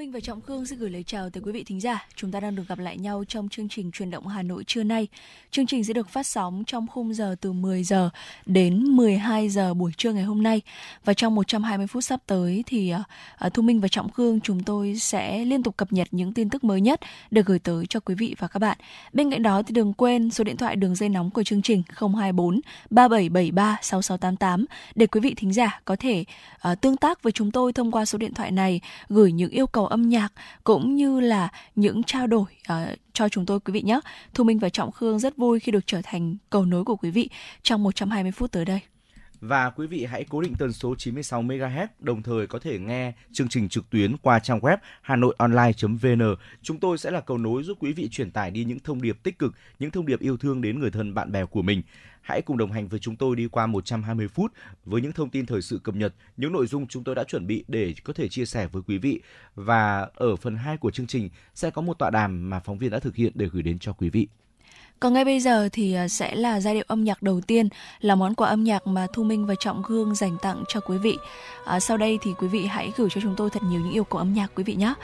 Minh và Trọng Khương xin gửi lời chào tới quý vị thính giả. Chúng ta đang được gặp lại nhau trong chương trình truyền động Hà Nội trưa nay. Chương trình sẽ được phát sóng trong khung giờ từ 10 giờ đến 12 giờ buổi trưa ngày hôm nay. Và trong 120 phút sắp tới thì uh, Thu Minh và Trọng Khương chúng tôi sẽ liên tục cập nhật những tin tức mới nhất được gửi tới cho quý vị và các bạn. Bên cạnh đó thì đừng quên số điện thoại đường dây nóng của chương trình 024 3773 6688 để quý vị thính giả có thể uh, tương tác với chúng tôi thông qua số điện thoại này, gửi những yêu cầu âm nhạc cũng như là những trao đổi uh, cho chúng tôi quý vị nhé. Thu Minh và Trọng Khương rất vui khi được trở thành cầu nối của quý vị trong 120 phút tới đây. Và quý vị hãy cố định tần số 96 MHz, đồng thời có thể nghe chương trình trực tuyến qua trang web hanoionline.vn. Chúng tôi sẽ là cầu nối giúp quý vị truyền tải đi những thông điệp tích cực, những thông điệp yêu thương đến người thân bạn bè của mình. Hãy cùng đồng hành với chúng tôi đi qua 120 phút với những thông tin thời sự cập nhật, những nội dung chúng tôi đã chuẩn bị để có thể chia sẻ với quý vị. Và ở phần 2 của chương trình sẽ có một tọa đàm mà phóng viên đã thực hiện để gửi đến cho quý vị. Còn ngay bây giờ thì à, sẽ là giai điệu âm nhạc đầu tiên là món quà âm nhạc mà Thu Minh và Trọng Gương dành tặng cho quý vị. À, sau đây thì quý vị hãy gửi cho chúng tôi thật nhiều những yêu cầu âm nhạc quý vị nhé.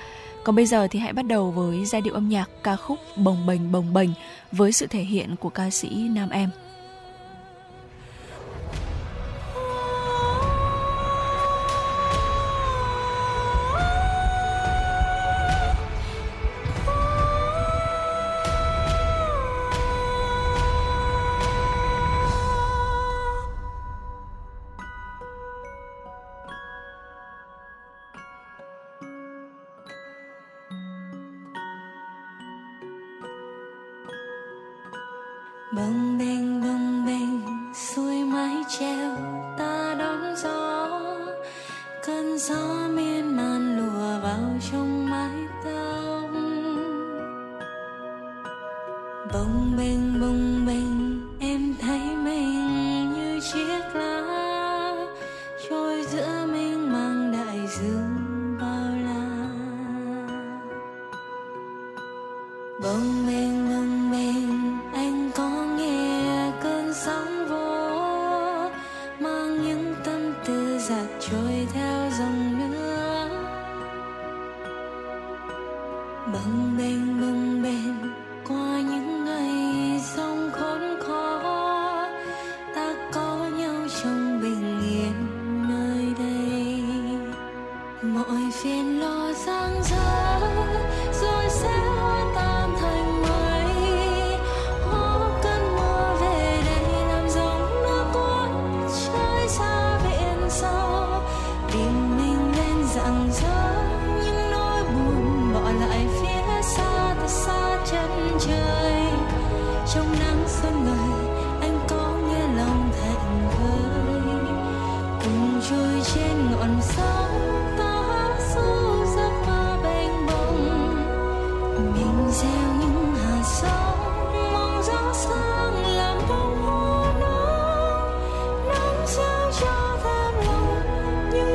Còn bây giờ thì hãy bắt đầu với giai điệu âm nhạc ca khúc Bồng bềnh bồng bềnh với sự thể hiện của ca sĩ Nam Em.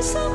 some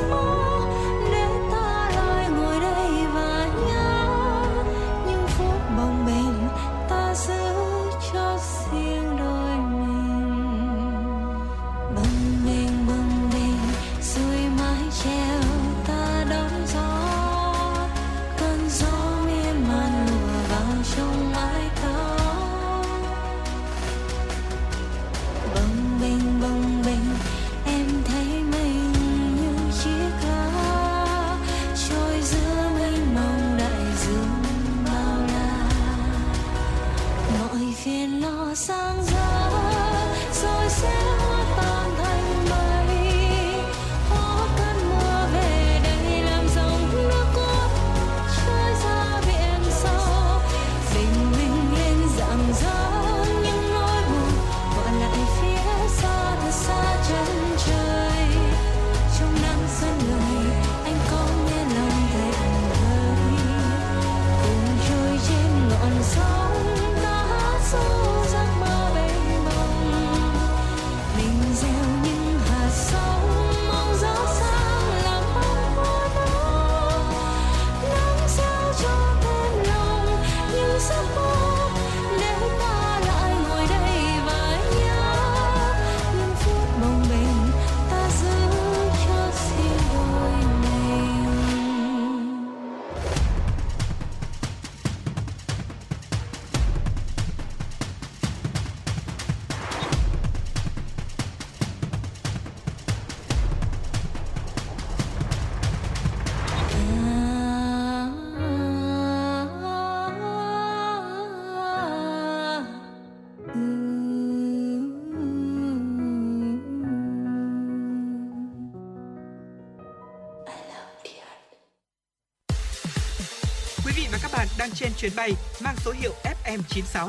đang trên chuyến bay mang số hiệu FM96.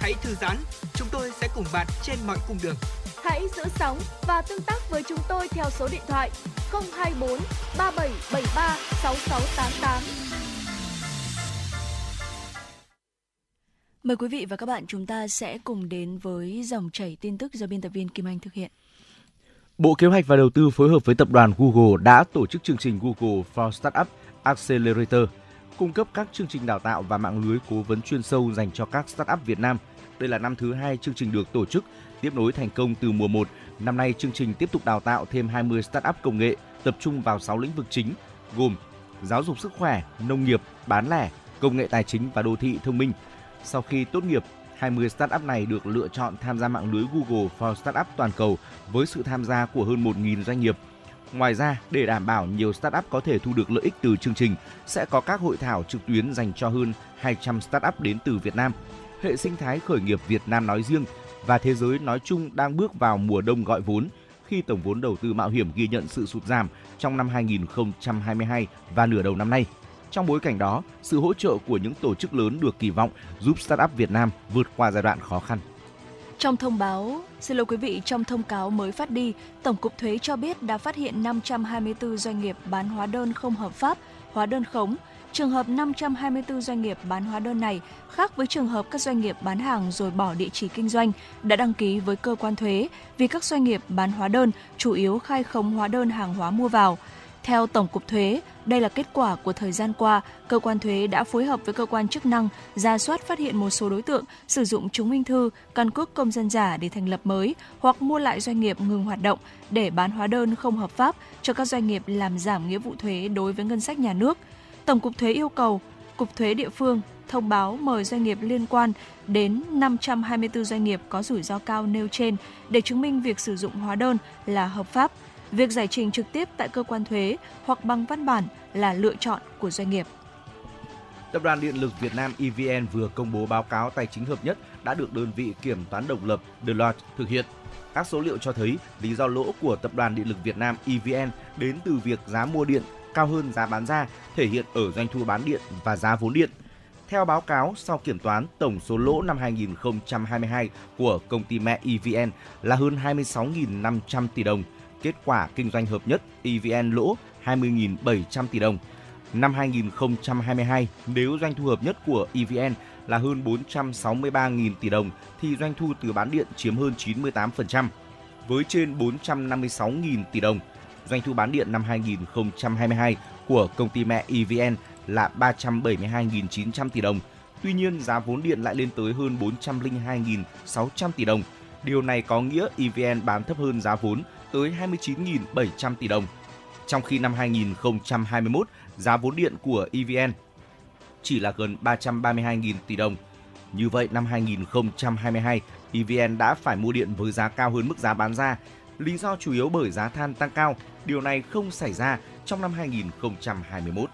Hãy thư giãn, chúng tôi sẽ cùng bạn trên mọi cung đường. Hãy giữ sóng và tương tác với chúng tôi theo số điện thoại 024 3773 6688. Mời quý vị và các bạn chúng ta sẽ cùng đến với dòng chảy tin tức do biên tập viên Kim Anh thực hiện. Bộ Kế hoạch và Đầu tư phối hợp với tập đoàn Google đã tổ chức chương trình Google for Startup Accelerator, cung cấp các chương trình đào tạo và mạng lưới cố vấn chuyên sâu dành cho các startup Việt Nam. Đây là năm thứ hai chương trình được tổ chức, tiếp nối thành công từ mùa 1. Năm nay, chương trình tiếp tục đào tạo thêm 20 startup công nghệ, tập trung vào 6 lĩnh vực chính, gồm giáo dục sức khỏe, nông nghiệp, bán lẻ, công nghệ tài chính và đô thị thông minh. Sau khi tốt nghiệp, 20 startup này được lựa chọn tham gia mạng lưới Google for Startup toàn cầu với sự tham gia của hơn 1.000 doanh nghiệp. Ngoài ra, để đảm bảo nhiều startup có thể thu được lợi ích từ chương trình, sẽ có các hội thảo trực tuyến dành cho hơn 200 startup đến từ Việt Nam. Hệ sinh thái khởi nghiệp Việt Nam nói riêng và thế giới nói chung đang bước vào mùa đông gọi vốn khi tổng vốn đầu tư mạo hiểm ghi nhận sự sụt giảm trong năm 2022 và nửa đầu năm nay. Trong bối cảnh đó, sự hỗ trợ của những tổ chức lớn được kỳ vọng giúp startup Việt Nam vượt qua giai đoạn khó khăn. Trong thông báo, xin lỗi quý vị, trong thông cáo mới phát đi, Tổng cục Thuế cho biết đã phát hiện 524 doanh nghiệp bán hóa đơn không hợp pháp, hóa đơn khống. Trường hợp 524 doanh nghiệp bán hóa đơn này khác với trường hợp các doanh nghiệp bán hàng rồi bỏ địa chỉ kinh doanh đã đăng ký với cơ quan thuế vì các doanh nghiệp bán hóa đơn chủ yếu khai khống hóa đơn hàng hóa mua vào. Theo Tổng cục Thuế, đây là kết quả của thời gian qua, cơ quan thuế đã phối hợp với cơ quan chức năng ra soát phát hiện một số đối tượng sử dụng chứng minh thư, căn cước công dân giả để thành lập mới hoặc mua lại doanh nghiệp ngừng hoạt động để bán hóa đơn không hợp pháp cho các doanh nghiệp làm giảm nghĩa vụ thuế đối với ngân sách nhà nước. Tổng cục Thuế yêu cầu Cục Thuế địa phương thông báo mời doanh nghiệp liên quan đến 524 doanh nghiệp có rủi ro cao nêu trên để chứng minh việc sử dụng hóa đơn là hợp pháp Việc giải trình trực tiếp tại cơ quan thuế hoặc bằng văn bản là lựa chọn của doanh nghiệp. Tập đoàn Điện lực Việt Nam EVN vừa công bố báo cáo tài chính hợp nhất đã được đơn vị kiểm toán độc lập Deloitte thực hiện. Các số liệu cho thấy lý do lỗ của Tập đoàn Điện lực Việt Nam EVN đến từ việc giá mua điện cao hơn giá bán ra, thể hiện ở doanh thu bán điện và giá vốn điện. Theo báo cáo, sau kiểm toán, tổng số lỗ năm 2022 của công ty mẹ EVN là hơn 26.500 tỷ đồng, Kết quả kinh doanh hợp nhất EVN lỗ 20.700 tỷ đồng. Năm 2022, nếu doanh thu hợp nhất của EVN là hơn 463.000 tỷ đồng thì doanh thu từ bán điện chiếm hơn 98%. Với trên 456.000 tỷ đồng, doanh thu bán điện năm 2022 của công ty mẹ EVN là 372.900 tỷ đồng. Tuy nhiên, giá vốn điện lại lên tới hơn 402.600 tỷ đồng. Điều này có nghĩa EVN bán thấp hơn giá vốn tới 29.700 tỷ đồng. Trong khi năm 2021, giá vốn điện của EVN chỉ là gần 332.000 tỷ đồng. Như vậy, năm 2022, EVN đã phải mua điện với giá cao hơn mức giá bán ra. Lý do chủ yếu bởi giá than tăng cao. Điều này không xảy ra trong năm 2021.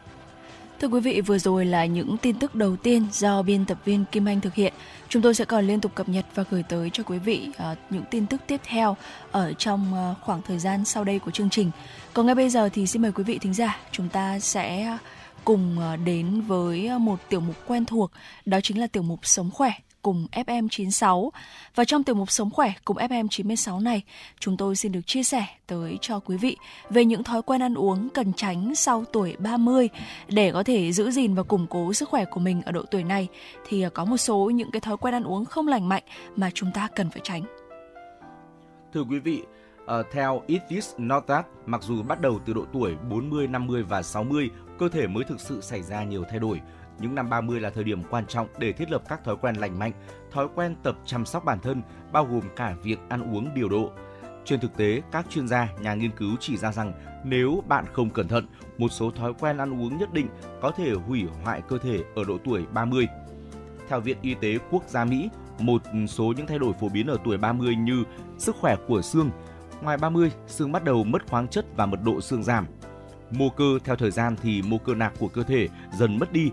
Thưa quý vị, vừa rồi là những tin tức đầu tiên do biên tập viên Kim Anh thực hiện. Chúng tôi sẽ còn liên tục cập nhật và gửi tới cho quý vị uh, những tin tức tiếp theo ở trong uh, khoảng thời gian sau đây của chương trình. Còn ngay bây giờ thì xin mời quý vị thính giả, chúng ta sẽ cùng uh, đến với một tiểu mục quen thuộc, đó chính là tiểu mục Sống khỏe cùng FM96. Và trong tiểu mục Sống khỏe cùng FM96 này, chúng tôi xin được chia sẻ tới cho quý vị về những thói quen ăn uống cần tránh sau tuổi 30 để có thể giữ gìn và củng cố sức khỏe của mình ở độ tuổi này thì có một số những cái thói quen ăn uống không lành mạnh mà chúng ta cần phải tránh. Thưa quý vị, Uh, theo It This Not That, mặc dù bắt đầu từ độ tuổi 40, 50 và 60, cơ thể mới thực sự xảy ra nhiều thay đổi, những năm 30 là thời điểm quan trọng để thiết lập các thói quen lành mạnh, thói quen tập chăm sóc bản thân, bao gồm cả việc ăn uống điều độ. Trên thực tế, các chuyên gia, nhà nghiên cứu chỉ ra rằng nếu bạn không cẩn thận, một số thói quen ăn uống nhất định có thể hủy hoại cơ thể ở độ tuổi 30. Theo Viện Y tế Quốc gia Mỹ, một số những thay đổi phổ biến ở tuổi 30 như sức khỏe của xương. Ngoài 30, xương bắt đầu mất khoáng chất và mật độ xương giảm. Mô cơ theo thời gian thì mô cơ nạc của cơ thể dần mất đi,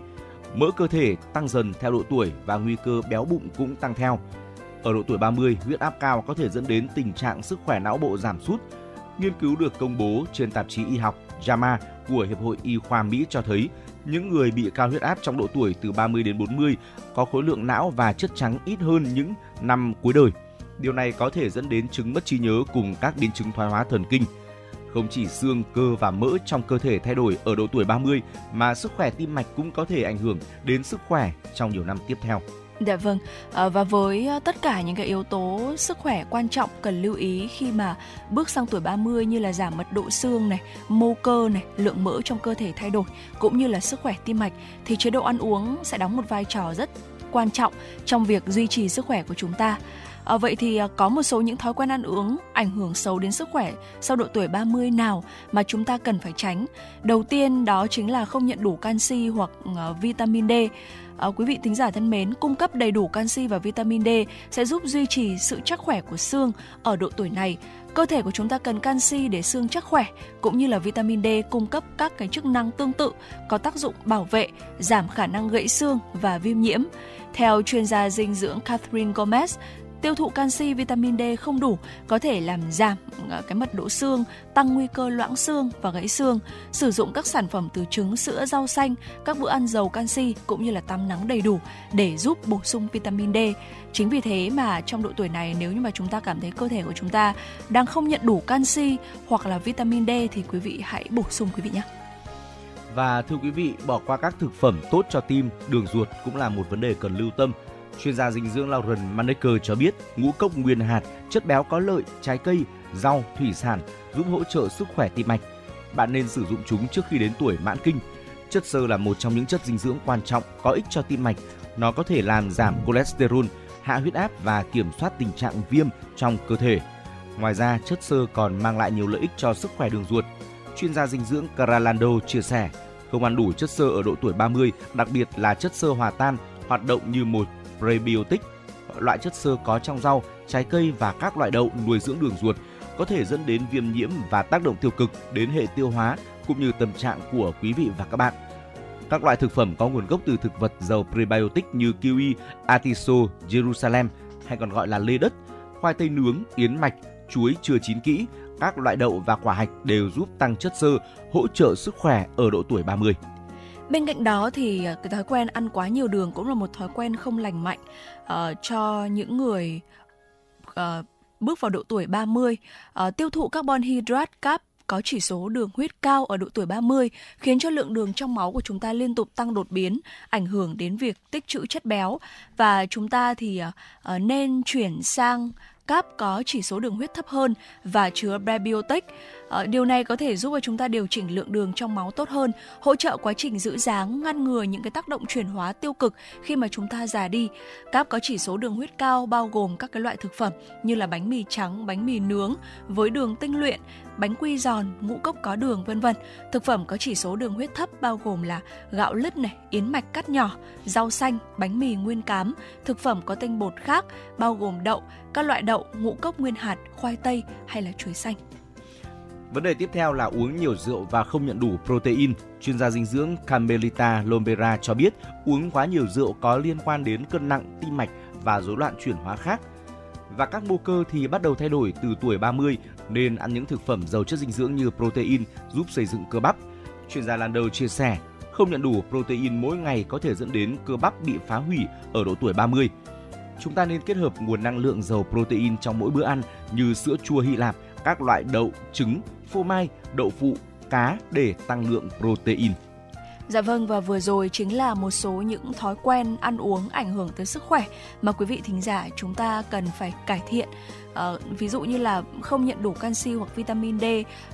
Mỡ cơ thể tăng dần theo độ tuổi và nguy cơ béo bụng cũng tăng theo. Ở độ tuổi 30, huyết áp cao có thể dẫn đến tình trạng sức khỏe não bộ giảm sút. Nghiên cứu được công bố trên tạp chí y học JAMA của Hiệp hội Y khoa Mỹ cho thấy những người bị cao huyết áp trong độ tuổi từ 30 đến 40 có khối lượng não và chất trắng ít hơn những năm cuối đời. Điều này có thể dẫn đến chứng mất trí nhớ cùng các biến chứng thoái hóa thần kinh. Không chỉ xương, cơ và mỡ trong cơ thể thay đổi ở độ tuổi 30 mà sức khỏe tim mạch cũng có thể ảnh hưởng đến sức khỏe trong nhiều năm tiếp theo. Dạ vâng, à, và với à, tất cả những cái yếu tố sức khỏe quan trọng cần lưu ý khi mà bước sang tuổi 30 như là giảm mật độ xương này, mô cơ này, lượng mỡ trong cơ thể thay đổi cũng như là sức khỏe tim mạch thì chế độ ăn uống sẽ đóng một vai trò rất quan trọng trong việc duy trì sức khỏe của chúng ta. À, vậy thì à, có một số những thói quen ăn uống ảnh hưởng xấu đến sức khỏe sau độ tuổi 30 nào mà chúng ta cần phải tránh. Đầu tiên đó chính là không nhận đủ canxi hoặc uh, vitamin D. À, quý vị thính giả thân mến, cung cấp đầy đủ canxi và vitamin D sẽ giúp duy trì sự chắc khỏe của xương ở độ tuổi này. Cơ thể của chúng ta cần canxi để xương chắc khỏe, cũng như là vitamin D cung cấp các cái chức năng tương tự có tác dụng bảo vệ, giảm khả năng gãy xương và viêm nhiễm. Theo chuyên gia dinh dưỡng Catherine Gomez, tiêu thụ canxi vitamin D không đủ có thể làm giảm ờ, cái mật độ xương, tăng nguy cơ loãng xương và gãy xương. Sử dụng các sản phẩm từ trứng, sữa, rau xanh, các bữa ăn giàu canxi cũng như là tắm nắng đầy đủ để giúp bổ sung vitamin D. Chính vì thế mà trong độ tuổi này nếu như mà chúng ta cảm thấy cơ thể của chúng ta đang không nhận đủ canxi hoặc là vitamin D thì quý vị hãy bổ sung quý vị nhé. Và thưa quý vị, bỏ qua các thực phẩm tốt cho tim, đường ruột cũng là một vấn đề cần lưu tâm Chuyên gia dinh dưỡng Lauren Maneker cho biết ngũ cốc nguyên hạt, chất béo có lợi, trái cây, rau, thủy sản giúp hỗ trợ sức khỏe tim mạch. Bạn nên sử dụng chúng trước khi đến tuổi mãn kinh. Chất xơ là một trong những chất dinh dưỡng quan trọng có ích cho tim mạch. Nó có thể làm giảm cholesterol, hạ huyết áp và kiểm soát tình trạng viêm trong cơ thể. Ngoài ra, chất xơ còn mang lại nhiều lợi ích cho sức khỏe đường ruột. Chuyên gia dinh dưỡng Caralando chia sẻ, không ăn đủ chất xơ ở độ tuổi 30, đặc biệt là chất xơ hòa tan, hoạt động như một prebiotic, loại chất xơ có trong rau, trái cây và các loại đậu nuôi dưỡng đường ruột có thể dẫn đến viêm nhiễm và tác động tiêu cực đến hệ tiêu hóa cũng như tâm trạng của quý vị và các bạn. Các loại thực phẩm có nguồn gốc từ thực vật giàu prebiotic như kiwi, atiso, Jerusalem hay còn gọi là lê đất, khoai tây nướng, yến mạch, chuối chưa chín kỹ, các loại đậu và quả hạch đều giúp tăng chất xơ, hỗ trợ sức khỏe ở độ tuổi 30. Bên cạnh đó thì à, cái thói quen ăn quá nhiều đường cũng là một thói quen không lành mạnh uh, cho những người uh, bước vào độ tuổi 30. Uh, ờ, tiêu thụ carbon hydrate cáp có chỉ số đường huyết cao ở độ tuổi 30 khiến cho lượng đường trong máu của chúng ta liên tục tăng đột biến, ảnh hưởng đến việc tích trữ chất béo và chúng ta thì uh, nên chuyển sang cáp có chỉ số đường huyết thấp hơn và chứa prebiotic. Ờ, điều này có thể giúp cho chúng ta điều chỉnh lượng đường trong máu tốt hơn, hỗ trợ quá trình giữ dáng, ngăn ngừa những cái tác động chuyển hóa tiêu cực khi mà chúng ta già đi. Cáp có chỉ số đường huyết cao bao gồm các cái loại thực phẩm như là bánh mì trắng, bánh mì nướng với đường tinh luyện, bánh quy giòn, ngũ cốc có đường vân vân. Thực phẩm có chỉ số đường huyết thấp bao gồm là gạo lứt này, yến mạch cắt nhỏ, rau xanh, bánh mì nguyên cám, thực phẩm có tinh bột khác bao gồm đậu, các loại đậu, ngũ cốc nguyên hạt, khoai tây hay là chuối xanh. Vấn đề tiếp theo là uống nhiều rượu và không nhận đủ protein. Chuyên gia dinh dưỡng Carmelita Lombera cho biết uống quá nhiều rượu có liên quan đến cân nặng, tim mạch và rối loạn chuyển hóa khác. Và các mô cơ thì bắt đầu thay đổi từ tuổi 30 nên ăn những thực phẩm giàu chất dinh dưỡng như protein giúp xây dựng cơ bắp. Chuyên gia Landau chia sẻ, không nhận đủ protein mỗi ngày có thể dẫn đến cơ bắp bị phá hủy ở độ tuổi 30. Chúng ta nên kết hợp nguồn năng lượng giàu protein trong mỗi bữa ăn như sữa chua Hy Lạp, các loại đậu, trứng, phô mai, đậu phụ, cá để tăng lượng protein. Dạ vâng và vừa rồi chính là một số những thói quen ăn uống ảnh hưởng tới sức khỏe mà quý vị thính giả chúng ta cần phải cải thiện À, ví dụ như là không nhận đủ canxi hoặc vitamin D,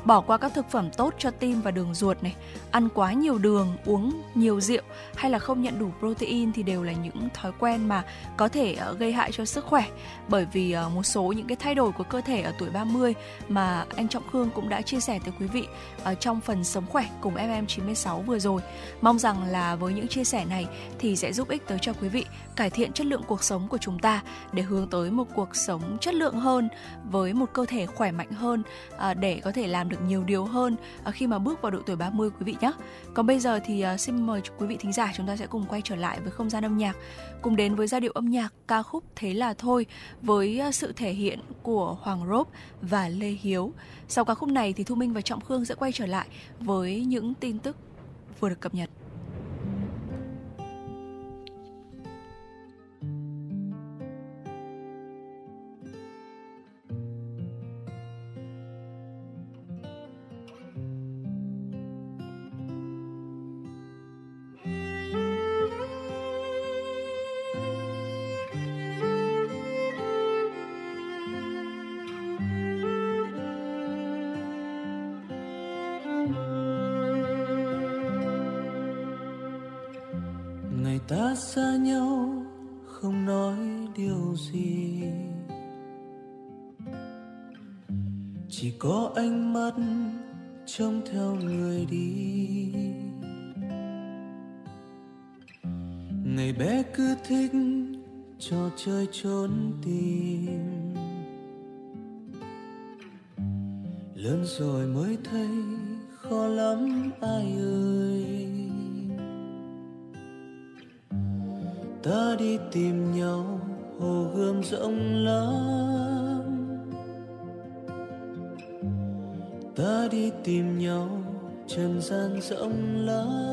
bỏ qua các thực phẩm tốt cho tim và đường ruột này, ăn quá nhiều đường, uống nhiều rượu hay là không nhận đủ protein thì đều là những thói quen mà có thể uh, gây hại cho sức khỏe bởi vì uh, một số những cái thay đổi của cơ thể ở tuổi 30 mà anh Trọng Khương cũng đã chia sẻ tới quý vị uh, trong phần sống khỏe cùng FM96 vừa rồi. Mong rằng là với những chia sẻ này thì sẽ giúp ích tới cho quý vị cải thiện chất lượng cuộc sống của chúng ta để hướng tới một cuộc sống chất lượng hơn với một cơ thể khỏe mạnh hơn à, để có thể làm được nhiều điều hơn à, khi mà bước vào độ tuổi 30 quý vị nhé. Còn bây giờ thì à, xin mời quý vị thính giả chúng ta sẽ cùng quay trở lại với không gian âm nhạc, cùng đến với giai điệu âm nhạc ca khúc Thế là thôi với sự thể hiện của Hoàng Rốp và Lê Hiếu. Sau ca khúc này thì Thu Minh và Trọng Khương sẽ quay trở lại với những tin tức vừa được cập nhật. Mắt trông theo người đi. Ngày bé cứ thích trò chơi trốn tìm. Lớn rồi mới thấy khó lắm ai ơi. Ta đi tìm nhau, hồ gươm rộng lớn. Ta đi tìm nhau, trần gian rộng lắm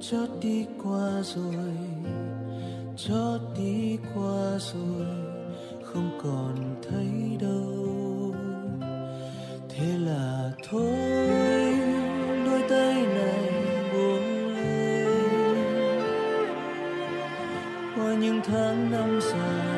chót đi qua rồi, chót đi qua rồi, không còn thấy đâu. Thế là thôi, đôi tay này buông lơi qua những tháng năm dài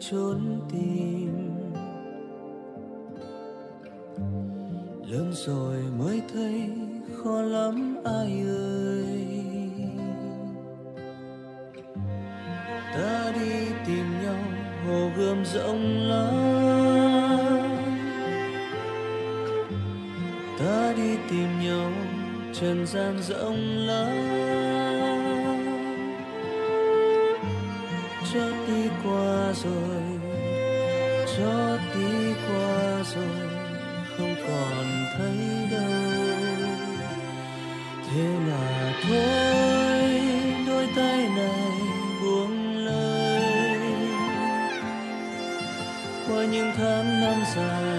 trốn tìm. Lớn rồi mới thấy khó lắm, ai ơi. Ta đi tìm nhau, hồ gươm rộng lắm. Ta đi tìm nhau, trần gian rộng lắm. Rồi chót đi qua rồi, không còn thấy đâu. Thế là thôi, đôi tay này buông lơi. Qua những tháng năm dài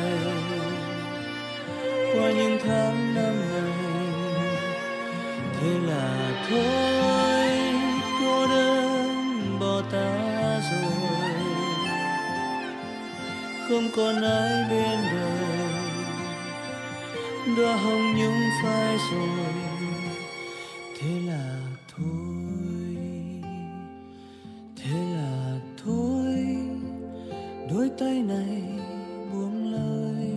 không còn ai bên đời. Đã hồng nhung phai rồi, thế là thôi, thế là thôi. Đôi tay này buông lơi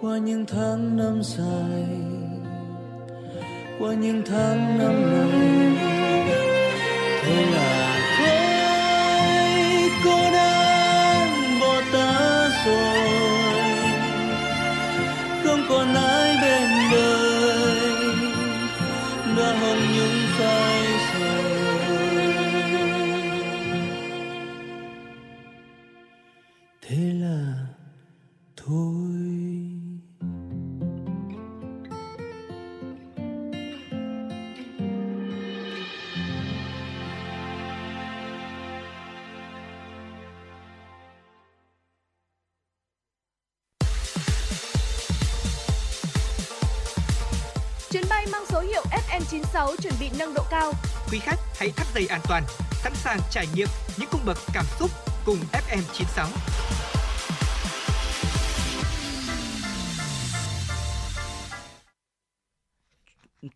qua những tháng năm dài, qua những tháng năm này thế là hãy thắt dây an toàn, sẵn sàng trải nghiệm những cung bậc cảm xúc cùng FM96.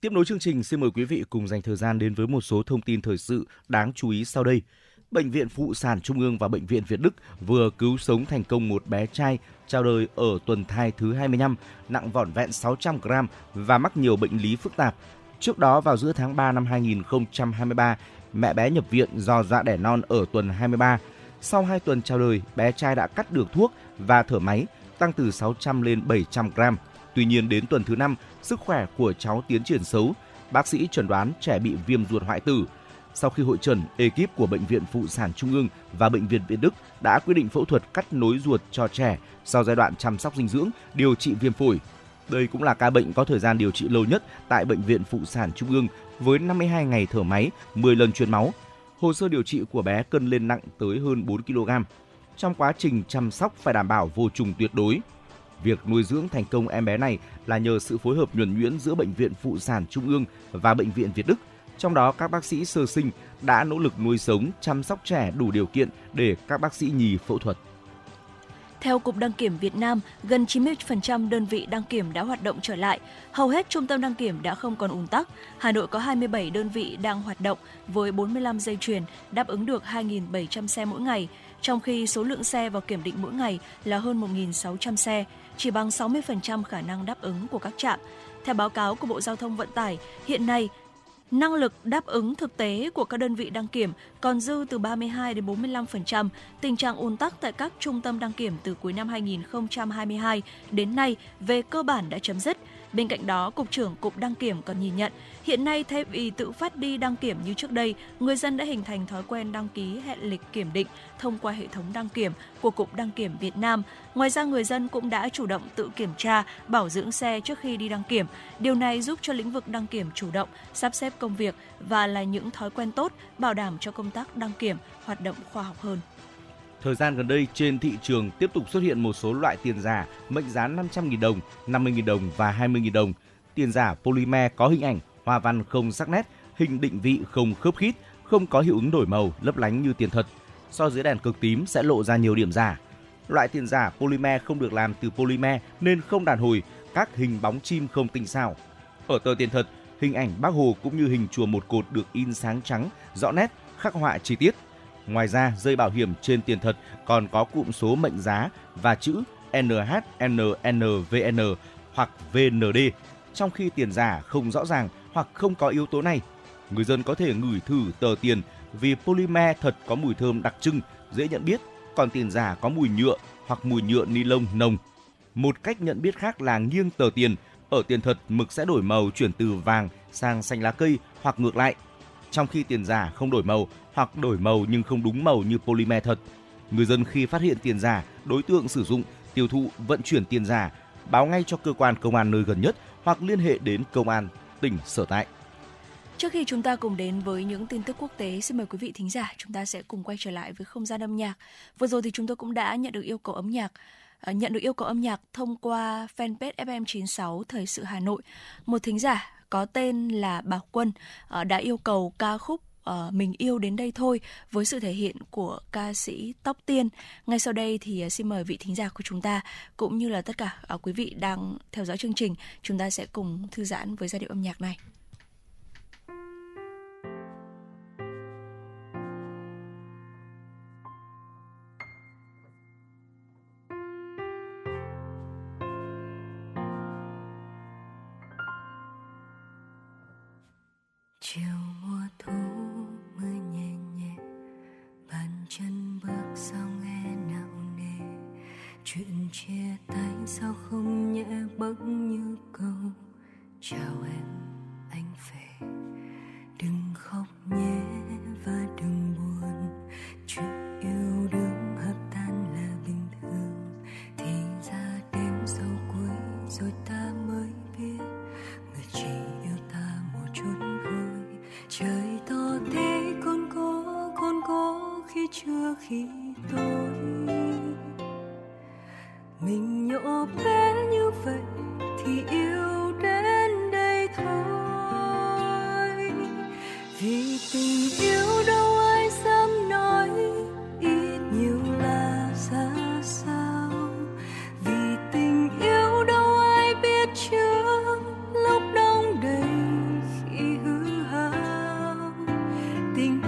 Tiếp nối chương trình, xin mời quý vị cùng dành thời gian đến với một số thông tin thời sự đáng chú ý sau đây. Bệnh viện Phụ sản Trung ương và Bệnh viện Việt Đức vừa cứu sống thành công một bé trai chào đời ở tuần thai thứ 25, nặng vỏn vẹn 600 g và mắc nhiều bệnh lý phức tạp. Trước đó vào giữa tháng 3 năm 2023, mẹ bé nhập viện do dạ đẻ non ở tuần 23. Sau 2 tuần chào đời, bé trai đã cắt được thuốc và thở máy, tăng từ 600 lên 700 gram. Tuy nhiên đến tuần thứ 5, sức khỏe của cháu tiến triển xấu. Bác sĩ chuẩn đoán trẻ bị viêm ruột hoại tử. Sau khi hội trần, ekip của Bệnh viện Phụ sản Trung ương và Bệnh viện Việt Đức đã quyết định phẫu thuật cắt nối ruột cho trẻ sau giai đoạn chăm sóc dinh dưỡng, điều trị viêm phổi. Đây cũng là ca bệnh có thời gian điều trị lâu nhất tại Bệnh viện Phụ sản Trung ương với 52 ngày thở máy, 10 lần truyền máu. Hồ sơ điều trị của bé cân lên nặng tới hơn 4 kg. Trong quá trình chăm sóc phải đảm bảo vô trùng tuyệt đối. Việc nuôi dưỡng thành công em bé này là nhờ sự phối hợp nhuần nhuyễn giữa Bệnh viện Phụ sản Trung ương và Bệnh viện Việt Đức. Trong đó, các bác sĩ sơ sinh đã nỗ lực nuôi sống, chăm sóc trẻ đủ điều kiện để các bác sĩ nhì phẫu thuật. Theo Cục Đăng kiểm Việt Nam, gần 90% đơn vị đăng kiểm đã hoạt động trở lại. Hầu hết trung tâm đăng kiểm đã không còn ùn tắc. Hà Nội có 27 đơn vị đang hoạt động với 45 dây chuyền, đáp ứng được 2.700 xe mỗi ngày, trong khi số lượng xe vào kiểm định mỗi ngày là hơn 1.600 xe, chỉ bằng 60% khả năng đáp ứng của các trạm. Theo báo cáo của Bộ Giao thông Vận tải, hiện nay Năng lực đáp ứng thực tế của các đơn vị đăng kiểm còn dư từ 32 đến 45%. Tình trạng ùn tắc tại các trung tâm đăng kiểm từ cuối năm 2022 đến nay về cơ bản đã chấm dứt. Bên cạnh đó, Cục trưởng Cục Đăng Kiểm còn nhìn nhận, hiện nay thay vì tự phát đi đăng kiểm như trước đây, người dân đã hình thành thói quen đăng ký hẹn lịch kiểm định thông qua hệ thống đăng kiểm của Cục Đăng Kiểm Việt Nam. Ngoài ra, người dân cũng đã chủ động tự kiểm tra, bảo dưỡng xe trước khi đi đăng kiểm. Điều này giúp cho lĩnh vực đăng kiểm chủ động, sắp xếp công việc và là những thói quen tốt, bảo đảm cho công tác đăng kiểm hoạt động khoa học hơn. Thời gian gần đây trên thị trường tiếp tục xuất hiện một số loại tiền giả mệnh giá 500.000 đồng, 50.000 đồng và 20.000 đồng. Tiền giả polymer có hình ảnh, hoa văn không sắc nét, hình định vị không khớp khít, không có hiệu ứng đổi màu, lấp lánh như tiền thật. So dưới đèn cực tím sẽ lộ ra nhiều điểm giả. Loại tiền giả polymer không được làm từ polymer nên không đàn hồi, các hình bóng chim không tinh xảo. Ở tờ tiền thật, hình ảnh bác Hồ cũng như hình chùa một cột được in sáng trắng, rõ nét, khắc họa chi tiết. Ngoài ra, dây bảo hiểm trên tiền thật còn có cụm số mệnh giá và chữ NHNNVN hoặc VND, trong khi tiền giả không rõ ràng hoặc không có yếu tố này. Người dân có thể ngửi thử tờ tiền vì polymer thật có mùi thơm đặc trưng, dễ nhận biết, còn tiền giả có mùi nhựa hoặc mùi nhựa ni lông nồng. Một cách nhận biết khác là nghiêng tờ tiền, ở tiền thật mực sẽ đổi màu chuyển từ vàng sang xanh lá cây hoặc ngược lại. Trong khi tiền giả không đổi màu hoặc đổi màu nhưng không đúng màu như polymer thật. Người dân khi phát hiện tiền giả, đối tượng sử dụng, tiêu thụ, vận chuyển tiền giả, báo ngay cho cơ quan công an nơi gần nhất hoặc liên hệ đến công an tỉnh sở tại. Trước khi chúng ta cùng đến với những tin tức quốc tế, xin mời quý vị thính giả chúng ta sẽ cùng quay trở lại với không gian âm nhạc. Vừa rồi thì chúng tôi cũng đã nhận được yêu cầu âm nhạc à, nhận được yêu cầu âm nhạc thông qua fanpage FM96 Thời sự Hà Nội. Một thính giả có tên là Bảo Quân à, đã yêu cầu ca khúc uh, mình yêu đến đây thôi với sự thể hiện của ca sĩ Tóc Tiên. Ngay sau đây thì uh, xin mời vị thính giả của chúng ta cũng như là tất cả uh, quý vị đang theo dõi chương trình, chúng ta sẽ cùng thư giãn với giai điệu âm nhạc này. Sao không nhẹ bâng như câu chào em. 定。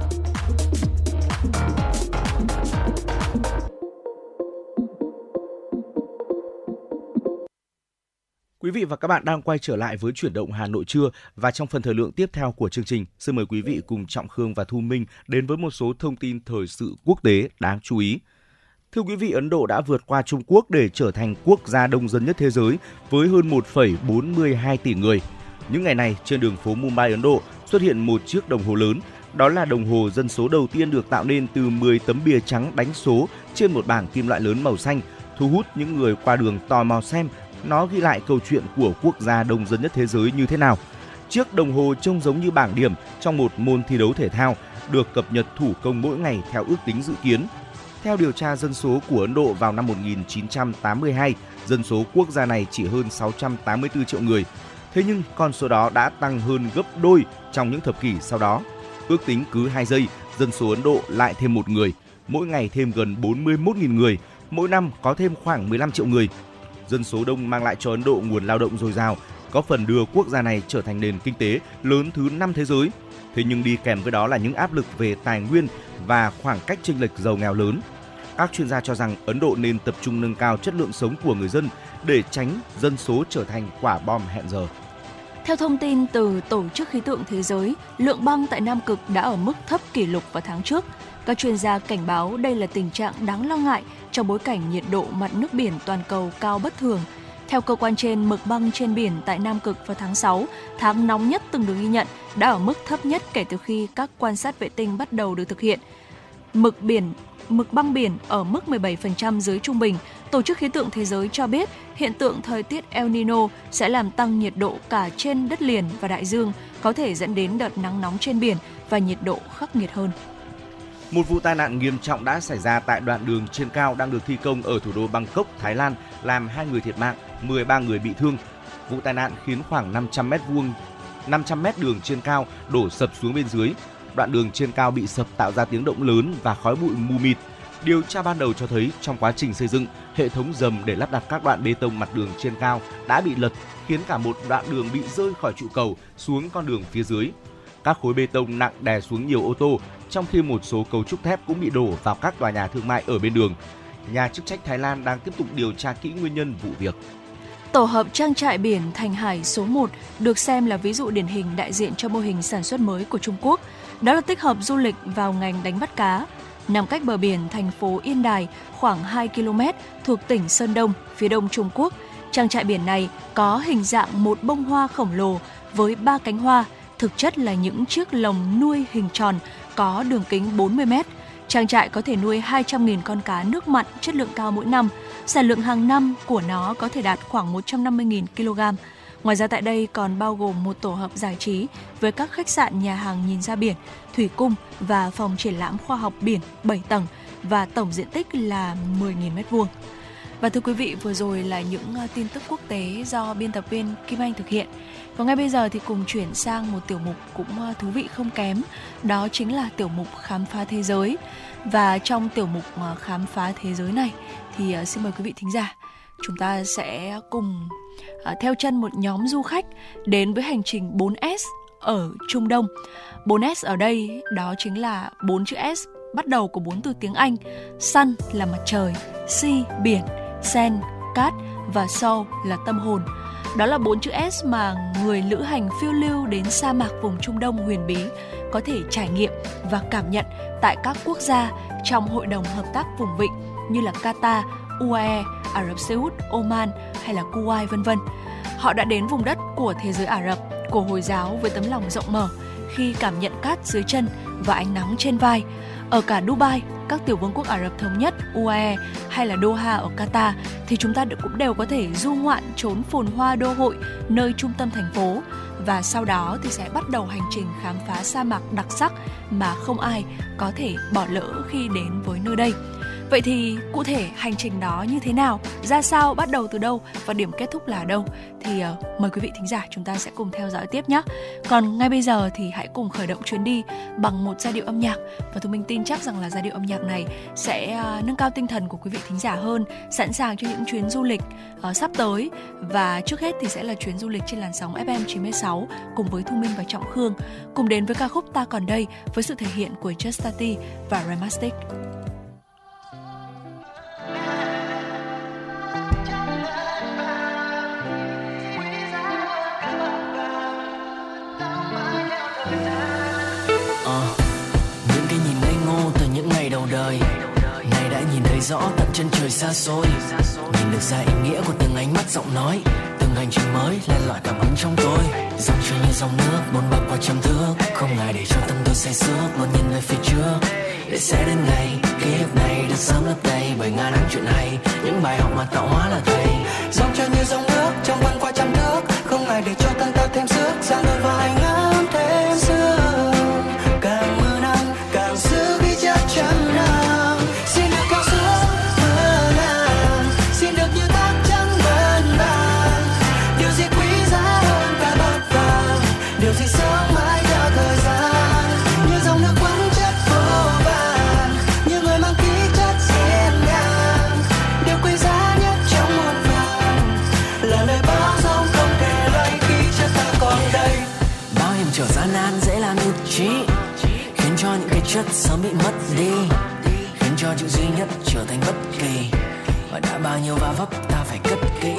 Quý vị và các bạn đang quay trở lại với chuyển động Hà Nội trưa và trong phần thời lượng tiếp theo của chương trình, xin mời quý vị cùng Trọng Khương và Thu Minh đến với một số thông tin thời sự quốc tế đáng chú ý. Thưa quý vị, Ấn Độ đã vượt qua Trung Quốc để trở thành quốc gia đông dân nhất thế giới với hơn 1,42 tỷ người. Những ngày này, trên đường phố Mumbai, Ấn Độ xuất hiện một chiếc đồng hồ lớn. Đó là đồng hồ dân số đầu tiên được tạo nên từ 10 tấm bìa trắng đánh số trên một bảng kim loại lớn màu xanh, thu hút những người qua đường tò mò xem nó ghi lại câu chuyện của quốc gia đông dân nhất thế giới như thế nào. Chiếc đồng hồ trông giống như bảng điểm trong một môn thi đấu thể thao, được cập nhật thủ công mỗi ngày theo ước tính dự kiến. Theo điều tra dân số của Ấn Độ vào năm 1982, dân số quốc gia này chỉ hơn 684 triệu người. Thế nhưng con số đó đã tăng hơn gấp đôi trong những thập kỷ sau đó. Ước tính cứ 2 giây, dân số Ấn Độ lại thêm một người, mỗi ngày thêm gần 41.000 người, mỗi năm có thêm khoảng 15 triệu người. Dân số đông mang lại cho Ấn Độ nguồn lao động dồi dào, có phần đưa quốc gia này trở thành nền kinh tế lớn thứ 5 thế giới. Thế nhưng đi kèm với đó là những áp lực về tài nguyên và khoảng cách chênh lệch giàu nghèo lớn. Các chuyên gia cho rằng Ấn Độ nên tập trung nâng cao chất lượng sống của người dân để tránh dân số trở thành quả bom hẹn giờ. Theo thông tin từ Tổ chức Khí tượng Thế giới, lượng băng tại Nam Cực đã ở mức thấp kỷ lục vào tháng trước. Các chuyên gia cảnh báo đây là tình trạng đáng lo ngại trong bối cảnh nhiệt độ mặt nước biển toàn cầu cao bất thường. Theo cơ quan trên, mực băng trên biển tại Nam Cực vào tháng 6, tháng nóng nhất từng được ghi nhận, đã ở mức thấp nhất kể từ khi các quan sát vệ tinh bắt đầu được thực hiện. Mực biển mực băng biển ở mức 17% dưới trung bình. Tổ chức Khí tượng Thế giới cho biết hiện tượng thời tiết El Nino sẽ làm tăng nhiệt độ cả trên đất liền và đại dương, có thể dẫn đến đợt nắng nóng trên biển và nhiệt độ khắc nghiệt hơn. Một vụ tai nạn nghiêm trọng đã xảy ra tại đoạn đường trên cao đang được thi công ở thủ đô Bangkok, Thái Lan, làm hai người thiệt mạng. 13 người bị thương. Vụ tai nạn khiến khoảng 500 mét vuông 500 mét đường trên cao đổ sập xuống bên dưới. Đoạn đường trên cao bị sập tạo ra tiếng động lớn và khói bụi mù mịt. Điều tra ban đầu cho thấy trong quá trình xây dựng, hệ thống dầm để lắp đặt các đoạn bê tông mặt đường trên cao đã bị lật, khiến cả một đoạn đường bị rơi khỏi trụ cầu xuống con đường phía dưới. Các khối bê tông nặng đè xuống nhiều ô tô, trong khi một số cấu trúc thép cũng bị đổ vào các tòa nhà thương mại ở bên đường. Nhà chức trách Thái Lan đang tiếp tục điều tra kỹ nguyên nhân vụ việc. Tổ hợp trang trại biển Thành Hải số 1 được xem là ví dụ điển hình đại diện cho mô hình sản xuất mới của Trung Quốc. Đó là tích hợp du lịch vào ngành đánh bắt cá. Nằm cách bờ biển thành phố Yên Đài khoảng 2 km thuộc tỉnh Sơn Đông, phía đông Trung Quốc, trang trại biển này có hình dạng một bông hoa khổng lồ với ba cánh hoa, thực chất là những chiếc lồng nuôi hình tròn có đường kính 40 mét. Trang trại có thể nuôi 200.000 con cá nước mặn chất lượng cao mỗi năm. Sản lượng hàng năm của nó có thể đạt khoảng 150.000 kg. Ngoài ra tại đây còn bao gồm một tổ hợp giải trí với các khách sạn nhà hàng nhìn ra biển, thủy cung và phòng triển lãm khoa học biển 7 tầng và tổng diện tích là 10.000 m2. Và thưa quý vị, vừa rồi là những ờ, tin tức quốc tế do biên tập viên Kim Anh thực hiện. Và ngay bây giờ thì cùng chuyển sang một tiểu mục cũng ờ, thú vị không kém, đó chính là tiểu mục khám phá thế giới. Và trong tiểu mục ờ, khám phá thế giới này thì ờ, xin mời quý vị thính giả chúng ta sẽ cùng theo chân một nhóm du khách đến với hành trình 4S ở Trung Đông. 4S ở đây đó chính là bốn chữ S bắt đầu của bốn từ tiếng Anh. Sun là mặt trời, Sea biển, Sen, cát và Soul là tâm hồn. Đó là bốn chữ S mà người lữ hành phiêu lưu đến sa mạc vùng Trung Đông huyền bí có thể trải nghiệm và cảm nhận tại các quốc gia trong Hội đồng Hợp tác Vùng Vịnh như là Qatar, UAE, Ả Rập Xê Út, Oman hay là Kuwait vân vân. Họ đã đến vùng đất của thế giới Ả Rập, của Hồi giáo với tấm lòng rộng mở khi cảm nhận cát dưới chân và ánh nắng trên vai. Ở cả Dubai, các tiểu vương quốc Ả Rập Thống Nhất, UAE hay là Doha ở Qatar thì chúng ta cũng đều có thể du ngoạn trốn phồn hoa đô hội nơi trung tâm thành phố và sau đó thì sẽ bắt đầu hành trình khám phá sa mạc đặc sắc mà không ai có thể bỏ lỡ khi đến với nơi đây. Vậy thì cụ thể hành trình đó như thế nào, ra sao, bắt đầu từ đâu? Và điểm kết thúc là đâu? Thì uh, mời quý vị thính giả chúng ta sẽ cùng theo dõi tiếp nhé. Còn ngay bây giờ thì hãy cùng khởi động chuyến đi bằng một giai điệu âm nhạc. Và tôi mình tin chắc rằng là giai điệu âm nhạc này sẽ uh, nâng cao tinh thần của quý vị thính giả hơn, sẵn sàng cho những chuyến du lịch uh, sắp tới. Và trước hết thì sẽ là chuyến du lịch trên làn sóng FM 96 cùng với Thu Minh và Trọng Khương. Cùng đến với ca khúc Ta còn đây với sự thể hiện của Justati và Remastic. Thấy rõ tận chân trời xa xôi. Nhìn được ra ý nghĩa của từng ánh mắt giọng nói. Từng hành trình mới len lỏi cảm hứng trong tôi. Dòng trôi như dòng nước bốn bạc qua trăm thước. Không ngại để cho tâm tôi say sướt Luôn nhìn về phía trước. Để sẽ đến ngày, ký ức này được sớm lấp đầy bởi ngàn năm chuyện hay. Những bài học mà tạo hóa là thầy. Dòng trôi như dòng nước trong vân qua trăm thước. Không ngại để cho tâm ta thêm sức ra đôi vai ngắm chất sớm bị mất đi, khiến cho chữ duy nhất trở thành bất kỳ. Và đã bao nhiêu va vấp ta phải cất kỹ,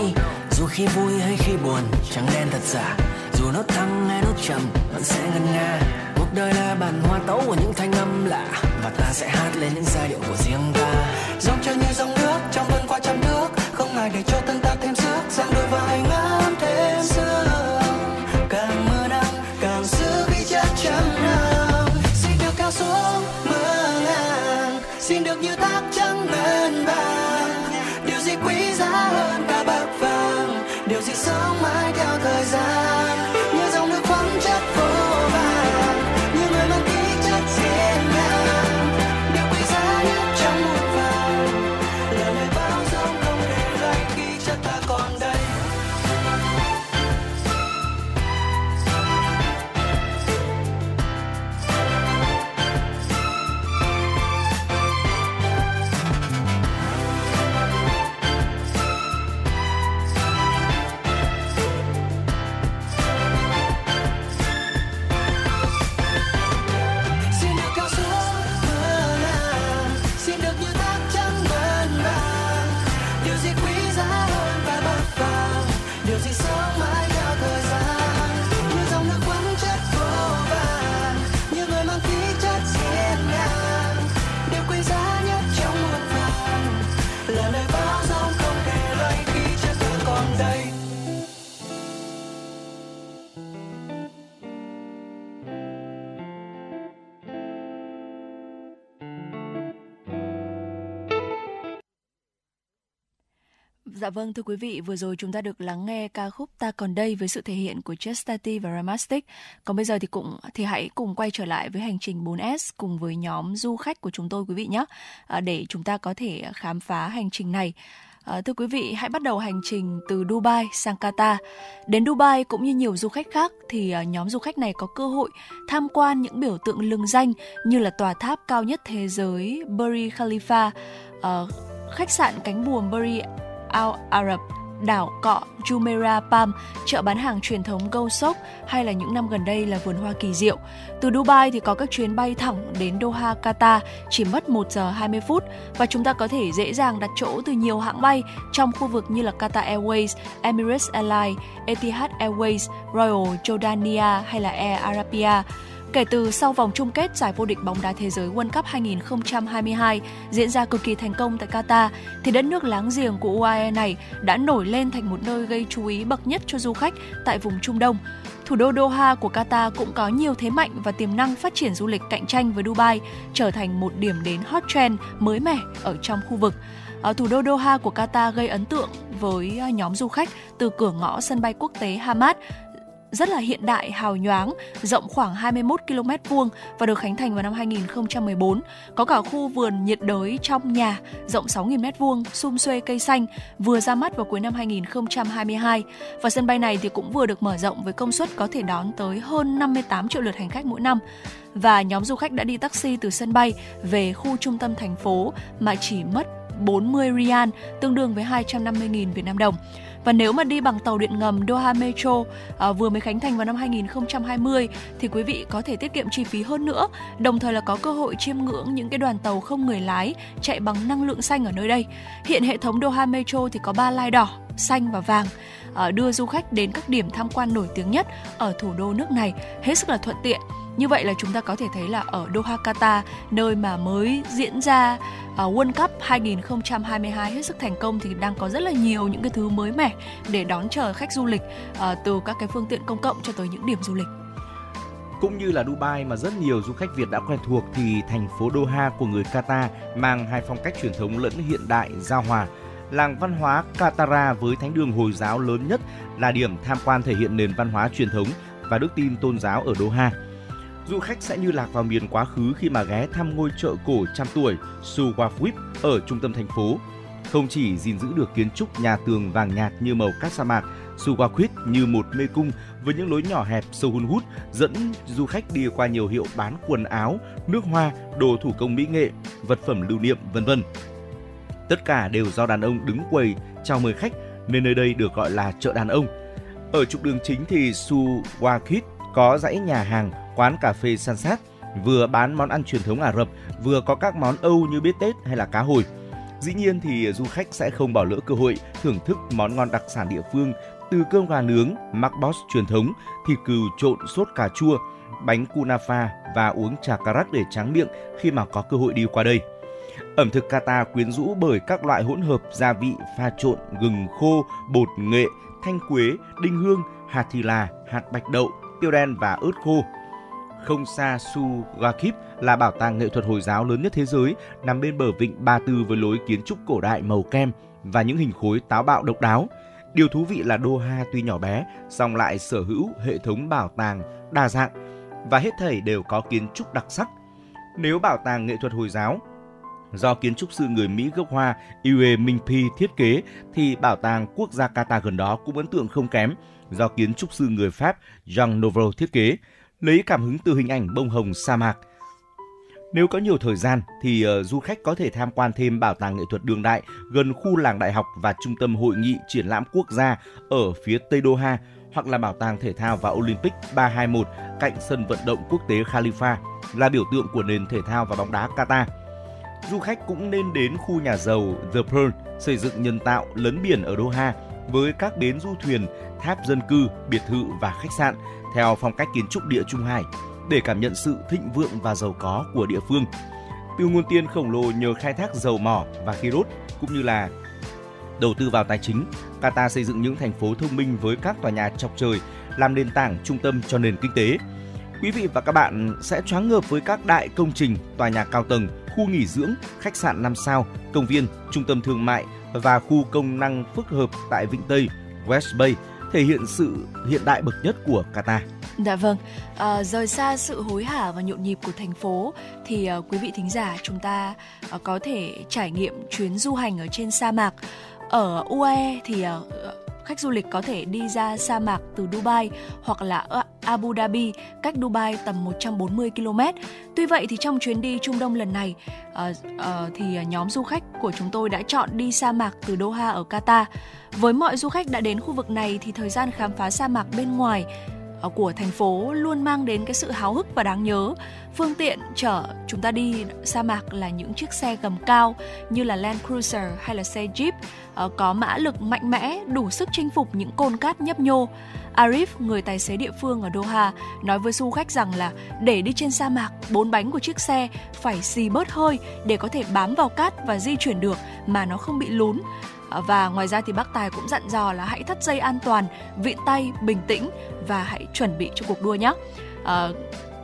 dù khi vui hay khi buồn trắng đen thật giả. Dù nốt thăng hay nốt trầm, vẫn sẽ ngân nga. Cuộc đời là bản hoa tấu của những thanh âm lạ, và ta sẽ hát lên những giai điệu của riêng ta. Dòng chơi như dòng nước, trong vân qua trăm nước, không ai để cho Dạ vâng thưa quý vị, vừa rồi chúng ta được lắng nghe ca khúc Ta còn đây với sự thể hiện của Chestati và Ramastic. Còn bây giờ thì cũng thì hãy cùng quay trở lại với hành trình 4S cùng với nhóm du khách của chúng tôi quý vị nhé, à, để chúng ta có thể khám phá hành trình này. À, thưa quý vị, hãy bắt đầu hành trình từ Dubai sang Qatar. Đến Dubai cũng như nhiều du khách khác thì à, nhóm du khách này có cơ hội tham quan những biểu tượng lừng danh như là tòa tháp cao nhất thế giới Burj Khalifa, à, khách sạn cánh buồm Burj Al Arab đảo cọ Jumeirah Palm, chợ bán hàng truyền thống Go Shop hay là những năm gần đây là vườn hoa kỳ diệu. Từ Dubai thì có các chuyến bay thẳng đến Doha, Qatar chỉ mất 1 giờ 20 phút và chúng ta có thể dễ dàng đặt chỗ từ nhiều hãng bay trong khu vực như là Qatar Airways, Emirates Airlines, Etihad Airways, Royal Jordania hay là Air Arabia. Kể từ sau vòng chung kết giải vô địch bóng đá thế giới World Cup 2022 diễn ra cực kỳ thành công tại Qatar, thì đất nước láng giềng của UAE này đã nổi lên thành một nơi gây chú ý bậc nhất cho du khách tại vùng Trung Đông. Thủ đô Doha của Qatar cũng có nhiều thế mạnh và tiềm năng phát triển du lịch cạnh tranh với Dubai, trở thành một điểm đến hot trend mới mẻ ở trong khu vực. Ở thủ đô Doha của Qatar gây ấn tượng với ờ, nhóm du khách từ cửa ngõ sân bay quốc tế Hamad rất là hiện đại, hào nhoáng, rộng khoảng 21 km vuông và được khánh thành vào năm 2014. Có cả khu vườn nhiệt đới trong nhà rộng 6.000 m vuông, sum xuê cây xanh, vừa ra mắt vào cuối năm 2022. Và sân bay này thì cũng vừa được mở rộng với công suất có thể đón tới hơn 58 triệu lượt hành khách mỗi năm và nhóm du khách đã đi taxi từ sân bay về khu trung tâm thành phố mà chỉ mất 40 rian tương đương với 250.000 Việt Nam đồng. Và nếu mà đi bằng tàu điện ngầm Doha Metro à, vừa mới khánh thành vào năm 2020 thì quý vị có thể tiết kiệm chi phí hơn nữa, đồng thời là có cơ hội chiêm ngưỡng những cái đoàn tàu không người lái chạy bằng năng lượng xanh ở nơi đây. Hiện hệ thống Doha Metro thì có ba lai đỏ, xanh và vàng à, đưa du khách đến các điểm tham quan nổi tiếng nhất ở thủ đô nước này hết sức là thuận tiện. Như vậy là chúng ta có thể thấy là ở Doha, Qatar, nơi mà mới diễn ra uh, World Cup 2022 hết sức thành công thì đang có rất là nhiều những cái thứ mới mẻ để đón chờ khách du lịch uh, từ các cái phương tiện công cộng cho tới những điểm du lịch. Cũng như là Dubai mà rất nhiều du khách Việt đã quen thuộc thì thành phố Doha của người Qatar mang hai phong cách truyền thống lẫn hiện đại giao hòa. Làng văn hóa Qatara với thánh đường Hồi giáo lớn nhất là điểm tham quan thể hiện nền văn hóa truyền thống và đức tin tôn giáo ở Doha du khách sẽ như lạc vào miền quá khứ khi mà ghé thăm ngôi chợ cổ trăm tuổi Suwafwip ở trung tâm thành phố. Không chỉ gìn giữ được kiến trúc nhà tường vàng nhạt như màu cát sa mạc, Suwafwip như một mê cung với những lối nhỏ hẹp sâu hun hút dẫn du khách đi qua nhiều hiệu bán quần áo, nước hoa, đồ thủ công mỹ nghệ, vật phẩm lưu niệm vân vân. Tất cả đều do đàn ông đứng quầy chào mời khách nên nơi đây được gọi là chợ đàn ông. Ở trục đường chính thì Suwakit có dãy nhà hàng quán cà phê san sát, vừa bán món ăn truyền thống Ả Rập, vừa có các món Âu như bít tết hay là cá hồi. Dĩ nhiên thì du khách sẽ không bỏ lỡ cơ hội thưởng thức món ngon đặc sản địa phương từ cơm gà nướng, makbos truyền thống, thịt cừu trộn sốt cà chua, bánh kunafa và uống trà carac để tráng miệng khi mà có cơ hội đi qua đây. Ẩm thực Qatar quyến rũ bởi các loại hỗn hợp gia vị pha trộn gừng khô, bột nghệ, thanh quế, đinh hương, hạt thì là, hạt bạch đậu, tiêu đen và ớt khô. Không xa Sugakip là bảo tàng nghệ thuật Hồi giáo lớn nhất thế giới, nằm bên bờ vịnh Ba Tư với lối kiến trúc cổ đại màu kem và những hình khối táo bạo độc đáo. Điều thú vị là Doha tuy nhỏ bé, song lại sở hữu hệ thống bảo tàng đa dạng và hết thảy đều có kiến trúc đặc sắc. Nếu bảo tàng nghệ thuật Hồi giáo do kiến trúc sư người Mỹ gốc Hoa Yue Mingpi thiết kế thì bảo tàng quốc gia Qatar gần đó cũng ấn tượng không kém do kiến trúc sư người Pháp Jean Nouveau thiết kế lấy cảm hứng từ hình ảnh bông hồng sa mạc. Nếu có nhiều thời gian thì uh, du khách có thể tham quan thêm bảo tàng nghệ thuật đương đại gần khu làng đại học và trung tâm hội nghị triển lãm quốc gia ở phía Tây Doha hoặc là bảo tàng thể thao và Olympic 321 cạnh sân vận động quốc tế Khalifa là biểu tượng của nền thể thao và bóng đá Qatar. Du khách cũng nên đến khu nhà giàu The Pearl xây dựng nhân tạo lấn biển ở Doha với các bến du thuyền, tháp dân cư, biệt thự và khách sạn theo phong cách kiến trúc địa Trung Hải để cảm nhận sự thịnh vượng và giàu có của địa phương. Từ nguồn tiền khổng lồ nhờ khai thác dầu mỏ và khí đốt cũng như là đầu tư vào tài chính, Qatar xây dựng những thành phố thông minh với các tòa nhà chọc trời làm nền tảng trung tâm cho nền kinh tế. Quý vị và các bạn sẽ choáng ngợp với các đại công trình, tòa nhà cao tầng, khu nghỉ dưỡng, khách sạn 5 sao, công viên, trung tâm thương mại, và khu công năng phức hợp tại Vịnh Tây, West Bay, thể hiện sự hiện đại bậc nhất của Qatar. Dạ vâng, à, rời xa sự hối hả và nhộn nhịp của thành phố thì à, quý vị thính giả chúng ta à, có thể trải nghiệm chuyến du hành ở trên sa mạc. Ở UAE thì à, khách du lịch có thể đi ra sa mạc từ Dubai hoặc là Abu Dhabi, cách Dubai tầm 140 km. Tuy vậy thì trong chuyến đi Trung Đông lần này uh, uh, thì nhóm du khách của chúng tôi đã chọn đi sa mạc từ Doha ở Qatar. Với mọi du khách đã đến khu vực này thì thời gian khám phá sa mạc bên ngoài của thành phố luôn mang đến cái sự háo hức và đáng nhớ. Phương tiện chở chúng ta đi sa mạc là những chiếc xe gầm cao như là Land Cruiser hay là xe Jeep ờ, có mã lực mạnh mẽ đủ sức chinh phục những cồn cát nhấp nhô. Arif, người tài xế địa phương ở Doha, nói với du khách rằng là để đi trên sa mạc, bốn bánh của chiếc xe phải xì bớt hơi để có thể bám vào cát và di chuyển được mà nó không bị lún. Và ngoài ra thì bác Tài cũng dặn dò là hãy thắt dây an toàn, vịn tay, bình tĩnh và hãy chuẩn bị cho cuộc đua nhé. À,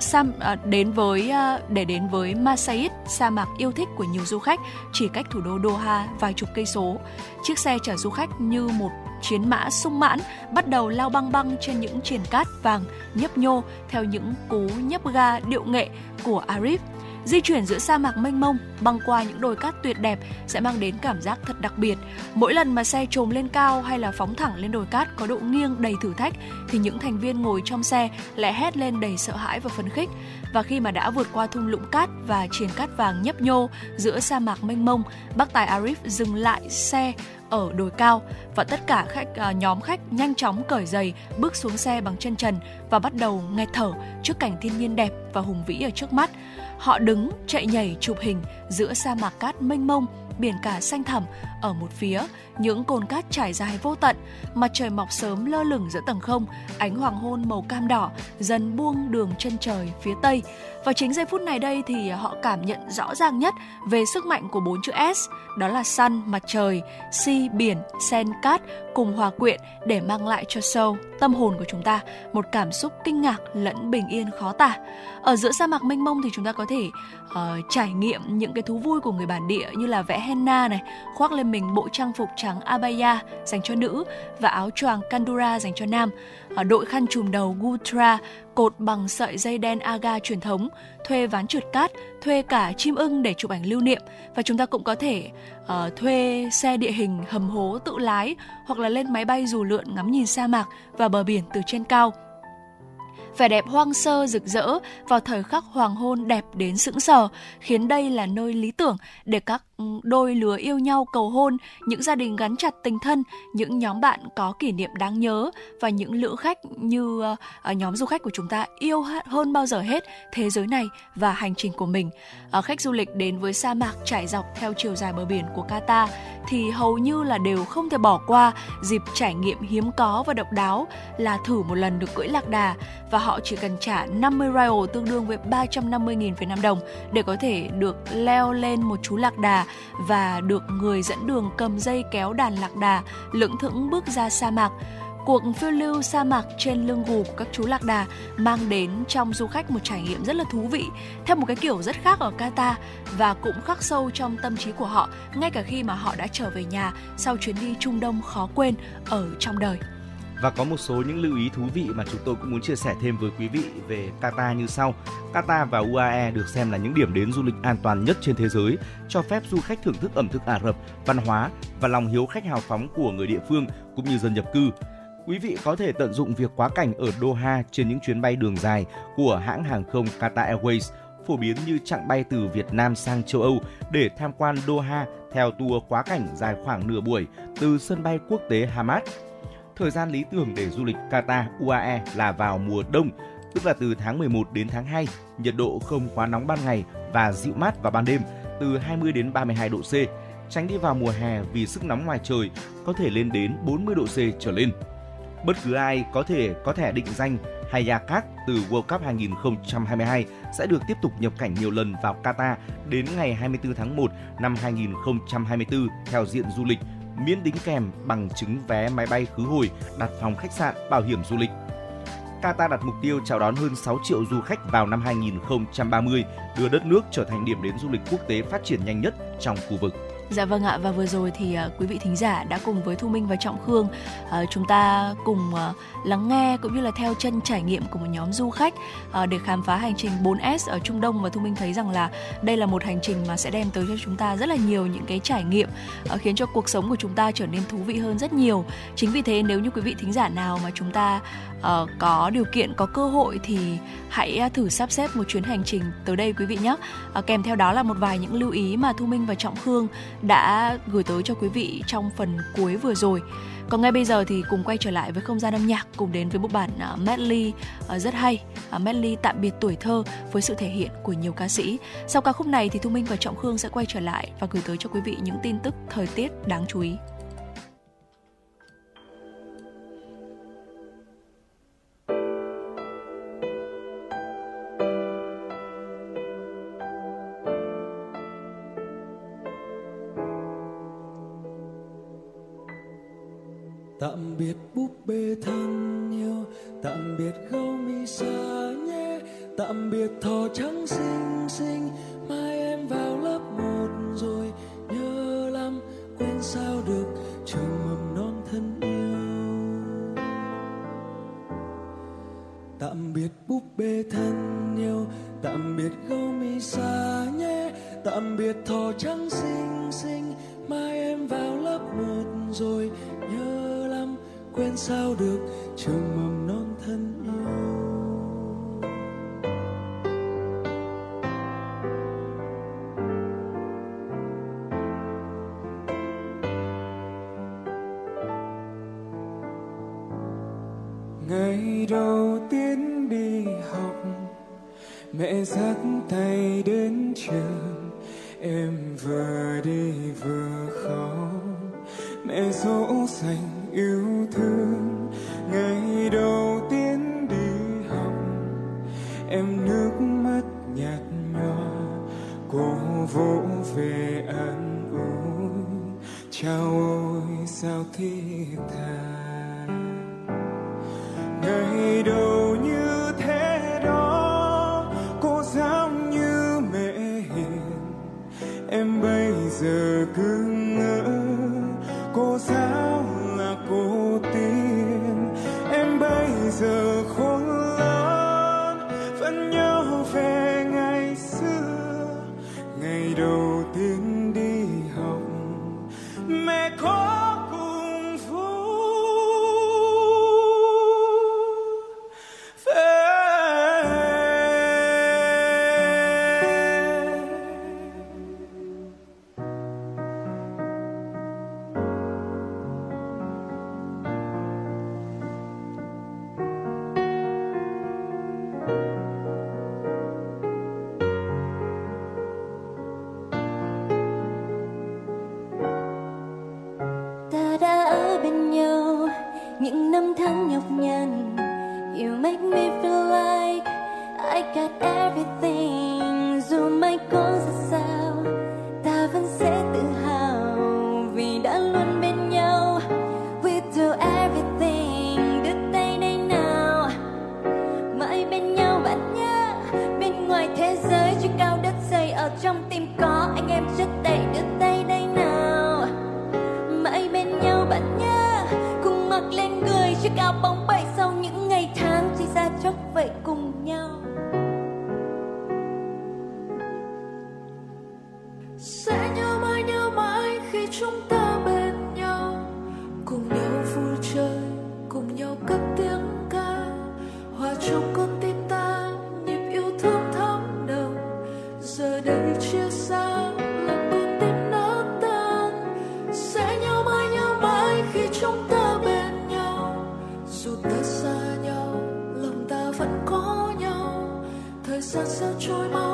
Sam à, đến với à, để đến với Masayit, sa mạc yêu thích của nhiều du khách, chỉ cách thủ đô Doha vài chục cây số. Chiếc xe chở du khách như một chiến mã sung mãn bắt đầu lao băng băng trên những triển cát vàng nhấp nhô theo những cú nhấp ga điệu nghệ của Arif. Di chuyển giữa sa mạc mênh mông, băng qua những đồi cát tuyệt đẹp sẽ mang đến cảm giác thật đặc biệt. Mỗi lần mà xe trồm lên cao hay là phóng thẳng lên đồi cát có độ nghiêng đầy thử thách thì những thành viên ngồi trong xe lại hét lên đầy sợ hãi và phấn khích. Và khi mà đã vượt qua thung lũng cát và triển cát vàng nhấp nhô giữa sa mạc mênh mông, bác tài Arif dừng lại xe ở đồi cao và tất cả khách à, nhóm khách nhanh chóng cởi giày bước xuống xe bằng chân trần và bắt đầu nghe thở trước cảnh thiên nhiên đẹp và hùng vĩ ở trước mắt. Họ đứng, chạy nhảy, chụp hình giữa sa mạc cát mênh mông, biển cả xanh thẳm ở một phía, những cồn cát trải dài vô tận, mặt trời mọc sớm lơ lửng giữa tầng không, ánh hoàng hôn màu cam đỏ dần buông đường chân trời phía tây. Và chính giây phút này đây thì họ cảm nhận rõ ràng nhất về sức mạnh của bốn chữ S, đó là sun, mặt trời, si, biển, sen, cát cùng hòa quyện để mang lại cho sâu tâm hồn của chúng ta một cảm xúc kinh ngạc lẫn bình yên khó tả. Ở giữa sa mạc mênh mông thì chúng ta có thể uh, trải nghiệm những cái thú vui của người bản địa như là vẽ henna này, khoác lên mình bộ trang phục trắng abaya dành cho nữ và áo choàng kandura dành cho nam, đội khăn trùm đầu gutra cột bằng sợi dây đen aga truyền thống, thuê ván trượt cát, thuê cả chim ưng để chụp ảnh lưu niệm. Và chúng ta cũng có thể uh, thuê xe địa hình hầm hố tự lái hoặc là lên máy bay dù lượn ngắm nhìn sa mạc và bờ biển từ trên cao. Vẻ đẹp hoang sơ rực rỡ vào thời khắc hoàng hôn đẹp đến sững sờ, khiến đây là nơi lý tưởng để các Ừ, đôi lứa yêu nhau cầu hôn, những gia đình gắn chặt tình thân, những nhóm bạn có kỷ niệm đáng nhớ và những lữ khách như uh, nhóm du khách của chúng ta yêu hơn bao giờ hết thế giới này và hành trình của mình. Uh, khách du lịch đến với sa mạc trải dọc theo chiều dài bờ biển của Qatar thì hầu như là đều không thể bỏ qua dịp trải nghiệm hiếm có và độc đáo là thử một lần được cưỡi lạc đà và họ chỉ cần trả 50 rial tương đương với 350.000 Việt Nam đồng để có thể được leo lên một chú lạc đà và được người dẫn đường cầm dây kéo đàn lạc đà, lững thững bước ra sa mạc cuộc phiêu lưu sa mạc trên lưng gù của các chú lạc đà mang đến trong du khách một trải nghiệm rất là thú vị, theo một cái kiểu rất khác ở Qatar và cũng khắc sâu trong tâm trí của họ ngay cả khi mà họ đã trở về nhà sau chuyến đi Trung Đông khó quên ở trong đời. Và có một số những lưu ý thú vị mà chúng tôi cũng muốn chia sẻ thêm với quý vị về Qatar như sau. Qatar và UAE được xem là những điểm đến du lịch an toàn nhất trên thế giới, cho phép du khách thưởng thức ẩm thực Ả Rập, văn hóa và lòng hiếu khách hào phóng của người địa phương cũng như dân nhập cư. Quý vị có thể tận dụng việc quá cảnh ở Doha trên những chuyến bay đường dài của hãng hàng không Qatar Airways, phổ biến như chặng bay từ Việt Nam sang châu Âu để tham quan Doha theo tour quá cảnh dài khoảng nửa buổi từ sân bay quốc tế Hamad Thời gian lý tưởng để du lịch Qatar UAE là vào mùa đông, tức là từ tháng 11 đến tháng 2, nhiệt độ không quá nóng ban ngày và dịu mát vào ban đêm từ 20 đến 32 độ C. Tránh đi vào mùa hè vì sức nóng ngoài trời có thể lên đến 40 độ C trở lên. Bất cứ ai có thể có thẻ định danh hay Yakat từ World Cup 2022 sẽ được tiếp tục nhập cảnh nhiều lần vào Qatar đến ngày 24 tháng 1 năm 2024 theo diện du lịch miễn đính kèm bằng chứng vé máy bay khứ hồi, đặt phòng khách sạn, bảo hiểm du lịch. Qatar đặt mục tiêu chào đón hơn 6 triệu du khách vào năm 2030, đưa đất nước trở thành điểm đến du lịch quốc tế phát triển nhanh nhất trong khu vực. Dạ vâng ạ và vừa rồi thì uh, quý vị thính giả đã cùng với Thu Minh và Trọng Khương uh, chúng ta cùng uh, lắng nghe cũng như là theo chân trải nghiệm của một nhóm du khách uh, để khám phá hành trình 4S ở Trung Đông và Thu Minh thấy rằng là đây là một hành trình mà sẽ đem tới cho chúng ta rất là nhiều những cái trải nghiệm uh, khiến cho cuộc sống của chúng ta trở nên thú vị hơn rất nhiều. Chính vì thế nếu như quý vị thính giả nào mà chúng ta uh, có điều kiện có cơ hội thì hãy à, thử sắp xếp một chuyến hành trình tới đây quý vị nhé. Uh, kèm theo đó là một vài những lưu ý mà Thu Minh và Trọng Khương đã gửi tới cho quý vị trong phần cuối vừa rồi. Còn ngay bây giờ thì cùng quay trở lại với không gian âm nhạc cùng đến với một bản uh, medley uh, rất hay, uh, medley tạm biệt tuổi thơ với sự thể hiện của nhiều ca sĩ. Sau ca khúc này thì Thu Minh và Trọng Khương sẽ quay trở lại và gửi tới cho quý vị những tin tức thời tiết đáng chú ý. Búp bê thời gian trôi trôi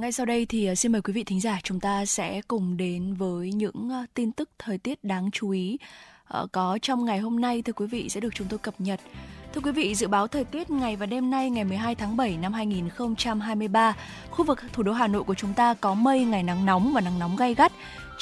ngay sau đây thì ờ, xin mời quý vị thính giả chúng ta sẽ cùng đến với những ờ, tin tức thời tiết đáng chú ý ờ, có trong ngày hôm nay thưa quý vị sẽ được chúng tôi cập nhật. Thưa quý vị, dự báo thời tiết ngày và đêm nay ngày 12 tháng 7 năm 2023, khu vực thủ đô Hà Nội của chúng ta có mây, ngày nắng nóng và nắng nóng gay gắt.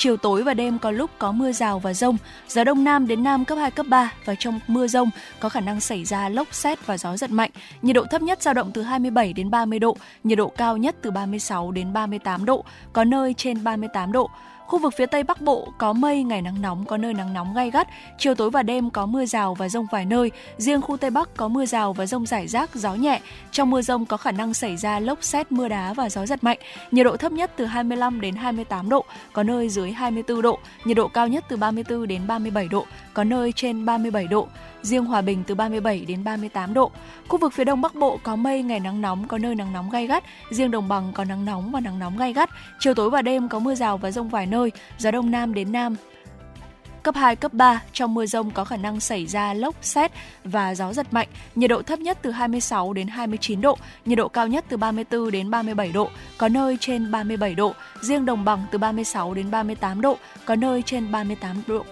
Chiều tối và đêm có lúc có mưa rào và rông, gió đông nam đến nam cấp 2, cấp 3 và trong mưa rông có khả năng xảy ra lốc xét và gió giật mạnh. Nhiệt độ thấp nhất dao động từ 27 đến 30 độ, nhiệt độ cao nhất từ 36 đến 38 độ, có nơi trên 38 độ. Khu vực phía Tây Bắc Bộ có mây, ngày nắng nóng, có nơi nắng nóng gai gắt, chiều tối và đêm có mưa rào và rông vài nơi. Riêng khu Tây Bắc có mưa rào và rông rải rác, gió nhẹ. Trong mưa rông có khả năng xảy ra lốc xét, mưa đá và gió giật mạnh. Nhiệt độ thấp nhất từ 25 đến 28 độ, có nơi dưới 24 độ. Nhiệt độ cao nhất từ 34 đến 37 độ, có nơi trên 37 độ. Riêng Hòa Bình từ 37 đến 38 độ. Khu vực phía Đông Bắc Bộ có mây, ngày nắng nóng, có nơi nắng nóng gay gắt. Riêng Đồng Bằng có nắng nóng và nắng nóng gay gắt. Chiều tối và đêm có mưa rào và rông vài nơi, gió Đông Nam đến Nam cấp 2, cấp 3, trong mưa rông có khả năng xảy ra lốc, xét và gió giật mạnh. Nhiệt độ thấp nhất từ 26 đến 29 độ, nhiệt độ cao nhất từ 34 đến 37 độ, có nơi trên 37 độ. Riêng đồng bằng từ 36 đến 38 độ, có nơi trên 38 độ.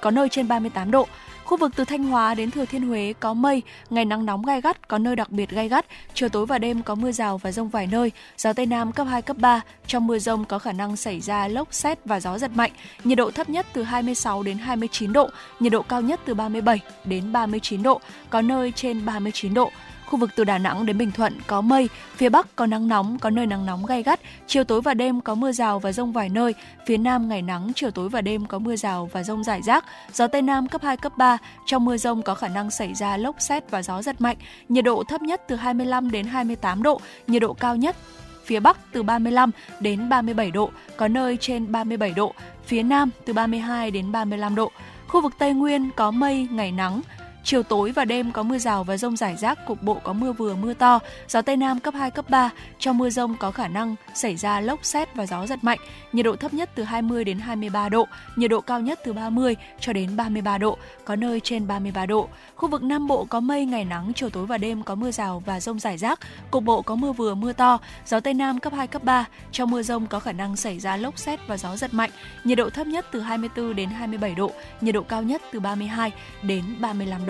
Có nơi trên 38 độ. Khu vực từ Thanh Hóa đến Thừa Thiên Huế có mây, ngày nắng nóng gai gắt, có nơi đặc biệt gai gắt. Chiều tối và đêm có mưa rào và rông vài nơi, gió Tây Nam cấp 2, cấp 3. Trong mưa rông có khả năng xảy ra lốc, xét và gió giật mạnh. Nhiệt độ thấp nhất từ 26 đến 29 độ, nhiệt độ cao nhất từ 37 đến 39 độ, có nơi trên 39 độ. Khu vực từ Đà Nẵng đến Bình Thuận có mây, phía Bắc có nắng nóng, có nơi nắng nóng gai gắt, chiều tối và đêm có mưa rào và rông vài nơi, phía Nam ngày nắng, chiều tối và đêm có mưa rào và rông rải rác, gió Tây Nam cấp 2, cấp 3, trong mưa rông có khả năng xảy ra lốc xét và gió giật mạnh, nhiệt độ thấp nhất từ 25 đến 28 độ, nhiệt độ cao nhất phía Bắc từ 35 đến 37 độ, có nơi trên 37 độ, phía Nam từ 32 đến 35 độ. Khu vực Tây Nguyên có mây, ngày nắng, Chiều tối và đêm có mưa rào và rông rải rác, cục bộ có mưa vừa mưa to, gió Tây Nam cấp 2, cấp 3. Trong mưa rông có khả năng xảy ra lốc xét và gió giật mạnh. Nhiệt độ thấp nhất từ 20 đến 23 độ, nhiệt độ cao nhất từ 30 cho đến 33 độ, có nơi trên 33 độ. Khu vực Nam Bộ có mây, ngày nắng, chiều tối và đêm có mưa rào và rông rải rác, cục bộ có mưa vừa mưa to, gió Tây Nam cấp 2, cấp 3. Trong mưa rông có khả năng xảy ra lốc xét và gió giật mạnh. Nhiệt độ thấp nhất từ 24 đến 27 độ, nhiệt độ cao nhất từ 32 đến 35 độ.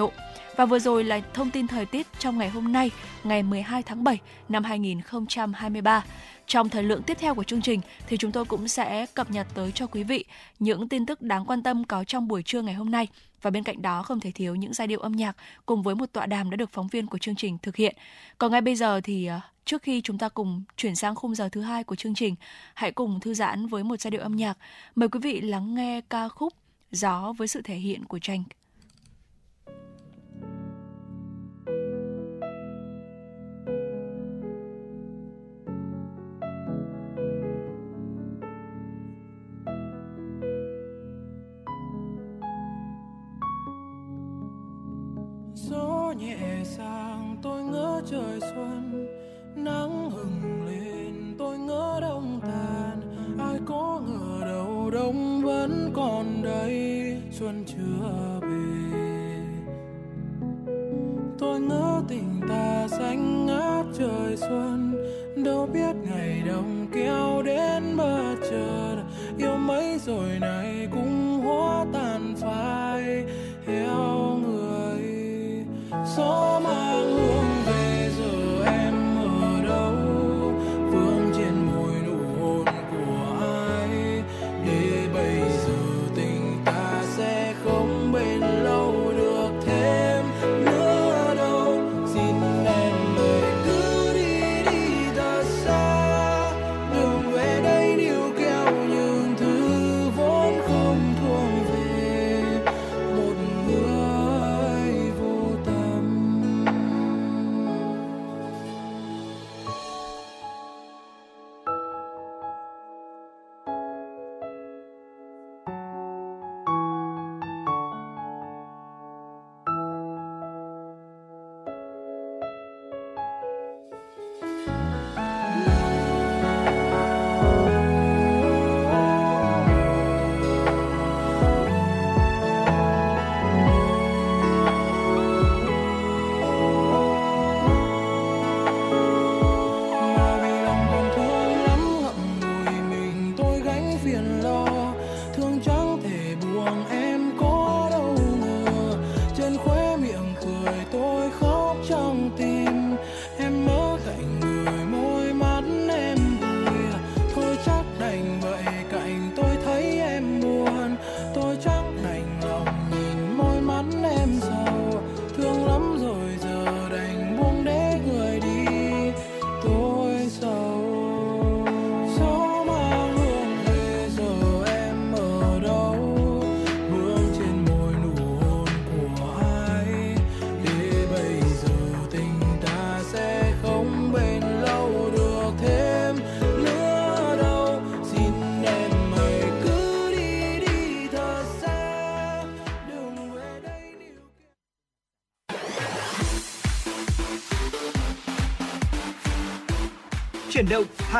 Và vừa rồi là thông tin thời tiết trong ngày hôm nay, ngày 12 tháng 7 năm 2023. Trong thời lượng tiếp theo của chương trình thì chúng tôi cũng sẽ cập nhật tới cho quý vị những tin tức đáng quan tâm có trong buổi trưa ngày hôm nay và bên cạnh đó không thể thiếu những giai điệu âm nhạc cùng với một tọa đàm đã được phóng viên của chương trình thực hiện. Còn ngay bây giờ thì ờ, trước khi chúng ta cùng chuyển sang khung giờ thứ hai của chương trình, hãy cùng thư giãn với một giai điệu âm nhạc. Mời quý vị lắng nghe ca khúc Gió với sự thể hiện của Tranh. Gió nhẹ sang tôi ngỡ trời xuân. Nắng hừng lên, tôi ngỡ đông tàn. Ai có ngờ đâu đông vẫn còn đây xuân chưa về. Tôi ngỡ tình ta xanh ngát trời xuân. Đâu biết ngày đông kéo đến bất chợt. Yêu mấy rồi này cũng hóa tàn phai. Heo người gió mang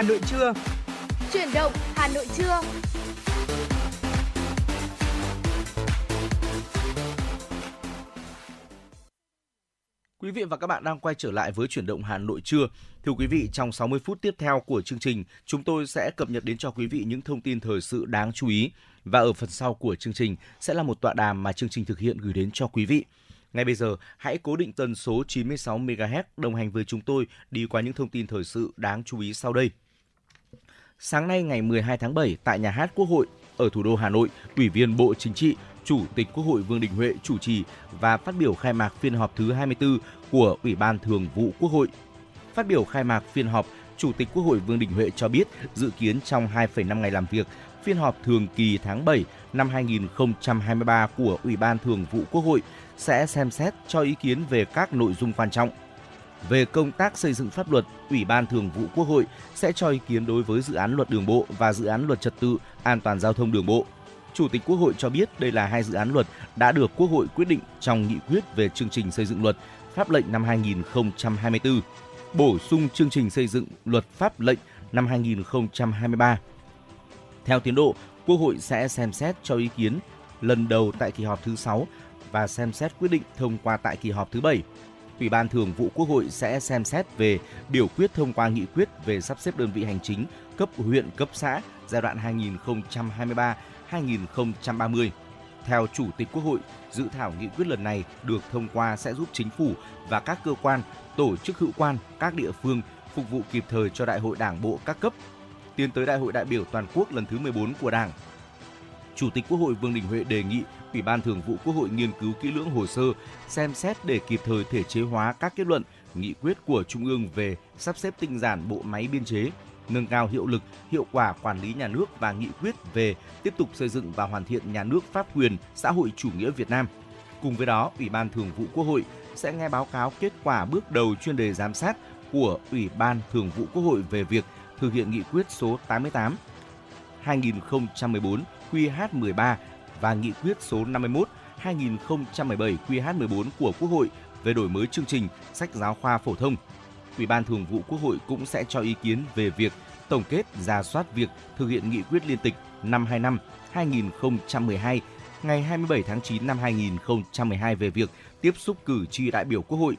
Hà Nội trưa. Chuyển động Hà Nội trưa. Quý vị và các bạn đang quay trở lại với chuyển động Hà Nội trưa. Thưa quý vị, trong 60 phút tiếp theo của chương trình, chúng tôi sẽ cập nhật đến cho quý vị những thông tin thời sự đáng chú ý. Và ở phần sau của chương trình sẽ là một tọa đàm mà chương trình thực hiện gửi đến cho quý vị. Ngay bây giờ, hãy cố định tần số 96 MHz đồng hành với chúng tôi đi qua những thông tin thời sự đáng chú ý sau đây. Sáng nay ngày 12 tháng 7 tại nhà hát Quốc hội ở thủ đô Hà Nội, Ủy viên Bộ Chính trị, Chủ tịch Quốc hội Vương Đình Huệ chủ trì và phát biểu khai mạc phiên họp thứ 24 của Ủy ban Thường vụ Quốc hội. Phát biểu khai mạc phiên họp, Chủ tịch Quốc hội Vương Đình Huệ cho biết dự kiến trong 2,5 ngày làm việc, phiên họp thường kỳ tháng 7 năm 2023 của Ủy ban Thường vụ Quốc hội sẽ xem xét cho ý kiến về các nội dung quan trọng. Về công tác xây dựng pháp luật, Ủy ban Thường vụ Quốc hội sẽ cho ý kiến đối với dự án luật đường bộ và dự án luật trật tự an toàn giao thông đường bộ. Chủ tịch Quốc hội cho biết đây là hai dự án luật đã được Quốc hội quyết định trong nghị quyết về chương trình xây dựng luật pháp lệnh năm 2024, bổ sung chương trình xây dựng luật pháp lệnh năm 2023. Theo tiến độ, Quốc hội sẽ xem xét cho ý kiến lần đầu tại kỳ họp thứ 6 và xem xét quyết định thông qua tại kỳ họp thứ 7. Ủy ban Thường vụ Quốc hội sẽ xem xét về biểu quyết thông qua nghị quyết về sắp xếp đơn vị hành chính cấp huyện cấp xã giai đoạn 2023-2030. Theo Chủ tịch Quốc hội, dự thảo nghị quyết lần này được thông qua sẽ giúp chính phủ và các cơ quan, tổ chức hữu quan, các địa phương phục vụ kịp thời cho Đại hội Đảng bộ các cấp, tiến tới Đại hội đại biểu toàn quốc lần thứ 14 của Đảng. Chủ tịch Quốc hội Vương Đình Huệ đề nghị Ủy ban Thường vụ Quốc hội nghiên cứu kỹ lưỡng hồ sơ, xem xét để kịp thời thể chế hóa các kết luận, nghị quyết của Trung ương về sắp xếp tinh giản bộ máy biên chế, nâng cao hiệu lực, hiệu quả quản lý nhà nước và nghị quyết về tiếp tục xây dựng và hoàn thiện nhà nước pháp quyền xã hội chủ nghĩa Việt Nam. Cùng với đó, Ủy ban Thường vụ Quốc hội sẽ nghe báo cáo kết quả bước đầu chuyên đề giám sát của Ủy ban Thường vụ Quốc hội về việc thực hiện nghị quyết số 88 2014 QH13 và nghị quyết số 51 2017 QH14 của Quốc hội về đổi mới chương trình sách giáo khoa phổ thông. Ủy ban Thường vụ Quốc hội cũng sẽ cho ý kiến về việc tổng kết ra soát việc thực hiện nghị quyết liên tịch năm 25 2012 ngày 27 tháng 9 năm 2012 về việc tiếp xúc cử tri đại biểu Quốc hội.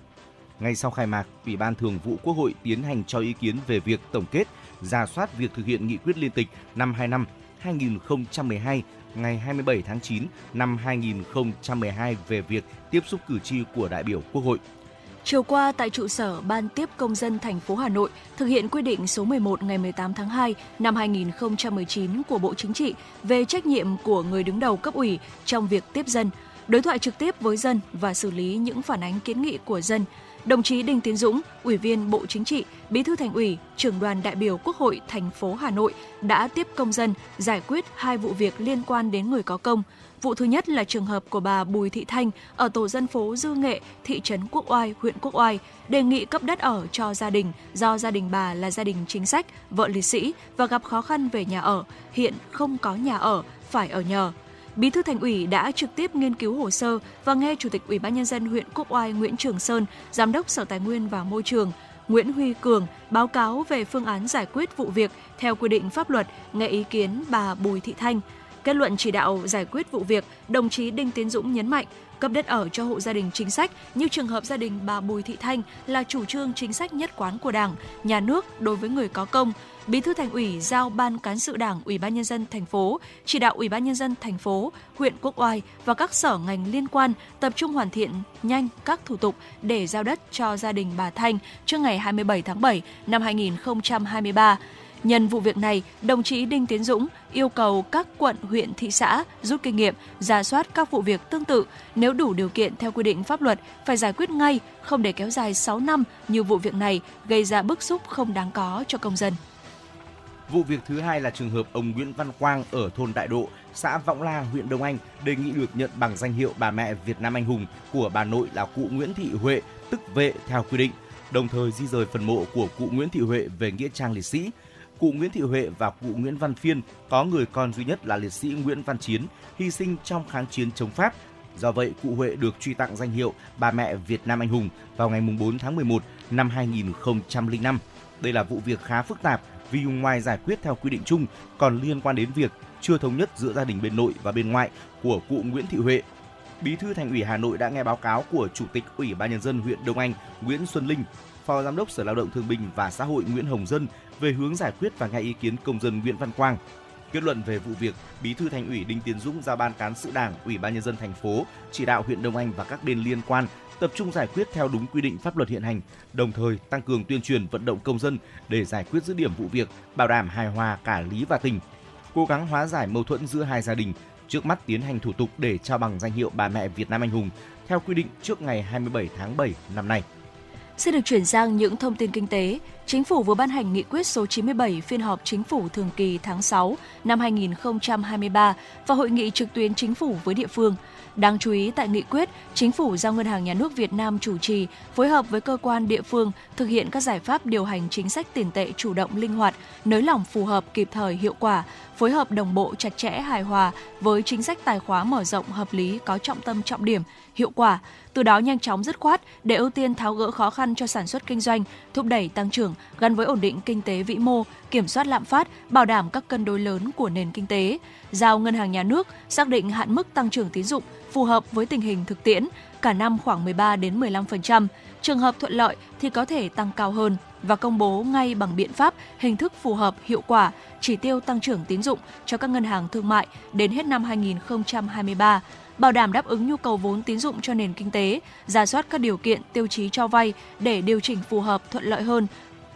Ngay sau khai mạc, Ủy ban Thường vụ Quốc hội tiến hành cho ý kiến về việc tổng kết, ra soát việc thực hiện nghị quyết liên tịch năm 25 2012 ngày 27 tháng 9 năm 2012 về việc tiếp xúc cử tri của đại biểu Quốc hội. Chiều qua tại trụ sở Ban tiếp công dân thành phố Hà Nội thực hiện quy định số 11 ngày 18 tháng 2 năm 2019 của Bộ Chính trị về trách nhiệm của người đứng đầu cấp ủy trong việc tiếp dân, đối thoại trực tiếp với dân và xử lý những phản ánh kiến nghị của dân. Đồng chí Đinh Tiến Dũng, Ủy viên Bộ Chính trị, Bí thư Thành ủy, trưởng đoàn đại biểu Quốc hội thành phố Hà Nội đã tiếp công dân giải quyết hai vụ việc liên quan đến người có công. Vụ thứ nhất là trường hợp của bà Bùi Thị Thanh ở tổ dân phố Dư Nghệ, thị trấn Quốc Oai, huyện Quốc Oai, đề nghị cấp đất ở cho gia đình do gia đình bà là gia đình chính sách, vợ liệt sĩ và gặp khó khăn về nhà ở, hiện không có nhà ở, phải ở nhờ. Bí thư Thành ủy đã trực tiếp nghiên cứu hồ sơ và nghe Chủ tịch Ủy ban nhân dân huyện Quốc Oai Nguyễn Trường Sơn, Giám đốc Sở Tài nguyên và Môi trường Nguyễn Huy Cường báo cáo về phương án giải quyết vụ việc theo quy định pháp luật, nghe ý kiến bà Bùi Thị Thanh. Kết luận chỉ đạo giải quyết vụ việc, đồng chí Đinh Tiến Dũng nhấn mạnh cấp đất ở cho hộ gia đình chính sách như trường hợp gia đình bà Bùi Thị Thanh là chủ trương chính sách nhất quán của Đảng, nhà nước đối với người có công. Bí thư Thành ủy giao Ban cán sự Đảng Ủy ban nhân dân thành phố chỉ đạo Ủy ban nhân dân thành phố, huyện Quốc Oai và các sở ngành liên quan tập trung hoàn thiện nhanh các thủ tục để giao đất cho gia đình bà Thanh trước ngày 27 tháng 7 năm 2023. Nhân vụ việc này, đồng chí Đinh Tiến Dũng yêu cầu các quận, huyện, thị xã rút kinh nghiệm, ra soát các vụ việc tương tự, nếu đủ điều kiện theo quy định pháp luật phải giải quyết ngay, không để kéo dài 6 năm như vụ việc này gây ra bức xúc không đáng có cho công dân. Vụ việc thứ hai là trường hợp ông Nguyễn Văn Quang ở thôn Đại Độ, xã Võng La, huyện Đông Anh đề nghị được nhận bằng danh hiệu bà mẹ Việt Nam anh hùng của bà nội là cụ Nguyễn Thị Huệ, tức vệ theo quy định, đồng thời di rời phần mộ của cụ Nguyễn Thị Huệ về nghĩa trang liệt sĩ cụ Nguyễn Thị Huệ và cụ Nguyễn Văn Phiên có người con duy nhất là liệt sĩ Nguyễn Văn Chiến, hy sinh trong kháng chiến chống Pháp. Do vậy, cụ Huệ được truy tặng danh hiệu Bà mẹ Việt Nam anh hùng vào ngày 4 tháng 11 năm 2005. Đây là vụ việc khá phức tạp vì ngoài giải quyết theo quy định chung còn liên quan đến việc chưa thống nhất giữa gia đình bên nội và bên ngoại của cụ Nguyễn Thị Huệ. Bí thư Thành ủy Hà Nội đã nghe báo cáo của Chủ tịch Ủy ban nhân dân huyện Đông Anh Nguyễn Xuân Linh, Phó Giám đốc Sở Lao động Thương binh và Xã hội Nguyễn Hồng Dân về hướng giải quyết và nghe ý kiến công dân Nguyễn Văn Quang. Kết luận về vụ việc, Bí thư Thành ủy Đinh Tiến Dũng giao ban cán sự Đảng, Ủy ban nhân dân thành phố chỉ đạo huyện Đông Anh và các bên liên quan tập trung giải quyết theo đúng quy định pháp luật hiện hành, đồng thời tăng cường tuyên truyền vận động công dân để giải quyết dứt điểm vụ việc, bảo đảm hài hòa cả lý và tình. Cố gắng hóa giải mâu thuẫn giữa hai gia đình, trước mắt tiến hành thủ tục để trao bằng danh hiệu bà mẹ Việt Nam anh hùng theo quy định trước ngày 27 tháng 7 năm nay. Xin được chuyển sang những thông tin kinh tế. Chính phủ vừa ban hành nghị quyết số 97 phiên họp chính phủ thường kỳ tháng 6 năm 2023 và hội nghị trực tuyến chính phủ với địa phương. Đáng chú ý tại nghị quyết, chính phủ giao Ngân hàng Nhà nước Việt Nam chủ trì, phối hợp với cơ quan địa phương thực hiện các giải pháp điều hành chính sách tiền tệ chủ động linh hoạt, nới lỏng phù hợp kịp thời hiệu quả, phối hợp đồng bộ chặt chẽ hài hòa với chính sách tài khóa mở rộng hợp lý có trọng tâm trọng điểm, hiệu quả, từ đó nhanh chóng dứt khoát để ưu tiên tháo gỡ khó khăn cho sản xuất kinh doanh, thúc đẩy tăng trưởng gắn với ổn định kinh tế vĩ mô, kiểm soát lạm phát, bảo đảm các cân đối lớn của nền kinh tế. Giao ngân hàng nhà nước xác định hạn mức tăng trưởng tín dụng phù hợp với tình hình thực tiễn, cả năm khoảng 13 đến 15%, trường hợp thuận lợi thì có thể tăng cao hơn và công bố ngay bằng biện pháp, hình thức phù hợp, hiệu quả chỉ tiêu tăng trưởng tín dụng cho các ngân hàng thương mại đến hết năm 2023 bảo đảm đáp ứng nhu cầu vốn tín dụng cho nền kinh tế, giả soát các điều kiện, tiêu chí cho vay để điều chỉnh phù hợp thuận lợi hơn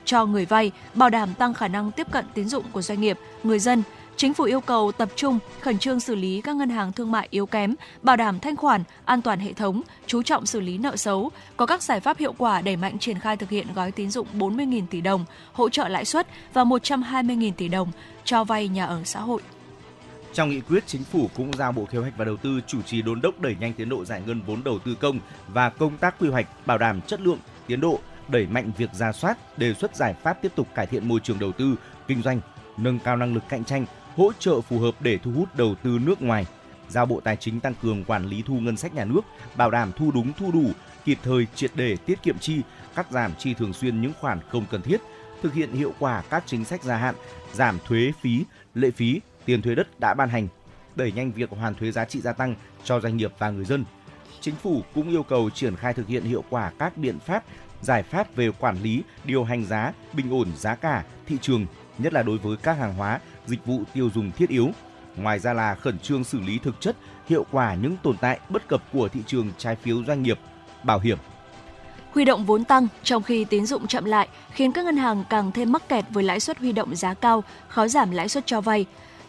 cho người vay, bảo đảm tăng khả năng tiếp cận tín dụng của doanh nghiệp, người dân. Chính phủ yêu cầu tập trung khẩn trương xử lý các ngân hàng thương mại yếu kém, bảo đảm thanh khoản, an toàn hệ thống, chú trọng xử lý nợ xấu, có các giải pháp hiệu quả đẩy mạnh triển khai thực hiện gói tín dụng 40.000 tỷ đồng, hỗ trợ lãi suất và 120.000 tỷ đồng cho vay nhà ở xã hội. Trong nghị quyết, chính phủ cũng giao Bộ Kế hoạch và Đầu tư chủ trì đôn đốc đẩy nhanh tiến độ giải ngân vốn đầu tư công và công tác quy hoạch bảo đảm chất lượng, tiến độ, đẩy mạnh việc ra soát, đề xuất giải pháp tiếp tục cải thiện môi trường đầu tư, kinh doanh, nâng cao năng lực cạnh tranh, hỗ trợ phù hợp để thu hút đầu tư nước ngoài. Giao Bộ Tài chính tăng cường quản lý thu ngân sách nhà nước, bảo đảm thu đúng thu đủ, kịp thời triệt để tiết kiệm chi, cắt giảm chi thường xuyên những khoản không cần thiết, thực hiện hiệu quả các chính sách gia hạn, giảm thuế phí, lệ phí, tiền thuế đất đã ban hành, đẩy nhanh việc hoàn thuế giá trị gia tăng cho doanh nghiệp và người dân. Chính phủ cũng yêu cầu triển khai thực hiện hiệu quả các biện pháp, giải pháp về quản lý, điều hành giá, bình ổn giá cả, thị trường, nhất là đối với các hàng hóa, dịch vụ tiêu dùng thiết yếu. Ngoài ra là khẩn trương xử lý thực chất, hiệu quả những tồn tại bất cập của thị trường trái phiếu doanh nghiệp, bảo hiểm. Huy động vốn tăng trong khi tín dụng chậm lại khiến các ngân hàng càng thêm mắc kẹt với lãi suất huy động giá cao, khó giảm lãi suất cho vay.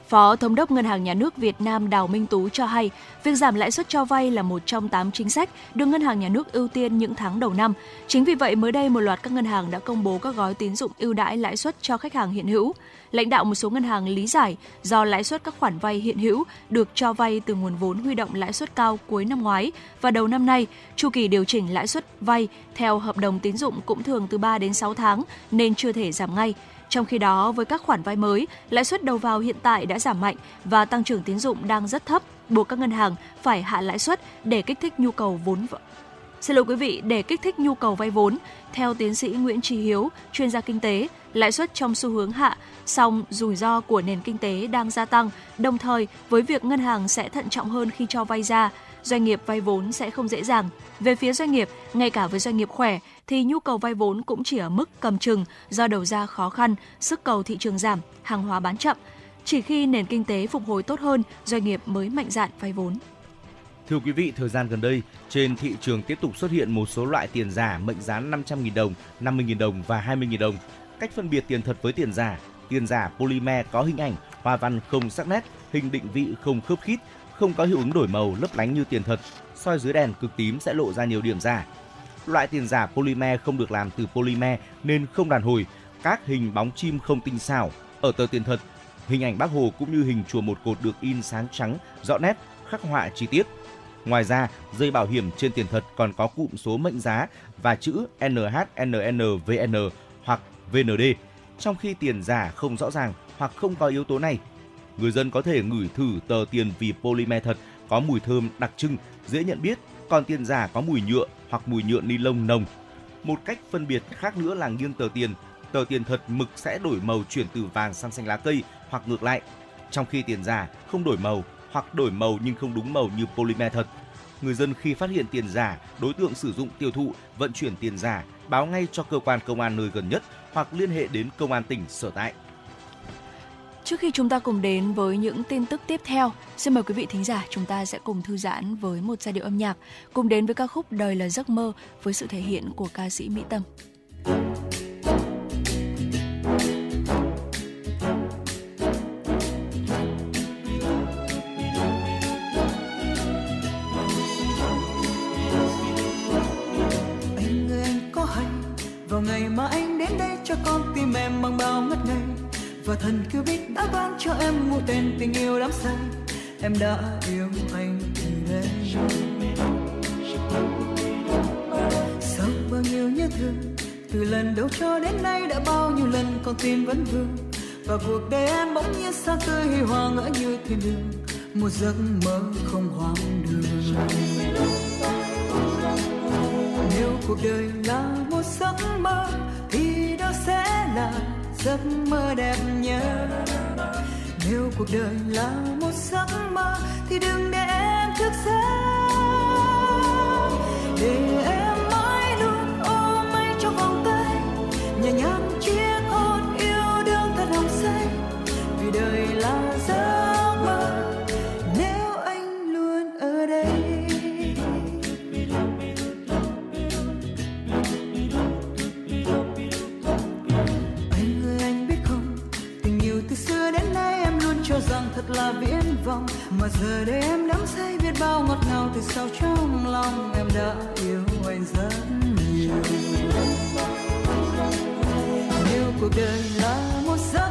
Phó Thống đốc Ngân hàng Nhà nước Việt Nam Đào Minh Tú cho hay, việc giảm lãi suất cho vay là một trong 8 chính sách được Ngân hàng Nhà nước ưu tiên những tháng đầu năm. Chính vì vậy, mới đây một loạt các ngân hàng đã công bố các gói tín dụng ưu đãi lãi suất cho khách hàng hiện hữu. Lãnh đạo một số ngân hàng lý giải do lãi suất các khoản vay hiện hữu được cho vay từ nguồn vốn huy động lãi suất cao cuối năm ngoái và đầu năm nay, chu kỳ điều chỉnh lãi suất vay theo hợp đồng tín dụng cũng thường từ 3 đến 6 tháng nên chưa thể giảm ngay. Trong khi đó, với các khoản vay mới, lãi suất đầu vào hiện tại đã giảm mạnh và tăng trưởng tín dụng đang rất thấp, buộc các ngân hàng phải hạ lãi suất để kích thích nhu cầu vốn Xin lỗi quý vị, để kích thích nhu cầu vay vốn, theo tiến sĩ Nguyễn Trí Hiếu, chuyên gia kinh tế, lãi suất trong xu hướng hạ, song rủi ro của nền kinh tế đang gia tăng, đồng thời với việc ngân hàng sẽ thận trọng hơn khi cho vay ra, doanh nghiệp vay vốn sẽ không dễ dàng. Về phía doanh nghiệp, ngay cả với doanh nghiệp khỏe thì nhu cầu vay vốn cũng chỉ ở mức cầm chừng do đầu ra khó khăn, sức cầu thị trường giảm, hàng hóa bán chậm. Chỉ khi nền kinh tế phục hồi tốt hơn, doanh nghiệp mới mạnh dạn vay vốn. Thưa quý vị, thời gian gần đây, trên thị trường tiếp tục xuất hiện một số loại tiền giả mệnh giá 500.000 đồng, 50.000 đồng và 20.000 đồng. Cách phân biệt tiền thật với tiền giả, tiền giả polymer có hình ảnh, hoa văn không sắc nét, hình định vị không khớp khít, không có hiệu ứng đổi màu lấp lánh như tiền thật, soi dưới đèn cực tím sẽ lộ ra nhiều điểm giả. Loại tiền giả polymer không được làm từ polymer nên không đàn hồi, các hình bóng chim không tinh xảo. Ở tờ tiền thật, hình ảnh bác Hồ cũng như hình chùa một cột được in sáng trắng, rõ nét, khắc họa chi tiết. Ngoài ra, dây bảo hiểm trên tiền thật còn có cụm số mệnh giá và chữ NHNNVN hoặc VND, trong khi tiền giả không rõ ràng hoặc không có yếu tố này người dân có thể ngửi thử tờ tiền vì polymer thật có mùi thơm đặc trưng, dễ nhận biết, còn tiền giả có mùi nhựa hoặc mùi nhựa ni lông nồng. Một cách phân biệt khác nữa là nghiêng tờ tiền. Tờ tiền thật mực sẽ đổi màu chuyển từ vàng sang xanh lá cây hoặc ngược lại. Trong khi tiền giả không đổi màu hoặc đổi màu nhưng không đúng màu như polymer thật. Người dân khi phát hiện tiền giả, đối tượng sử dụng tiêu thụ, vận chuyển tiền giả, báo ngay cho cơ quan công an nơi gần nhất hoặc liên hệ đến công an tỉnh sở tại. Trước khi chúng ta cùng đến với những tin tức tiếp theo, xin mời quý vị thính giả chúng ta sẽ cùng thư giãn với một giai điệu âm nhạc, cùng đến với ca khúc Đời là giấc mơ với sự thể hiện của ca sĩ Mỹ Tâm. Anh ơi anh có hay vào ngày mà anh đến đây cho con tim em mang bao ngất ngây và thần cứ biết đã ban cho em một tên tình yêu đắm say. Em đã yêu anh từ đây sau bao nhiêu nhớ thương, từ lần đầu cho đến nay đã bao nhiêu lần con tim vẫn vương. Và cuộc đời em bỗng nhiên xa tươi, huy hoàng ngỡ như thiên đường. Một giấc mơ không hoang đường. Nếu cuộc đời là một giấc mơ, thì đó sẽ là giấc mơ đẹp nhớ. Nếu cuộc đời là một giấc mơ, thì đừng để em thức giấc. Để em là viễn vọng. Mà giờ đây em đắm say biết bao ngọt ngào từ sau trong lòng em đã yêu anh rất nhiều. Nếu cuộc đời là một giấc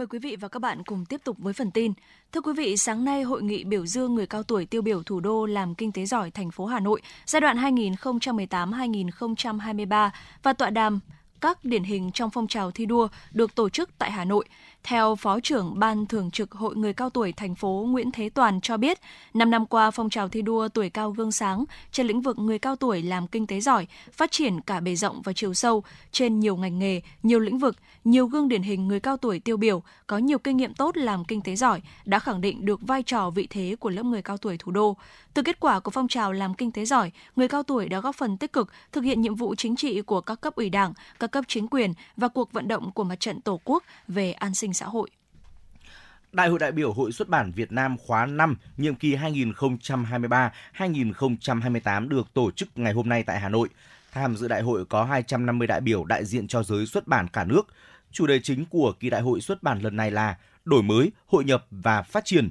Mời quý vị và các bạn cùng tiếp tục với phần tin. Thưa quý vị, sáng nay hội nghị biểu dương người cao tuổi tiêu biểu thủ đô làm kinh tế giỏi thành phố Hà Nội giai đoạn 2018-2023 và tọa đàm các điển hình trong phong trào thi đua được tổ chức tại Hà Nội. Theo Phó trưởng Ban Thường trực Hội Người Cao Tuổi thành phố Nguyễn Thế Toàn cho biết, 5 năm qua phong trào thi đua tuổi cao gương sáng trên lĩnh vực người cao tuổi làm kinh tế giỏi, phát triển cả bề rộng và chiều sâu trên nhiều ngành nghề, nhiều lĩnh vực, nhiều gương điển hình người cao tuổi tiêu biểu có nhiều kinh nghiệm tốt làm kinh tế giỏi đã khẳng định được vai trò vị thế của lớp người cao tuổi thủ đô. Từ kết quả của phong trào làm kinh tế giỏi, người cao tuổi đã góp phần tích cực thực hiện nhiệm vụ chính trị của các cấp ủy Đảng, các cấp chính quyền và cuộc vận động của mặt trận Tổ quốc về an sinh xã hội. Đại hội đại biểu Hội xuất bản Việt Nam khóa 5, nhiệm kỳ 2023-2028 được tổ chức ngày hôm nay tại Hà Nội. Tham dự đại hội có 250 đại biểu đại diện cho giới xuất bản cả nước. Chủ đề chính của kỳ đại hội xuất bản lần này là đổi mới, hội nhập và phát triển.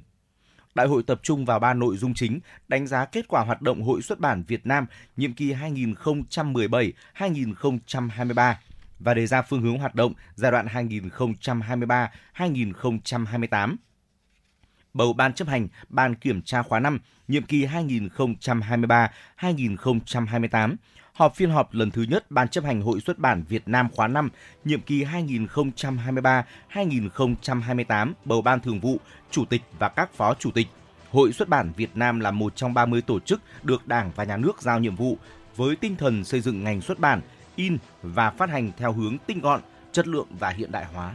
Đại hội tập trung vào ba nội dung chính, đánh giá kết quả hoạt động Hội xuất bản Việt Nam nhiệm kỳ 2017-2023 và đề ra phương hướng hoạt động giai đoạn 2023-2028. Bầu Ban chấp hành Ban kiểm tra khóa 5, nhiệm kỳ 2023-2028, họp phiên họp lần thứ nhất Ban chấp hành Hội xuất bản Việt Nam khóa 5, nhiệm kỳ 2023-2028, bầu Ban thường vụ, Chủ tịch và các phó chủ tịch. Hội xuất bản Việt Nam là một trong 30 tổ chức được Đảng và Nhà nước giao nhiệm vụ với tinh thần xây dựng ngành xuất bản, in và phát hành theo hướng tinh gọn, chất lượng và hiện đại hóa.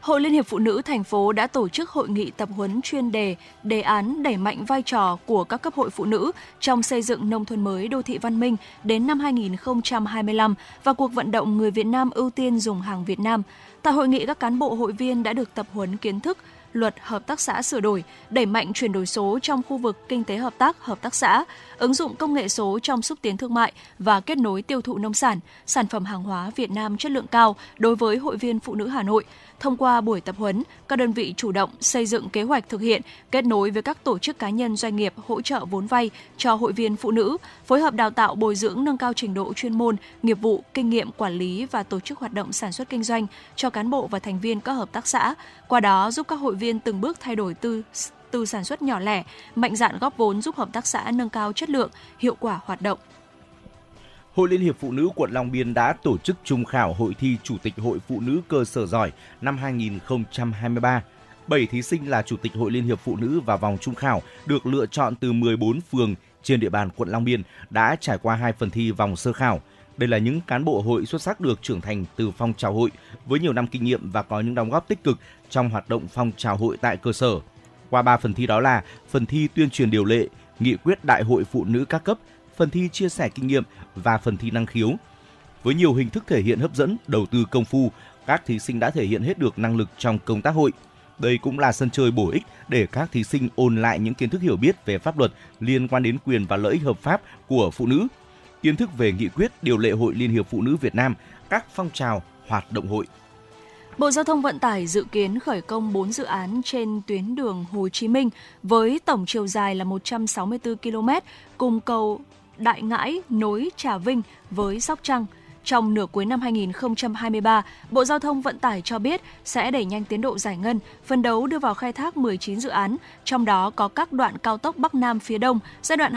Hội Liên hiệp Phụ nữ thành phố đã tổ chức hội nghị tập huấn chuyên đề đề án đẩy mạnh vai trò của các cấp hội phụ nữ trong xây dựng nông thôn mới đô thị văn minh đến năm 2025 và cuộc vận động người Việt Nam ưu tiên dùng hàng Việt Nam. Tại hội nghị các cán bộ hội viên đã được tập huấn kiến thức luật hợp tác xã sửa đổi, đẩy mạnh chuyển đổi số trong khu vực kinh tế hợp tác, hợp tác xã, ứng dụng công nghệ số trong xúc tiến thương mại và kết nối tiêu thụ nông sản, sản phẩm hàng hóa Việt Nam chất lượng cao đối với hội viên phụ nữ Hà Nội. Thông qua buổi tập huấn, các đơn vị chủ động xây dựng kế hoạch thực hiện, kết nối với các tổ chức cá nhân doanh nghiệp hỗ trợ vốn vay cho hội viên phụ nữ, phối hợp đào tạo bồi dưỡng nâng cao trình độ chuyên môn, nghiệp vụ, kinh nghiệm quản lý và tổ chức hoạt động sản xuất kinh doanh cho cán bộ và thành viên các hợp tác xã, qua đó giúp các hội viên từng bước thay đổi từ từ sản xuất nhỏ lẻ, mạnh dạn góp vốn giúp hợp tác xã nâng cao chất lượng, hiệu quả hoạt động. Hội Liên hiệp Phụ nữ quận Long Biên đã tổ chức trung khảo hội thi Chủ tịch Hội Phụ nữ cơ sở giỏi năm 2023. 7 thí sinh là Chủ tịch Hội Liên hiệp Phụ nữ và vòng trung khảo được lựa chọn từ 14 phường trên địa bàn quận Long Biên đã trải qua hai phần thi vòng sơ khảo. Đây là những cán bộ hội xuất sắc được trưởng thành từ phong trào hội với nhiều năm kinh nghiệm và có những đóng góp tích cực trong hoạt động phong trào hội tại cơ sở. Qua 3 phần thi đó là phần thi tuyên truyền điều lệ, nghị quyết đại hội phụ nữ các cấp, phần thi chia sẻ kinh nghiệm và phần thi năng khiếu. Với nhiều hình thức thể hiện hấp dẫn, đầu tư công phu, các thí sinh đã thể hiện hết được năng lực trong công tác hội. Đây cũng là sân chơi bổ ích để các thí sinh ôn lại những kiến thức hiểu biết về pháp luật liên quan đến quyền và lợi ích hợp pháp của phụ nữ, kiến thức về nghị quyết điều lệ Hội Liên hiệp Phụ nữ Việt Nam, các phong trào, hoạt động hội. Bộ Giao thông Vận tải dự kiến khởi công 4 dự án trên tuyến đường Hồ Chí Minh với tổng chiều dài là 164 km cùng cầu Đại Ngãi nối Trà Vinh với Sóc Trăng. Trong nửa cuối năm 2023, Bộ Giao thông Vận tải cho biết sẽ đẩy nhanh tiến độ giải ngân, phân đấu đưa vào khai thác 19 dự án, trong đó có các đoạn cao tốc Bắc Nam phía Đông giai đoạn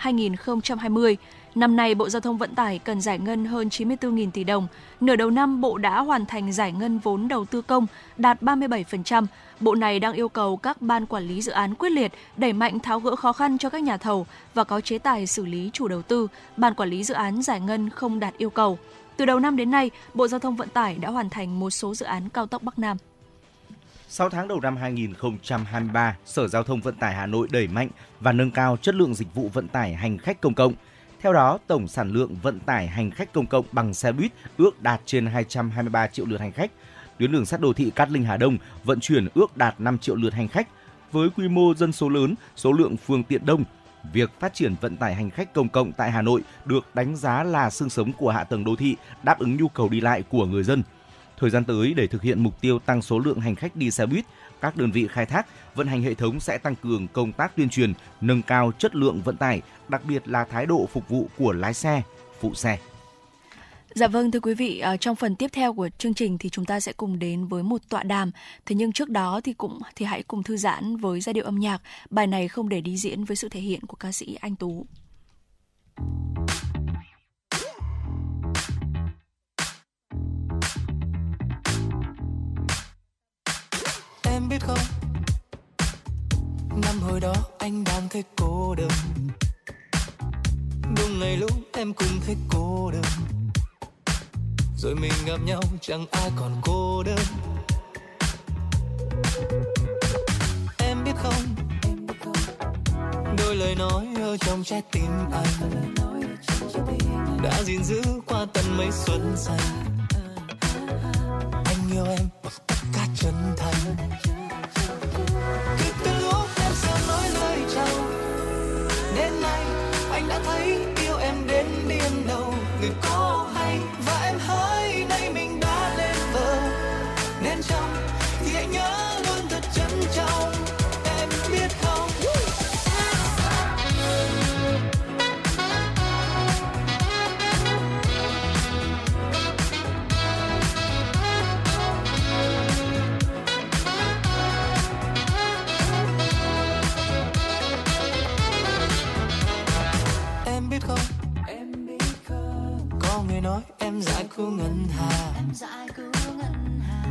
2017-2020. Năm nay, Bộ Giao thông Vận tải cần giải ngân hơn 94.000 tỷ đồng. Nửa đầu năm, Bộ đã hoàn thành giải ngân vốn đầu tư công đạt 37%. Bộ này đang yêu cầu các ban quản lý dự án quyết liệt, đẩy mạnh tháo gỡ khó khăn cho các nhà thầu và có chế tài xử lý chủ đầu tư, ban quản lý dự án giải ngân không đạt yêu cầu. Từ đầu năm đến nay, Bộ Giao thông Vận tải đã hoàn thành một số dự án cao tốc Bắc Nam. 6 tháng đầu năm 2023, Sở Giao thông Vận tải Hà Nội đẩy mạnh và nâng cao chất lượng dịch vụ vận tải hành khách công cộng. Theo đó, tổng sản lượng vận tải hành khách công cộng bằng xe buýt ước đạt trên 223 triệu lượt hành khách. Tuyến đường sắt đô thị Cát Linh Hà Đông vận chuyển ước đạt 5 triệu lượt hành khách. Với quy mô dân số lớn, số lượng phương tiện đông, việc phát triển vận tải hành khách công cộng tại Hà Nội được đánh giá là xương sống của hạ tầng đô thị, đáp ứng nhu cầu đi lại của người dân. Thời gian tới để thực hiện mục tiêu tăng số lượng hành khách đi xe buýt, các đơn vị khai thác, vận hành hệ thống sẽ tăng cường công tác tuyên truyền, nâng cao chất lượng vận tải, đặc biệt là thái độ phục vụ của lái xe, phụ xe. Dạ vâng thưa quý vị, à, trong phần tiếp theo của chương trình thì chúng ta sẽ cùng đến với một tọa đàm. Thế nhưng trước đó thì cũng thì hãy cùng thư giãn với giai điệu âm nhạc. Bài này không để đi diễn với sự thể hiện của ca sĩ Anh Tú. Em biết không? Năm hồi đó anh đang thấy cô đơn. Đúng ngày lúc em cũng thấy cô đơn. Rồi mình gặp nhau chẳng ai còn cô đơn. Em biết không? Đôi lời nói ở trong trái tim anh. Đã gìn giữ qua tận mấy xuân xanh yêu em. Bằng tất cả chân thành nói em dại cứu ngân hà.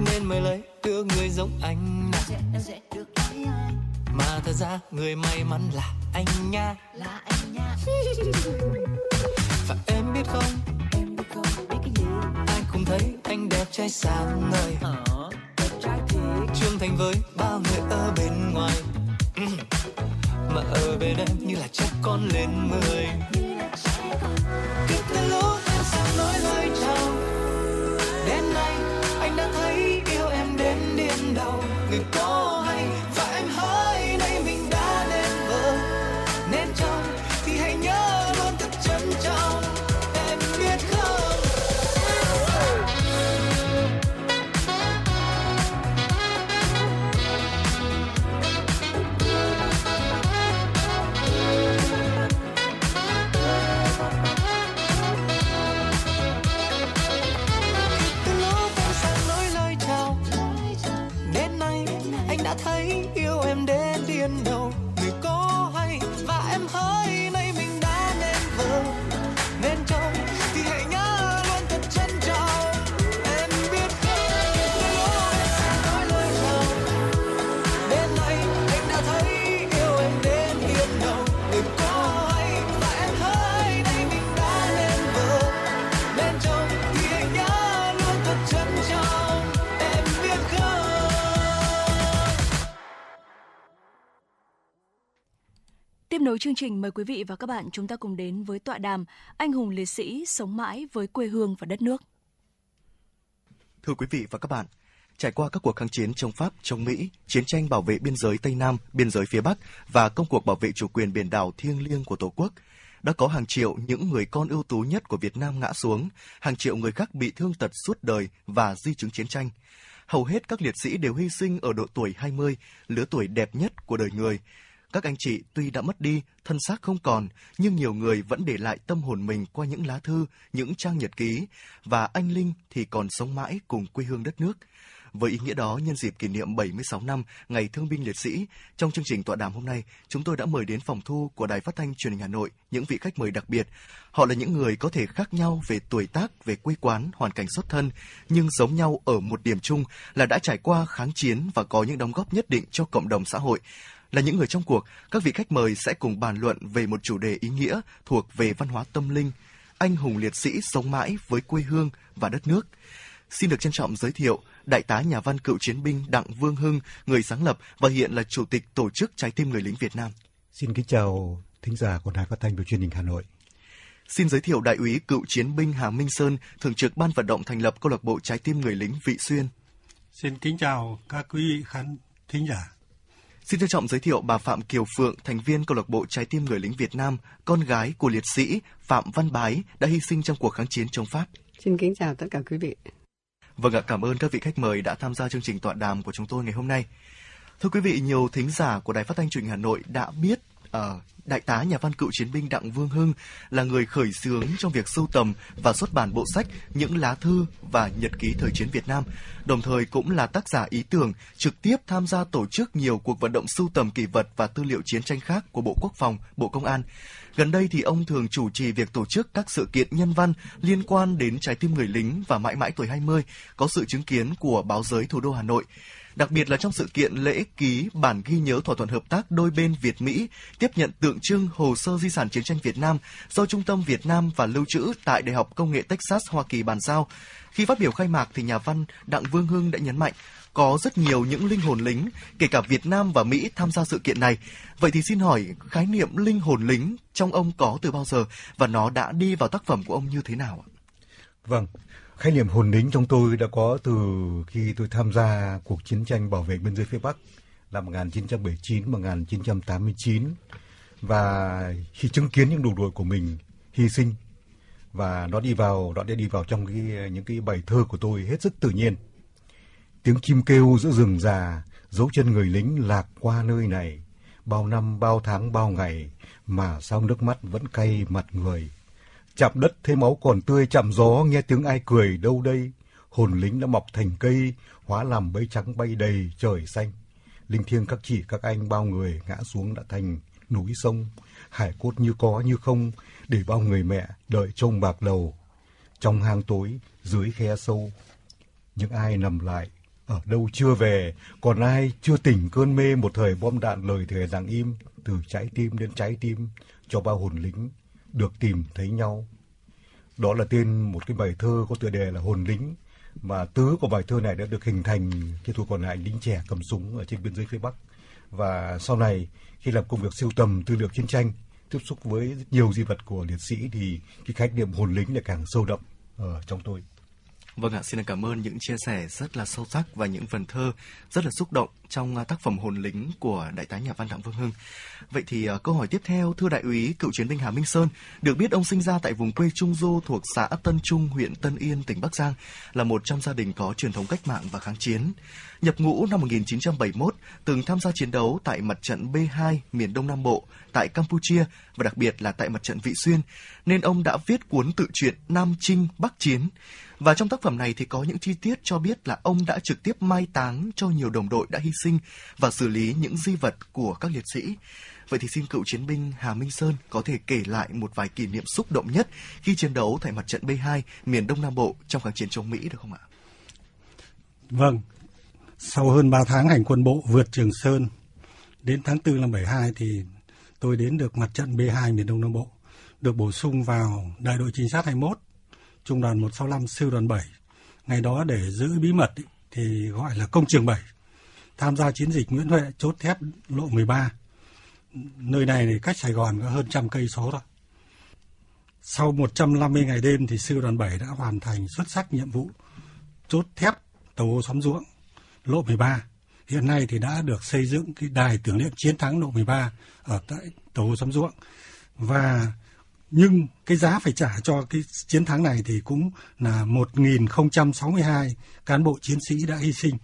Nên mới lấy được người giống anh mà thật ra người may mắn là anh nha và em biết không? Ai cũng thấy anh đẹp trai sáng ngời. Trưởng thành với bao người ở bên ngoài. Mà ở bên em như là chắc con lên mười từ lúc em nói lời chào nay anh đã thấy yêu em đến điên đầu người có chương trình, mời quý vị và các bạn chúng ta cùng đến với tọa đàm Anh hùng liệt sĩ sống mãi với quê hương và đất nước. Thưa quý vị và các bạn, trải qua các cuộc kháng chiến chống Pháp, chống Mỹ, chiến tranh bảo vệ biên giới Tây Nam, biên giới phía Bắc và công cuộc bảo vệ chủ quyền biển đảo thiêng liêng của Tổ quốc, đã có hàng triệu những người con ưu tú nhất của Việt Nam ngã xuống, hàng triệu người khác bị thương tật suốt đời và di chứng chiến tranh. Hầu hết các liệt sĩ đều hy sinh ở độ tuổi 20, lứa tuổi đẹp nhất của đời người. Các anh chị tuy đã mất đi, thân xác không còn, nhưng nhiều người vẫn để lại tâm hồn mình qua những lá thư, những trang nhật ký, và anh Linh thì còn sống mãi cùng quê hương đất nước – với ý nghĩa đó, nhân dịp kỷ niệm 76 năm Ngày Thương binh Liệt sĩ, trong chương trình tọa đàm hôm nay, chúng tôi đã mời đến phòng thu của Đài Phát thanh Truyền hình Hà Nội những vị khách mời đặc biệt. Họ là những người có thể khác nhau về tuổi tác, về quê quán, hoàn cảnh xuất thân, nhưng giống nhau ở một điểm chung là đã trải qua kháng chiến và có những đóng góp nhất định cho cộng đồng xã hội là những người trong cuộc, các vị khách mời sẽ cùng bàn luận về một chủ đề ý nghĩa thuộc về văn hóa tâm linh, anh hùng liệt sĩ sống mãi với quê hương và đất nước. Xin được trân trọng giới thiệu Đại tá nhà văn cựu chiến binh Đặng Vương Hưng, người sáng lập và hiện là chủ tịch tổ chức Trái tim người lính Việt Nam. Xin kính chào thính giả của Đài Phát thanh và Truyền hình Hà Nội. Xin giới thiệu đại úy cựu chiến binh Hà Minh Sơn, thường trực ban vận động thành lập câu lạc bộ Trái tim người lính Vị Xuyên. Xin kính chào các quý vị khán thính giả. Xin trân trọng giới thiệu bà Phạm Kiều Phượng, thành viên câu lạc bộ Trái tim người lính Việt Nam, con gái của liệt sĩ Phạm Văn Bái đã hy sinh trong cuộc kháng chiến chống Pháp. Xin kính chào tất cả quý vị. Vâng ạ, cảm ơn các vị khách mời đã tham gia chương trình tọa đàm của chúng tôi ngày hôm nay. Thưa quý vị, nhiều thính giả của Đài Phát thanh Truyền hình Hà Nội đã biết uh, đại tá nhà văn cựu chiến binh Đặng Vương Hưng là người khởi xướng trong việc sưu tầm và xuất bản bộ sách những lá thư và nhật ký thời chiến Việt Nam, đồng thời cũng là tác giả ý tưởng trực tiếp tham gia tổ chức nhiều cuộc vận động sưu tầm kỷ vật và tư liệu chiến tranh khác của Bộ Quốc phòng, Bộ Công an. Gần đây thì ông thường chủ trì việc tổ chức các sự kiện nhân văn liên quan đến trái tim người lính và mãi mãi tuổi 20, có sự chứng kiến của báo giới thủ đô Hà Nội đặc biệt là trong sự kiện lễ ký bản ghi nhớ thỏa thuận hợp tác đôi bên Việt Mỹ tiếp nhận tượng trưng hồ sơ di sản chiến tranh Việt Nam do Trung tâm Việt Nam và Lưu trữ tại Đại học Công nghệ Texas Hoa Kỳ bàn giao. Khi phát biểu khai mạc thì nhà văn Đặng Vương Hưng đã nhấn mạnh có rất nhiều những linh hồn lính, kể cả Việt Nam và Mỹ tham gia sự kiện này. Vậy thì xin hỏi khái niệm linh hồn lính trong ông có từ bao giờ và nó đã đi vào tác phẩm của ông như thế nào ạ? Vâng, khái niệm hồn lính trong tôi đã có từ khi tôi tham gia cuộc chiến tranh bảo vệ biên giới phía Bắc năm 1979-1989 và khi chứng kiến những đồng đội của mình hy sinh và nó đi vào, nó đã đi vào trong cái, những cái bài thơ của tôi hết sức tự nhiên. Tiếng chim kêu giữa rừng già, dấu chân người lính lạc qua nơi này. Bao năm, bao tháng, bao ngày mà sao nước mắt vẫn cay mặt người chạm đất thấy máu còn tươi, chạm gió, nghe tiếng ai cười, đâu đây? Hồn lính đã mọc thành cây, hóa làm bấy trắng bay đầy trời xanh. Linh thiêng các chị các anh, bao người ngã xuống đã thành núi sông. Hải cốt như có như không, để bao người mẹ đợi trông bạc đầu. Trong hang tối, dưới khe sâu, những ai nằm lại, ở đâu chưa về? Còn ai chưa tỉnh cơn mê một thời bom đạn lời thề rằng im, từ trái tim đến trái tim, cho bao hồn lính được tìm thấy nhau đó là tên một cái bài thơ có tựa đề là hồn lính, mà tứ của bài thơ này đã được hình thành khi tôi còn lại lính trẻ cầm súng ở trên biên giới phía Bắc và sau này, khi làm công việc siêu tầm, tư liệu chiến tranh, tiếp xúc với nhiều di vật của liệt sĩ, thì cái khái niệm hồn lính lại càng sâu đậm ở trong tôi. Vâng ạ, xin cảm ơn những chia sẻ rất là sâu sắc và những phần thơ rất là xúc động trong à, tác phẩm Hồn lính của đại tá nhà văn Đặng Vương Hưng. Vậy thì à, câu hỏi tiếp theo, thưa đại úy cựu chiến binh Hà Minh Sơn, được biết ông sinh ra tại vùng quê Trung Du thuộc xã Tân Trung, huyện Tân Yên, tỉnh Bắc Giang, là một trong gia đình có truyền thống cách mạng và kháng chiến. Nhập ngũ năm 1971, từng tham gia chiến đấu tại mặt trận B2 miền Đông Nam Bộ, tại Campuchia và đặc biệt là tại mặt trận Vị Xuyên, nên ông đã viết cuốn tự truyện Nam Trinh Bắc Chiến. Và trong tác phẩm này thì có những chi tiết cho biết là ông đã trực tiếp mai táng cho nhiều đồng đội đã hy sinh và xử lý những di vật của các liệt sĩ. Vậy thì xin cựu chiến binh Hà Minh Sơn có thể kể lại một vài kỷ niệm xúc động nhất khi chiến đấu tại mặt trận B2 miền Đông Nam Bộ trong kháng chiến chống Mỹ được không ạ? Vâng, sau hơn 3 tháng hành quân bộ vượt Trường Sơn, đến tháng 4 năm 72 thì tôi đến được mặt trận B2 miền Đông Nam Bộ, được bổ sung vào đại đội trinh sát 21, trung đoàn 165 sư đoàn 7. Ngày đó để giữ bí mật ý, thì gọi là công trường 7, tham gia chiến dịch Nguyễn Huệ chốt thép lộ 13 nơi này thì cách Sài Gòn có hơn trăm cây số thôi. Sau 150 ngày đêm thì sư đoàn 7 đã hoàn thành xuất sắc nhiệm vụ chốt thép tàu ô xóm ruộng lộ 13. Hiện nay thì đã được xây dựng cái đài tưởng niệm chiến thắng lộ 13 ở tại tàu ô xóm ruộng. Và nhưng cái giá phải trả cho cái chiến thắng này thì cũng là 1062 cán bộ chiến sĩ đã hy sinh.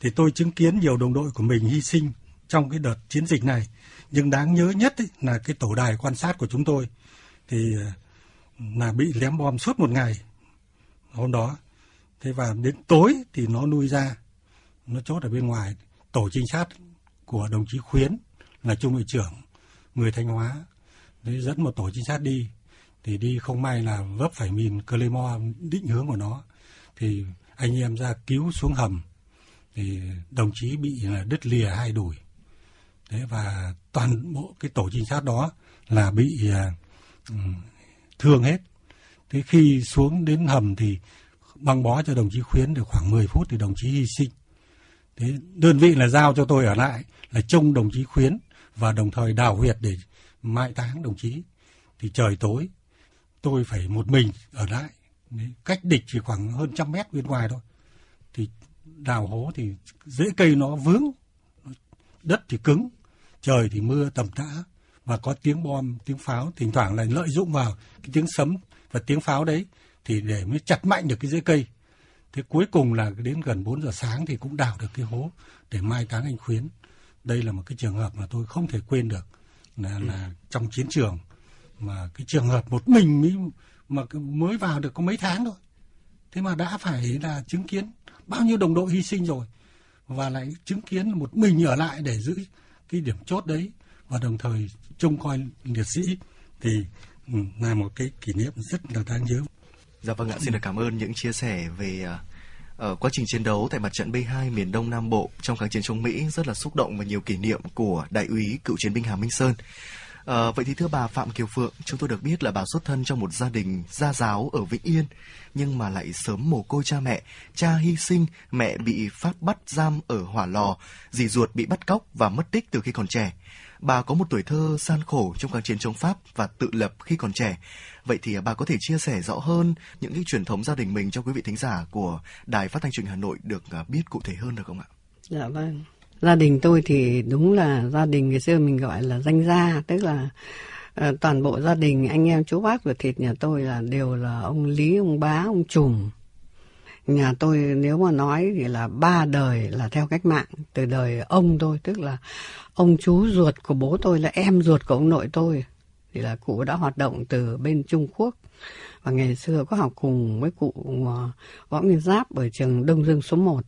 Thì tôi chứng kiến nhiều đồng đội của mình hy sinh trong cái đợt chiến dịch này. Nhưng đáng nhớ nhất ấy, là cái tổ đài quan sát của chúng tôi thì ờ, là bị lém bom suốt một ngày hôm đó. Thế và đến tối thì nó nuôi ra, nó chốt ở bên ngoài. Tổ trinh sát của đồng chí Khuyến là trung đội trưởng người Thanh Hóa Đấy, dẫn một tổ trinh sát đi. Thì đi không may là vấp phải mìn Claymore định hướng của nó. Thì anh em ra cứu xuống hầm. Thì đồng chí bị là đứt lìa hai đùi. Thế và toàn bộ cái tổ trinh sát đó là bị uh, thương hết. Thế khi xuống đến hầm thì băng bó cho đồng chí khuyến được khoảng 10 phút thì đồng chí hy sinh. Thế đơn vị là giao cho tôi ở lại là trông đồng chí khuyến và đồng thời đào huyệt để mai táng, đồng chí. Thì trời tối, tôi phải một mình ở lại. Cách địch chỉ khoảng hơn trăm mét bên ngoài thôi. Thì đào hố thì rễ cây nó vướng, đất thì cứng, trời thì mưa tầm tã. Và có tiếng bom, tiếng pháo, thỉnh thoảng là lợi dụng vào cái tiếng sấm và tiếng pháo đấy thì để mới chặt mạnh được cái rễ cây. Thế cuối cùng là đến gần 4 giờ sáng thì cũng đào được cái hố để mai táng anh khuyến. Đây là một cái trường hợp mà tôi không thể quên được là, ừ. là trong chiến trường mà cái trường hợp một mình mới mà mới vào được có mấy tháng thôi thế mà đã phải là chứng kiến bao nhiêu đồng đội hy sinh rồi và lại chứng kiến một mình ở lại để giữ cái điểm chốt đấy và đồng thời trông coi liệt sĩ thì ừ, là một cái kỷ niệm rất là đáng nhớ. Dạ vâng ạ, xin được cảm ơn những chia sẻ về ở quá trình chiến đấu tại mặt trận B2 miền Đông Nam Bộ trong kháng chiến chống Mỹ rất là xúc động và nhiều kỷ niệm của đại úy cựu chiến binh Hà Minh Sơn. À, vậy thì thưa bà Phạm Kiều Phượng, chúng tôi được biết là bà xuất thân trong một gia đình gia giáo ở Vĩnh Yên, nhưng mà lại sớm mồ côi cha mẹ, cha hy sinh, mẹ bị pháp bắt giam ở hỏa lò, dì ruột bị bắt cóc và mất tích từ khi còn trẻ. Bà có một tuổi thơ gian khổ trong kháng chiến chống Pháp và tự lập khi còn trẻ. Vậy thì à, bà có thể chia sẻ rõ hơn những cái truyền thống gia đình mình cho quý vị thính giả của Đài Phát thanh truyền Hà Nội được à, biết cụ thể hơn được không ạ? Dạ vâng gia đình tôi thì đúng là gia đình ngày xưa mình gọi là danh gia, tức là ờ, toàn bộ gia đình, anh em, chú bác ruột thịt nhà tôi là đều là ông lý, ông bá, ông trùm nhà tôi nếu mà nói thì là ba đời là theo cách mạng, từ đời ông tôi tức là ông chú ruột của bố tôi là em ruột của ông nội tôi, thì là cụ đã hoạt động từ bên Trung Quốc. Và ngày xưa có học cùng với cụ ờ, Võ Nguyên Giáp ở trường Đông Dương số 1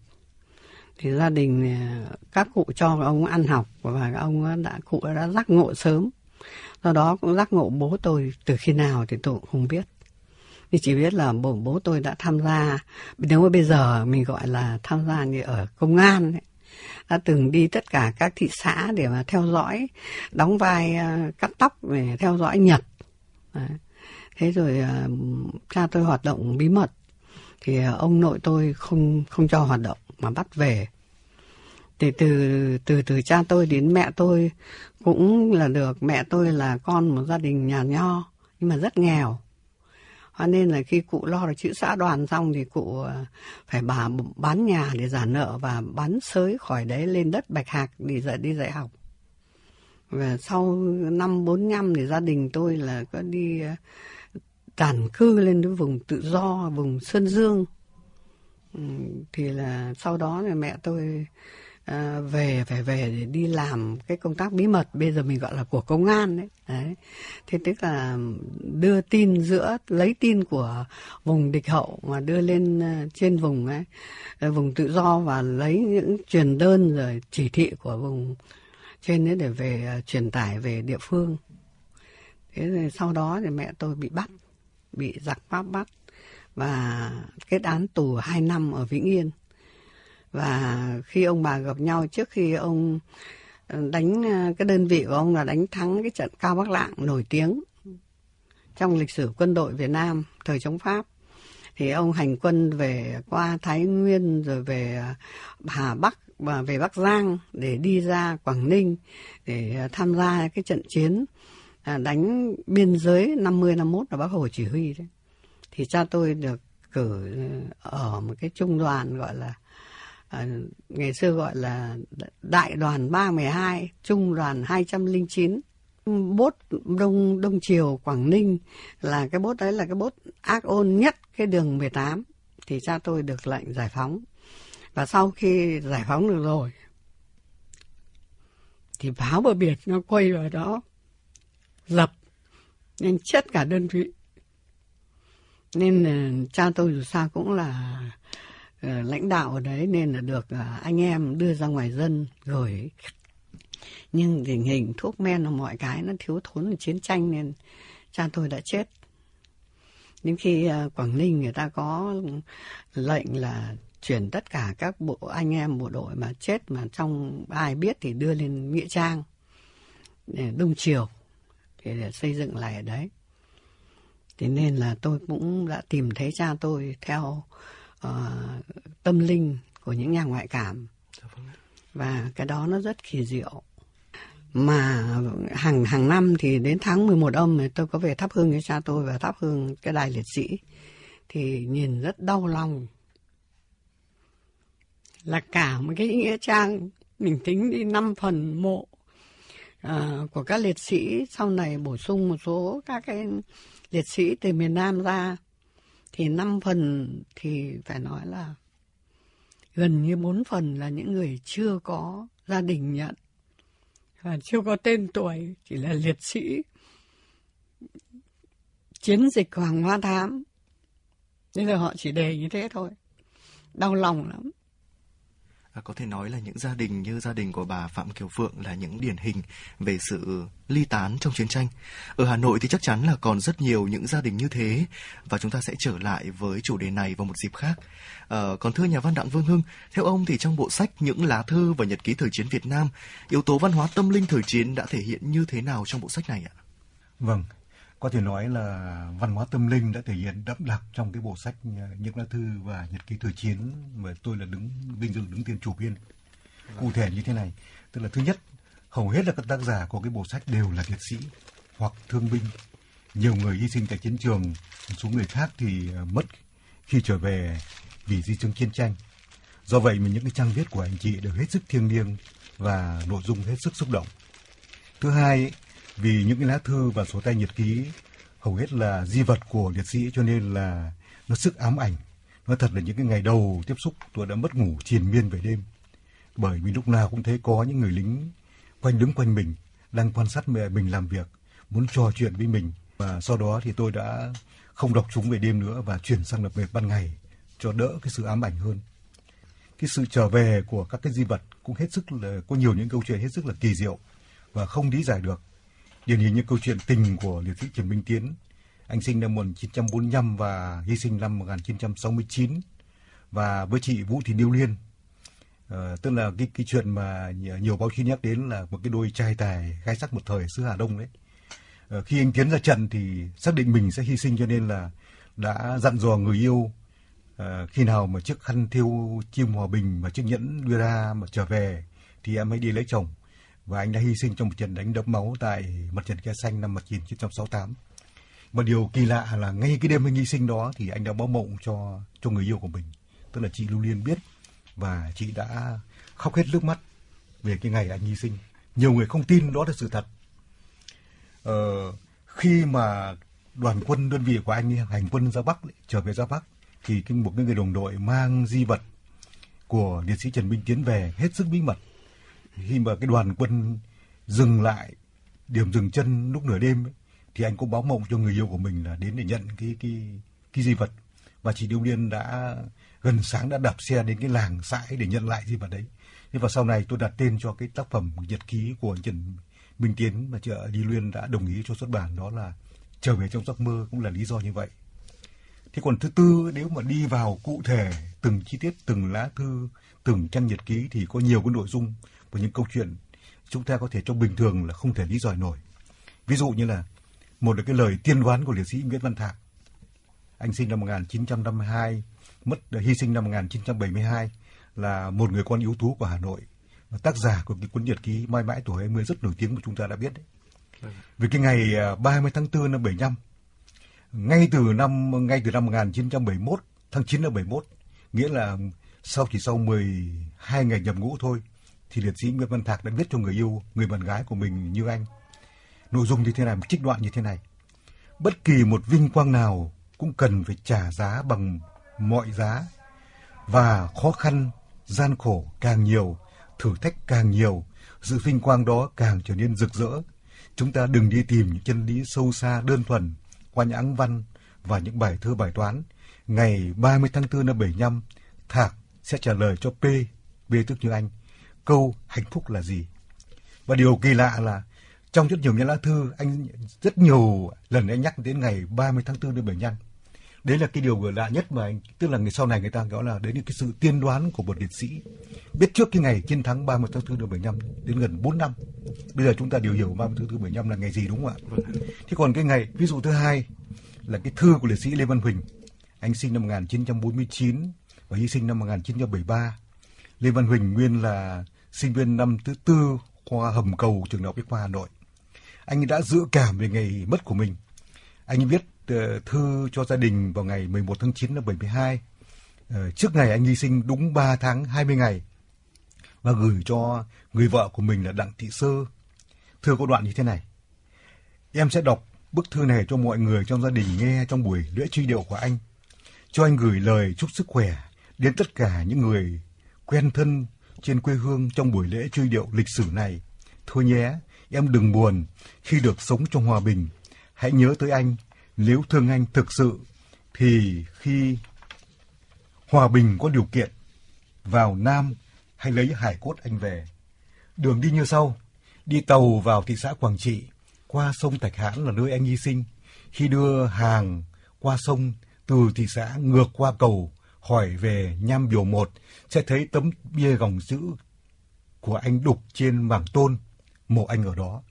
thì gia đình ờ, các cụ cho ông ăn học và ông đã, cụ đã giác ngộ sớm. Do đó cũng giác ngộ bố tôi từ khi nào thì tôi cũng không biết thì chỉ biết là bố bố tôi đã tham gia. Nếu mà bây giờ mình gọi là tham gia như ở công an ấy, đã từng đi tất cả các thị xã để mà theo dõi đóng vai ờ, cắt tóc để theo dõi nhật. Đấy. thế rồi ờ, cha tôi hoạt động bí mật. Thì ờ, ông nội tôi không không cho hoạt động mà bắt về. Thì từ từ từ cha tôi đến mẹ tôi cũng là được. Mẹ tôi là con một gia đình nhà nho nhưng mà rất nghèo cho nên là khi cụ lo được chữ xã đoàn xong thì cụ ờ, phải bà bán nhà để giả nợ và bán sới khỏi đấy lên đất bạch hạc để dạy, đi dạy học. Và sau năm bốn năm thì gia đình tôi là có đi ờ, tản cư lên cái vùng tự do, vùng sơn dương. Ừ, thì là sau đó là mẹ tôi à, về phải về để đi làm cái công tác bí mật bây giờ mình gọi là của công an đấy. Đấy. Thế tức là đưa tin giữa lấy tin của vùng địch hậu mà đưa lên à, trên vùng ấy à, vùng tự do và lấy những truyền đơn rồi chỉ thị của vùng trên đấy để về uh, truyền tải về địa phương. Thế rồi sau đó thì mẹ tôi bị bắt bị giặc pháp bắt. Và kết án tù 2 năm ở Vĩnh Yên và khi ông bà gặp nhau, trước khi ông ờ, đánh ờ, cái đơn vị của ông là đánh thắng cái trận cao bắc lạng nổi tiếng trong lịch sử quân đội Việt Nam, thời chống Pháp, thì ông hành quân về qua Thái Nguyên, rồi về Hà Bắc và về Bắc Giang để đi ra Quảng Ninh để ờ, tham gia cái trận chiến đánh biên giới 50 51 là Bác Hồ chỉ huy đấy. Thì cha tôi được cử ở một cái trung đoàn gọi là à, ngày xưa gọi là đại đoàn 312, trung đoàn 209 bốt đông đông triều Quảng Ninh là cái bốt đấy là cái bốt ác ôn nhất cái đường 18 thì cha tôi được lệnh giải phóng. Và sau khi giải phóng được rồi thì pháo bờ biển nó quay vào đó dập nên chết cả đơn vị. Nên ờ, cha tôi dù sao cũng là Ờ, lãnh đạo ở đấy nên là được ờ, anh em đưa ra ngoài dân gửi nhưng tình hình thuốc men và mọi cái nó thiếu thốn là chiến tranh nên cha tôi đã chết. Đến khi ờ, Quảng Ninh người ta có lệnh là chuyển tất cả các bộ, anh em bộ đội mà chết mà trong ai biết thì đưa lên nghĩa trang để đông triều thì để xây dựng lại ở đấy. Thế nên là tôi cũng đã tìm thấy cha tôi theo uh, tâm linh của những nhà ngoại cảm. Dạ vâng và cái đó nó rất kỳ diệu. Mà hàng hàng năm thì đến tháng 11 âm thì tôi có về thắp hương cho cha tôi và thắp hương cái đài liệt sĩ. Thì nhìn rất đau lòng. Là cả một cái nghĩa trang mình tính đi năm phần mộ à, của các liệt sĩ. Sau này bổ sung một số các cái liệt sĩ từ miền Nam ra thì năm phần thì phải nói là gần như bốn phần là những người chưa có gia đình nhận. Và chưa có tên tuổi, chỉ là liệt sĩ, chiến dịch Hoàng Hoa Thám. Nên là họ chỉ đề như thế thôi. Đau lòng lắm. À, có thể nói là những gia đình như gia đình của bà Phạm Kiều Phượng là những điển hình về sự ly tán trong chiến tranh. Ở Hà Nội thì chắc chắn là còn rất nhiều những gia đình như thế và chúng ta sẽ trở lại với chủ đề này vào một dịp khác. À, còn thưa nhà văn Đặng Vương Hưng, theo ông thì trong bộ sách những lá thư và nhật ký thời chiến Việt Nam, yếu tố văn hóa tâm linh thời chiến đã thể hiện như thế nào trong bộ sách này ạ? Vâng, có thể nói là văn hóa tâm linh đã thể hiện đậm đặc trong cái bộ sách ờ, những lá thư và nhật ký thời chiến mà tôi là đứng, vinh dự đứng tiền chủ biên. Cụ thể như thế này, tức là thứ nhất, hầu hết là các tác giả của cái bộ sách đều là liệt sĩ hoặc thương binh. Nhiều người hy sinh tại chiến trường, một số người khác thì ờ, mất khi trở về vì di chứng chiến tranh. Do vậy mà những cái trang viết của anh chị đều hết sức thiêng liêng và nội dung hết sức xúc động. Thứ hai vì những cái lá thư và sổ tay nhật ký, hầu hết là di vật của liệt sĩ, cho nên là nó sức ám ảnh. Nói thật là những cái ngày đầu tiếp xúc, tôi đã mất ngủ triền miên về đêm. Bởi vì lúc nào cũng thấy có những người lính quanh đứng quanh mình, đang quan sát mẹ mình làm việc, muốn trò chuyện với mình. Và sau đó thì tôi đã không đọc chúng về đêm nữa và chuyển sang đọc về ban ngày, cho đỡ cái sự ám ảnh hơn. Cái sự trở về của các cái di vật cũng hết sức là, có nhiều những câu chuyện hết sức là kỳ diệu và không lý giải được điển hình như câu chuyện tình của liệt sĩ Trần Minh Tiến. Anh sinh năm 1945 và hy sinh năm 1969 và với chị Vũ Thị Niêu Liên. À, tức là cái cái chuyện mà nhiều báo chí nhắc đến là một cái đôi trai tài gai sắc một thời xứ Hà Đông đấy. À, khi anh Tiến ra trận thì xác định mình sẽ hy sinh cho nên là đã dặn dò người yêu à, khi nào mà chiếc khăn thiêu chim hòa bình và chiếc nhẫn đưa ra mà trở về thì em hãy đi lấy chồng và anh đã hy sinh trong một trận đánh đẫm máu tại mặt trận Khe Xanh năm 1968. Và điều kỳ lạ là ngay cái đêm anh hy sinh đó thì anh đã báo mộng cho cho người yêu của mình, tức là chị Lưu Liên biết và chị đã khóc hết nước mắt về cái ngày anh hy sinh. Nhiều người không tin đó là sự thật. Ờ, khi mà đoàn quân đơn vị của anh hành quân ra Bắc trở về ra Bắc thì một cái người đồng đội mang di vật của liệt sĩ Trần Minh Tiến về hết sức bí mật khi mà cái đoàn quân dừng lại điểm dừng chân lúc nửa đêm ấy, thì anh cũng báo mộng cho người yêu của mình là đến để nhận cái cái cái di vật và chị Điêu Liên đã gần sáng đã đạp xe đến cái làng sãi để nhận lại di vật đấy. Thế và sau này tôi đặt tên cho cái tác phẩm nhật ký của Trần Minh Tiến mà chị Đi Liên đã đồng ý cho xuất bản đó là trở về trong giấc mơ cũng là lý do như vậy. Thế còn thứ tư nếu mà đi vào cụ thể từng chi tiết từng lá thư từng trang nhật ký thì có nhiều cái nội dung của những câu chuyện chúng ta có thể trong bình thường là không thể lý giải nổi. Ví dụ như là một là cái lời tiên đoán của liệt sĩ Nguyễn Văn Thạc. Anh sinh năm 1952, mất hy sinh năm 1972 là một người con yếu tú của Hà Nội và tác giả của cái cuốn nhật ký Mãi mãi tuổi 20 rất nổi tiếng mà chúng ta đã biết đấy. Vì cái ngày à, 30 tháng 4 năm 75 ngay từ năm ngay từ năm 1971 tháng 9 năm 71 nghĩa là sau chỉ sau 12 ngày nhập ngũ thôi thì liệt sĩ Nguyễn Văn Thạc đã viết cho người yêu, người bạn gái của mình như anh. Nội dung như thế này, một trích đoạn như thế này. Bất kỳ một vinh quang nào cũng cần phải trả giá bằng mọi giá. Và khó khăn, gian khổ càng nhiều, thử thách càng nhiều, sự vinh quang đó càng trở nên rực rỡ. Chúng ta đừng đi tìm những chân lý sâu xa, đơn thuần, qua những áng văn và những bài thơ bài toán. Ngày 30 tháng 4 năm 75 Thạc sẽ trả lời cho P B tức như anh câu hạnh phúc là gì? Và điều kỳ lạ là trong rất nhiều những lá thư anh rất nhiều lần anh nhắc đến ngày 30 tháng 4 đến 75 đấy là cái điều lạ nhất mà anh tức là người sau này người ta gọi là đấy là cái sự tiên đoán của một liệt sĩ. Biết trước cái ngày chiến thắng 30 tháng 4 năm 75 đến gần 4 năm. Bây giờ chúng ta đều hiểu 30 tháng 4 75 là ngày gì đúng không ạ? Thế còn cái ngày ví dụ thứ hai là cái thư của liệt sĩ Lê Văn Huỳnh. Anh sinh năm 1949 và hy sinh năm 1973 Lê Văn Huỳnh nguyên là sinh viên năm thứ tư khoa hầm cầu trường đại học bách khoa Hà Nội anh đã dự cảm về ngày mất của mình. Anh viết uh, thư cho gia đình vào ngày 11 tháng 9 năm 72. Uh, ờ, trước ngày anh hy sinh đúng 3 tháng 20 ngày và gửi cho người vợ của mình là Đặng Thị Sơ. Thưa có đoạn như thế này. Em sẽ đọc bức thư này cho mọi người trong gia đình nghe trong buổi lễ truy điệu của anh. Cho anh gửi lời chúc sức khỏe đến tất cả những người quen thân trên quê hương trong buổi lễ truy điệu lịch sử này. Thôi nhé, Em đừng buồn khi được sống trong hòa bình. Hãy nhớ tới anh. Nếu thương anh thực sự thì khi hòa bình có điều kiện vào Nam hãy lấy hải cốt anh về. Đường đi như sau. Đi tàu vào thị xã Quảng Trị, qua sông Thạch Hãn là nơi anh hy sinh. Khi đưa hàng qua sông từ thị xã ngược qua cầu, hỏi về Nham Biểu một sẽ thấy tấm bia gòng chữ của anh đục trên bảng tôn mộ anh ở đó.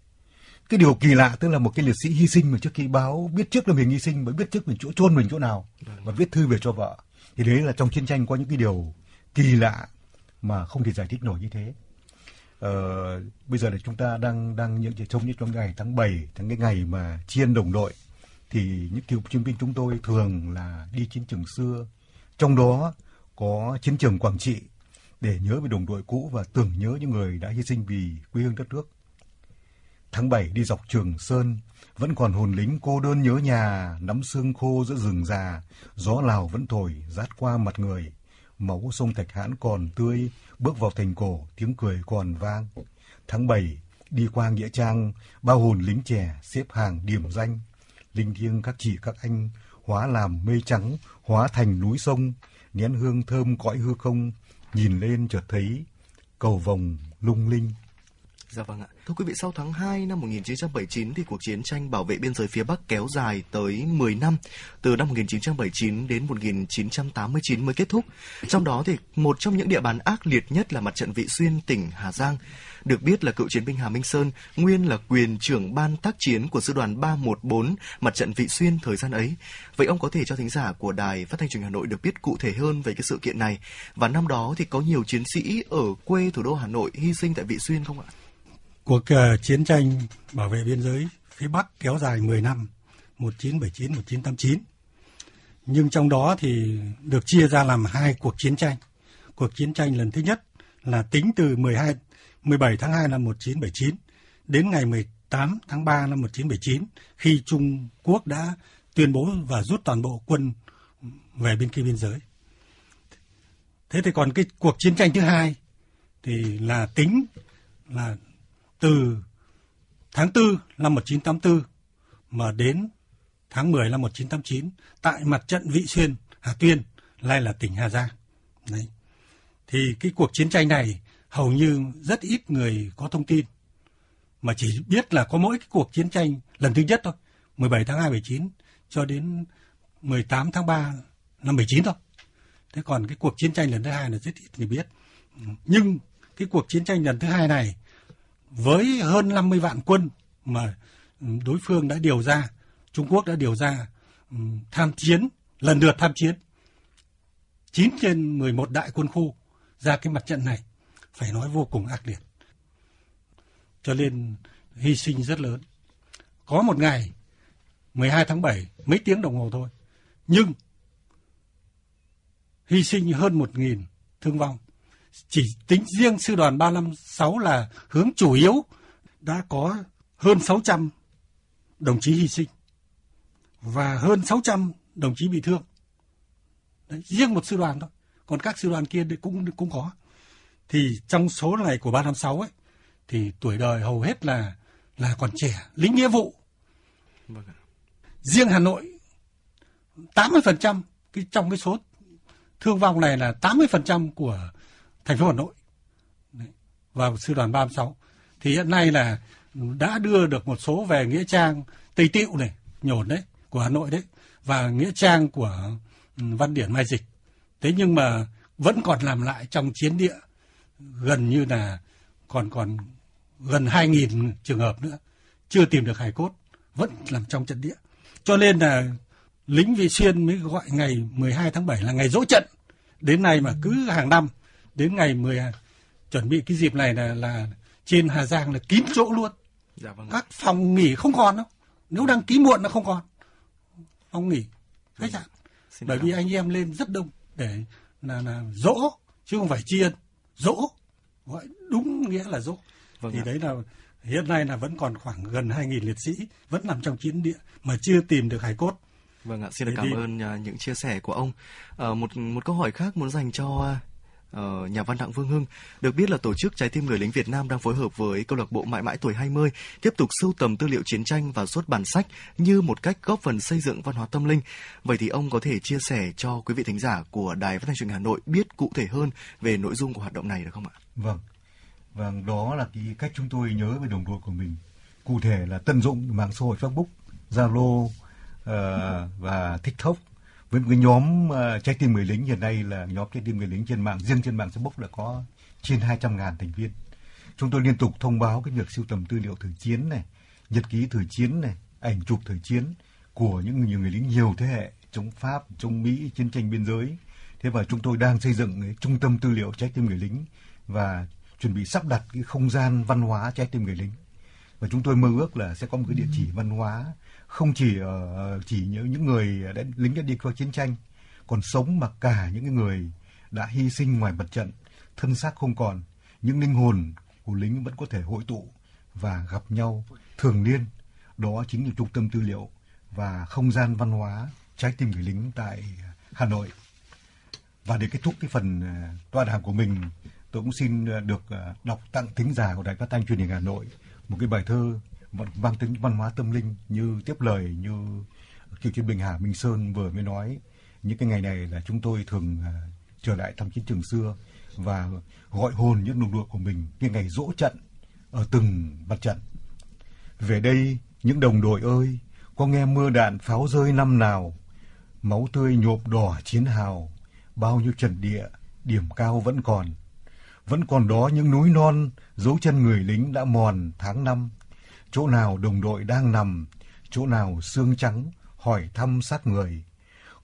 Cái điều kỳ lạ tức là một cái liệt sĩ hy sinh mà trước khi báo biết trước là mình hy sinh mới biết trước mình chỗ chôn mình chỗ nào và viết thư về cho vợ. Thì đấy là trong chiến tranh có những cái điều kỳ lạ mà không thể giải thích nổi như thế. Ờ, bây giờ là chúng ta đang đang những trông những trong ngày tháng 7 tháng cái ngày mà chiên đồng đội thì những cựu chiến binh chúng tôi thường là đi chiến trường xưa trong đó có chiến trường Quảng Trị để nhớ về đồng đội cũ và tưởng nhớ những người đã hy sinh vì quê hương đất nước Tháng 7 đi dọc Trường Sơn, vẫn còn hồn lính cô đơn nhớ nhà, nắm xương khô giữa rừng già, gió lào vẫn thổi, rát qua mặt người. Máu sông Thạch Hãn còn tươi, bước vào thành cổ, tiếng cười còn vang. Tháng 7, đi qua Nghĩa Trang, bao hồn lính trẻ xếp hàng điểm danh. Linh thiêng các chị các anh, hóa làm mây trắng, hóa thành núi sông, nén hương thơm cõi hư không, nhìn lên chợt thấy cầu vồng lung linh. Dạ vâng ạ. Thưa quý vị, sau tháng 2 năm 1979 thì cuộc chiến tranh bảo vệ biên giới phía Bắc kéo dài tới 10 năm, từ năm 1979 đến 1989 mới kết thúc. Trong đó thì một trong những địa bàn ác liệt nhất là mặt trận Vị Xuyên, tỉnh Hà Giang. Được biết là cựu chiến binh Hà Minh Sơn nguyên là quyền trưởng ban tác chiến của sư đoàn 314 mặt trận Vị Xuyên thời gian ấy. Vậy ông có thể cho thính giả của đài phát thanh truyền Hà Nội được biết cụ thể hơn về cái sự kiện này và năm đó thì có nhiều chiến sĩ ở quê thủ đô Hà Nội hy sinh tại Vị Xuyên không ạ? Cuộc uh, chiến tranh bảo vệ biên giới phía Bắc kéo dài 10 năm, 1979-1989. Nhưng trong đó thì được chia ra làm hai cuộc chiến tranh. Cuộc chiến tranh lần thứ nhất là tính từ 12 17 tháng 2 năm 1979 đến ngày 18 tháng 3 năm 1979 khi Trung Quốc đã tuyên bố và rút toàn bộ quân về bên kia biên giới. Thế thì còn cái cuộc chiến tranh thứ hai thì là tính là từ tháng 4 năm 1984 mà đến tháng 10 năm 1989 tại mặt trận Vị Xuyên, Hà Tuyên, nay là tỉnh Hà Giang. Đấy. Thì cái cuộc chiến tranh này hầu như rất ít người có thông tin mà chỉ biết là có mỗi cái cuộc chiến tranh lần thứ nhất thôi, 17 tháng 2 19 cho đến 18 tháng 3 năm 19 thôi. Thế còn cái cuộc chiến tranh lần thứ hai là rất ít người biết. Ừ. Nhưng cái cuộc chiến tranh lần thứ hai này với hơn 50 vạn quân mà đối phương đã điều ra, Trung Quốc đã điều ra tham chiến, lần lượt tham chiến. 9 trên 11 đại quân khu ra cái mặt trận này phải nói vô cùng ác liệt. Cho nên hy sinh rất lớn. Có một ngày 12 tháng 7 mấy tiếng đồng hồ thôi. Nhưng hy sinh hơn 1.000 thương vong. Chỉ tính riêng sư đoàn 356 là hướng chủ yếu đã có hơn 600 đồng chí hy sinh và hơn 600 đồng chí bị thương. Đấy, riêng một sư đoàn thôi. Còn các sư đoàn kia cũng cũng có. Thì trong số này của 356 ấy thì tuổi đời hầu hết là là còn trẻ, lính nghĩa vụ. Vâng Riêng Hà Nội 80% cái trong cái số thương vong này là 80% của thành phố Hà Nội. Đấy. sư đoàn 36 thì hiện nay là đã đưa được một số về nghĩa trang, Tây Tịu này, nhổn đấy, của Hà Nội đấy, và nghĩa trang của ừ, Văn Điển Mai Dịch. Thế nhưng mà vẫn còn làm lại trong chiến địa, gần như là còn còn gần 2.000 trường hợp nữa. Chưa tìm được hài cốt, vẫn làm trong trận địa. Cho nên là lính Vị Xuyên mới gọi ngày 12 tháng 7 là ngày dỗ trận. Đến nay mà cứ hàng năm đến ngày 10 chuẩn bị cái dịp này là là trên Hà Giang là kín chỗ luôn. Dạ, vâng. các phòng nghỉ không còn đâu. Nếu đăng ký muộn là không còn. Phòng nghỉ. Khách sạn bởi vì anh em lên rất đông để là là dỗ chứ không phải chiên dỗ. Gọi đúng nghĩa là dỗ. Vâng thì ạ. đấy là hiện nay là vẫn còn khoảng gần 2.000 liệt sĩ vẫn nằm trong chiến địa mà chưa tìm được hải cốt. Vâng ạ, xin được cảm đi. ơn uh, những chia sẻ của ông. Uh, một một câu hỏi khác muốn dành cho uh, nhà văn Đặng Vương Hưng. Được biết là tổ chức Trái tim người lính Việt Nam đang phối hợp với câu lạc bộ Mãi mãi tuổi 20 tiếp tục sưu tầm tư liệu chiến tranh và xuất bản sách như một cách góp phần xây dựng văn hóa tâm linh. Vậy thì ông có thể chia sẻ cho quý vị thính giả của Đài Phát thanh truyền hình Hà Nội biết cụ thể hơn về nội dung của hoạt động này được không ạ? Vâng. Vâng, đó là cái cách chúng tôi nhớ về đồng đội của mình. Cụ thể là tận dụng mạng xã hội Facebook, Zalo uh, và TikTok với một cái nhóm uh, trái tim người lính hiện nay là nhóm trái tim người lính trên mạng riêng trên mạng Facebook đã có trên 200 ngàn thành viên. Chúng tôi liên tục thông báo cái việc sưu tầm tư liệu thời chiến này, nhật ký thời chiến này, ảnh chụp thời chiến của những nhiều người lính nhiều thế hệ chống Pháp, chống Mỹ, chiến tranh biên giới. Thế và chúng tôi đang xây dựng cái trung tâm tư liệu trái tim người lính và chuẩn bị sắp đặt cái không gian văn hóa trái tim người lính và chúng tôi mơ ước là sẽ có một cái địa chỉ văn hóa không chỉ ở ờ, chỉ những những người đã lính đã đi qua chiến tranh, còn sống mà cả những người đã hy sinh ngoài mặt trận, thân xác không còn, những linh hồn của lính vẫn có thể hội tụ và gặp nhau thường niên. Đó chính là trung tâm tư liệu và không gian văn hóa trái tim người lính tại Hà Nội. Và để kết thúc cái phần ờ, tọa đàm của mình, tôi cũng xin ờ, được đọc tặng thính giả của đài phát thanh truyền hình Hà Nội một cái bài thơ mang tính văn hóa tâm linh như tiếp lời như cựu chiến binh Hà Minh Sơn vừa mới nói những cái ngày này là chúng tôi thường à, trở lại thăm chiến trường xưa và gọi hồn những đồng đội của mình cái ngày dỗ trận ở từng mặt trận. Về đây, những đồng đội ơi, có nghe mưa đạn pháo rơi năm nào, máu tươi nhộp đỏ chiến hào, bao nhiêu trận địa, điểm cao vẫn còn vẫn còn đó những núi non, dấu chân người lính đã mòn tháng năm. Chỗ nào đồng đội đang nằm, chỗ nào xương trắng, hỏi thăm sát người.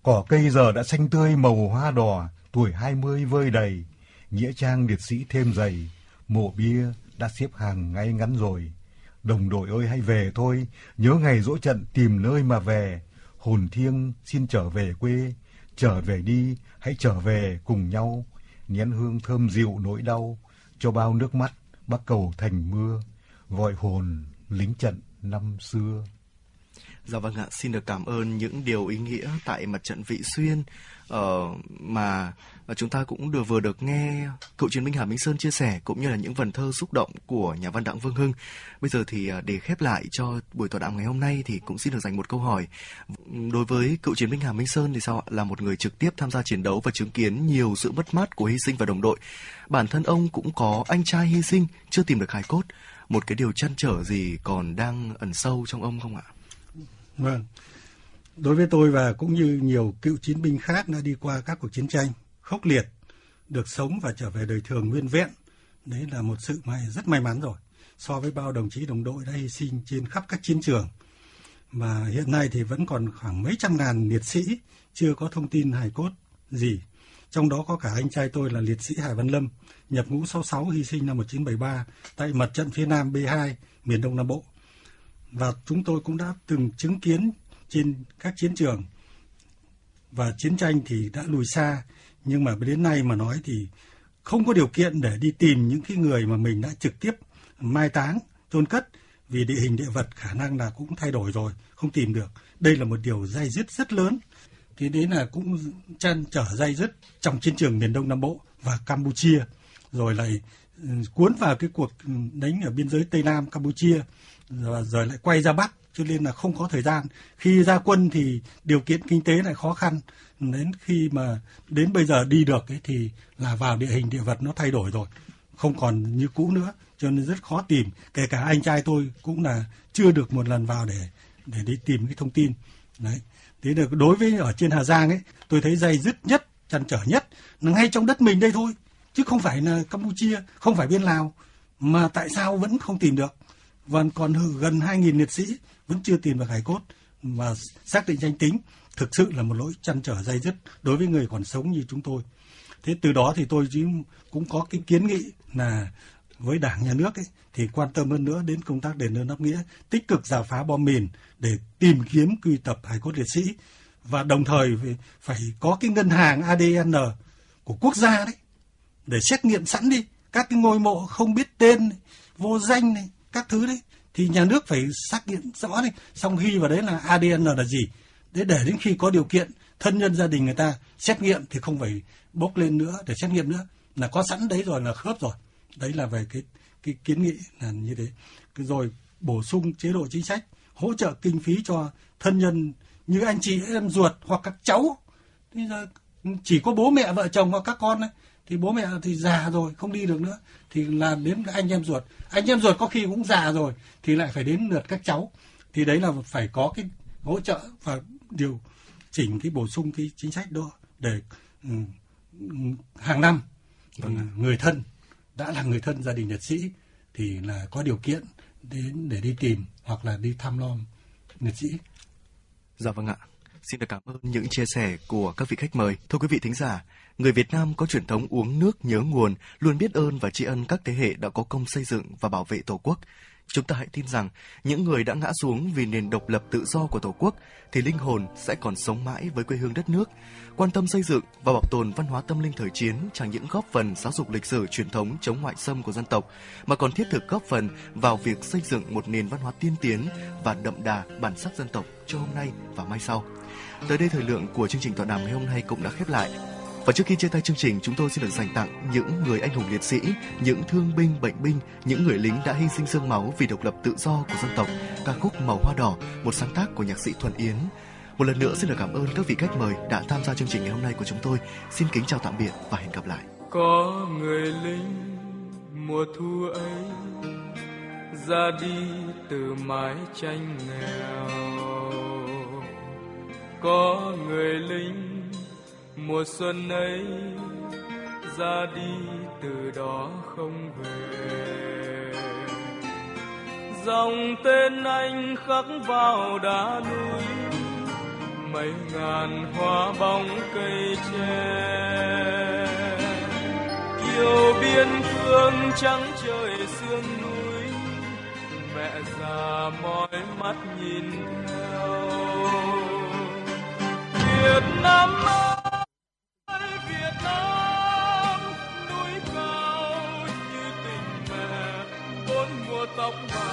Cỏ cây giờ đã xanh tươi màu hoa đỏ, tuổi hai mươi vơi đầy. Nghĩa trang liệt sĩ thêm dày, mộ bia đã xếp hàng ngay ngắn rồi. Đồng đội ơi hãy về thôi, nhớ ngày dỗ trận tìm nơi mà về. Hồn thiêng xin trở về quê, trở về đi, hãy trở về cùng nhau nén hương thơm dịu nỗi đau, cho bao nước mắt bắc cầu thành mưa, gọi hồn lính trận năm xưa. Dạ vâng ạ, xin được cảm ơn những điều ý nghĩa tại mặt trận Vị Xuyên uh, mà chúng ta cũng được vừa được nghe cựu chiến binh Hà Minh Sơn chia sẻ cũng như là những vần thơ xúc động của nhà văn Đặng Vương Hưng. Bây giờ thì ờ, để khép lại cho buổi tọa đàm ngày hôm nay thì cũng xin được dành một câu hỏi. Đối với cựu chiến binh Hà Minh Sơn thì sao ạ? Là một người trực tiếp tham gia chiến đấu và chứng kiến nhiều sự mất mát của hy sinh và đồng đội. Bản thân ông cũng có anh trai hy sinh chưa tìm được hài cốt. Một cái điều chăn trở gì còn đang ẩn sâu trong ông không ạ? Vâng. Đối với tôi và cũng như nhiều cựu chiến binh khác đã đi qua các cuộc chiến tranh khốc liệt, được sống và trở về đời thường nguyên vẹn, đấy là một sự may rất may mắn rồi. So với bao đồng chí đồng đội đã hy sinh trên khắp các chiến trường, mà hiện nay thì vẫn còn khoảng mấy trăm ngàn liệt sĩ chưa có thông tin hài cốt gì trong đó có cả anh trai tôi là liệt sĩ Hải Văn Lâm, nhập ngũ 66 hy sinh năm 1973 tại mặt trận phía Nam B2 miền Đông Nam Bộ. Và chúng tôi cũng đã từng chứng kiến trên các chiến trường. Và chiến tranh thì đã lùi xa nhưng mà đến nay mà nói thì không có điều kiện để đi tìm những cái người mà mình đã trực tiếp mai táng chôn cất. Vì địa hình địa vật khả năng là cũng thay đổi rồi không tìm được. Đây là một điều dai dứt rất lớn thì đấy là cũng chăn trở dây dứt trong chiến trường miền đông nam bộ và campuchia. Rồi lại ừ, cuốn vào cái cuộc đánh ở biên giới tây nam campuchia rồi, rồi lại quay ra bắc cho nên là không có thời gian. Khi ra quân thì điều kiện kinh tế lại khó khăn. Đến khi mà đến bây giờ đi được ấy thì là vào địa hình địa vật nó thay đổi rồi không còn như cũ nữa cho nên rất khó tìm. Kể cả anh trai tôi cũng là chưa được một lần vào để để đi tìm cái thông tin. Đấy thế được đối với ở trên Hà Giang ấy tôi thấy dây dứt nhất chăn trở nhất là ngay trong đất mình đây thôi. Chứ không phải là Campuchia không phải bên Lào mà tại sao vẫn không tìm được? Và còn gần 2.000 liệt sĩ vẫn chưa tìm được hải cốt. Và xác định danh tính thực sự là một lỗi chăn trở dây dứt đối với người còn sống như chúng tôi. Thế từ đó thì tôi cũng có cái kiến nghị là với đảng nhà nước ấy, thì quan tâm hơn nữa đến công tác đền ơn đáp nghĩa, tích cực giả phá bom mìn để tìm kiếm quy tập hải cốt liệt sĩ. Và đồng thời phải có cái ngân hàng ADN của quốc gia đấy để xét nghiệm sẵn đi. Các cái ngôi mộ không biết tên vô danh này các thứ đấy thì nhà nước phải xác nhận rõ đi. Xong ghi vào đấy là ADN là gì? Để để đến khi có điều kiện thân nhân gia đình người ta xét nghiệm thì không phải bốc lên nữa để xét nghiệm nữa là có sẵn đấy rồi là khớp rồi. Đấy là về cái cái kiến nghị là như thế. Rồi bổ sung chế độ chính sách hỗ trợ kinh phí cho thân nhân như anh chị em ruột hoặc các cháu. Bây giờ chỉ có bố mẹ vợ chồng hoặc các con ấy, thì bố mẹ thì già rồi không đi được nữa. Thì là đến anh em ruột. Anh em ruột có khi cũng già rồi thì lại phải đến lượt các cháu. Thì đấy là phải có cái hỗ trợ và điều chỉnh cái bổ sung cái chính sách đó để um, hàng năm vâng. người thân đã là người thân gia đình liệt sĩ thì là có điều kiện đến để đi tìm hoặc là đi thăm nom liệt sĩ. Dạ vâng ạ. Xin được cảm ơn những chia sẻ của các vị khách mời. Thưa quý vị thính giả, người Việt Nam có truyền thống uống nước nhớ nguồn, luôn biết ơn và tri ân các thế hệ đã có công xây dựng và bảo vệ Tổ quốc. Chúng ta hãy tin rằng những người đã ngã xuống vì nền độc lập tự do của Tổ quốc thì linh hồn sẽ còn sống mãi với quê hương đất nước. Quan tâm xây dựng và bảo tồn văn hóa tâm linh thời chiến chẳng những góp phần giáo dục lịch sử truyền thống chống ngoại xâm của dân tộc, mà còn thiết thực góp phần vào việc xây dựng một nền văn hóa tiên tiến và đậm đà bản sắc dân tộc cho hôm nay và mai sau. Tới đây thời lượng của chương trình tọa đàm ngày hôm nay cũng đã khép lại. Và trước khi chia tay chương trình, chúng tôi xin được dành tặng những người anh hùng liệt sĩ, những thương binh, bệnh binh, những người lính đã hy sinh xương máu vì độc lập tự do của dân tộc. Ca khúc Màu Hoa Đỏ, một sáng tác của nhạc sĩ Thuần Yến. Một lần nữa xin được cảm ơn các vị khách mời đã tham gia chương trình ngày hôm nay của chúng tôi. Xin kính chào tạm biệt và hẹn gặp lại. Có người lính mùa thu ấy ra đi từ mái tranh nghèo có người lính mùa xuân ấy, ra đi từ đó không về. Dòng tên anh khắc vào đá núi, mấy ngàn hoa bóng cây tre. Yêu biên cương trắng trời sương núi, mẹ già mỏi mắt nhìn theo. Việt Nam ơi! Tóc bạc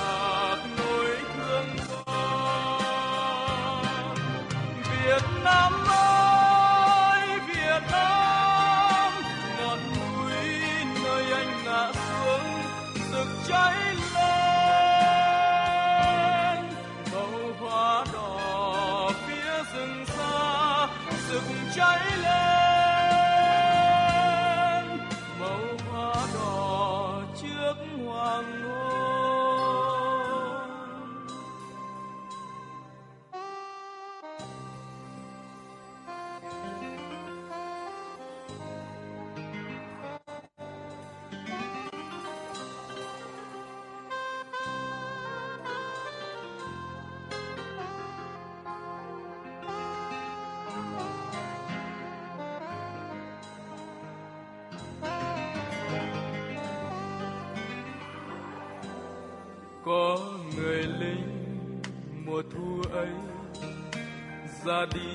ra đi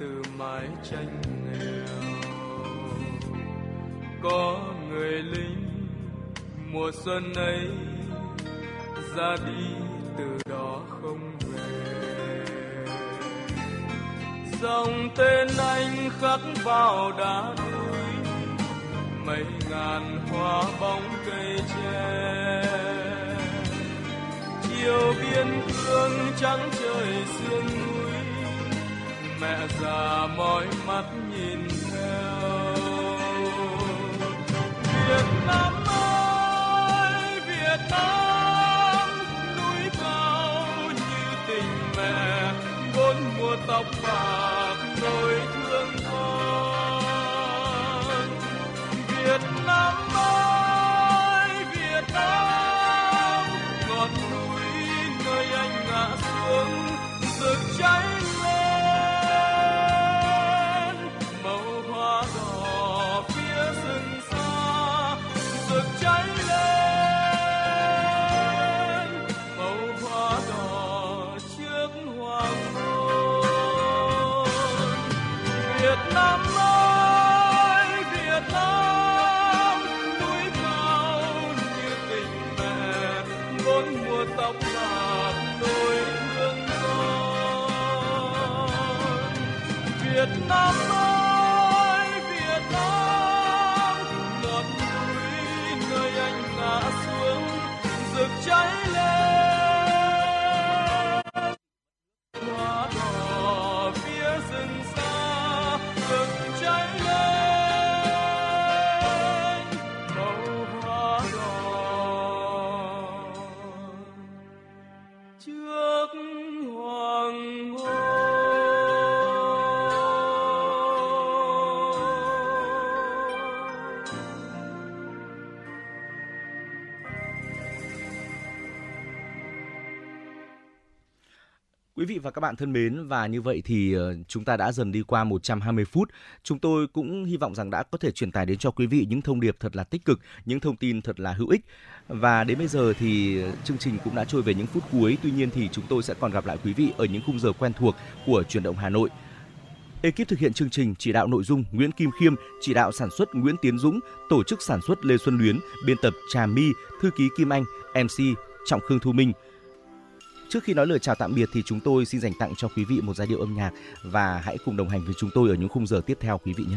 từ mái tranh nghèo. Có người lính mùa xuân ấy ra đi từ đó không về. Dòng tên anh khắc vào đá núi, mấy ngàn hoa bóng cây tre. Chiều biên cương trắng trời xa mẹ già mỏi mắt nhìn theo. Việt Nam ơi, Việt Nam, núi cao như tình mẹ bốn mùa tóc bạc và các bạn thân mến và như vậy thì ờ, chúng ta đã dần đi qua 120 phút. Chúng tôi cũng hy vọng rằng đã có thể truyền tải đến cho quý vị những thông điệp thật là tích cực, những thông tin thật là hữu ích. Và đến bây giờ thì ờ, chương trình cũng đã trôi về những phút cuối. Tuy nhiên thì chúng tôi sẽ còn gặp lại quý vị ở những khung giờ quen thuộc của truyền động Hà Nội. Ekip thực hiện chương trình chỉ đạo nội dung Nguyễn Kim Khiêm, chỉ đạo sản xuất Nguyễn Tiến Dũng, tổ chức sản xuất Lê Xuân Luyến, biên tập Trà My, thư ký Kim Anh, MC Trọng Khương Thu Minh. Trước khi nói lời chào tạm biệt thì chúng tôi xin dành tặng cho quý vị một giai điệu âm nhạc và hãy cùng đồng hành với chúng tôi ở những khung giờ tiếp theo, quý vị nhé.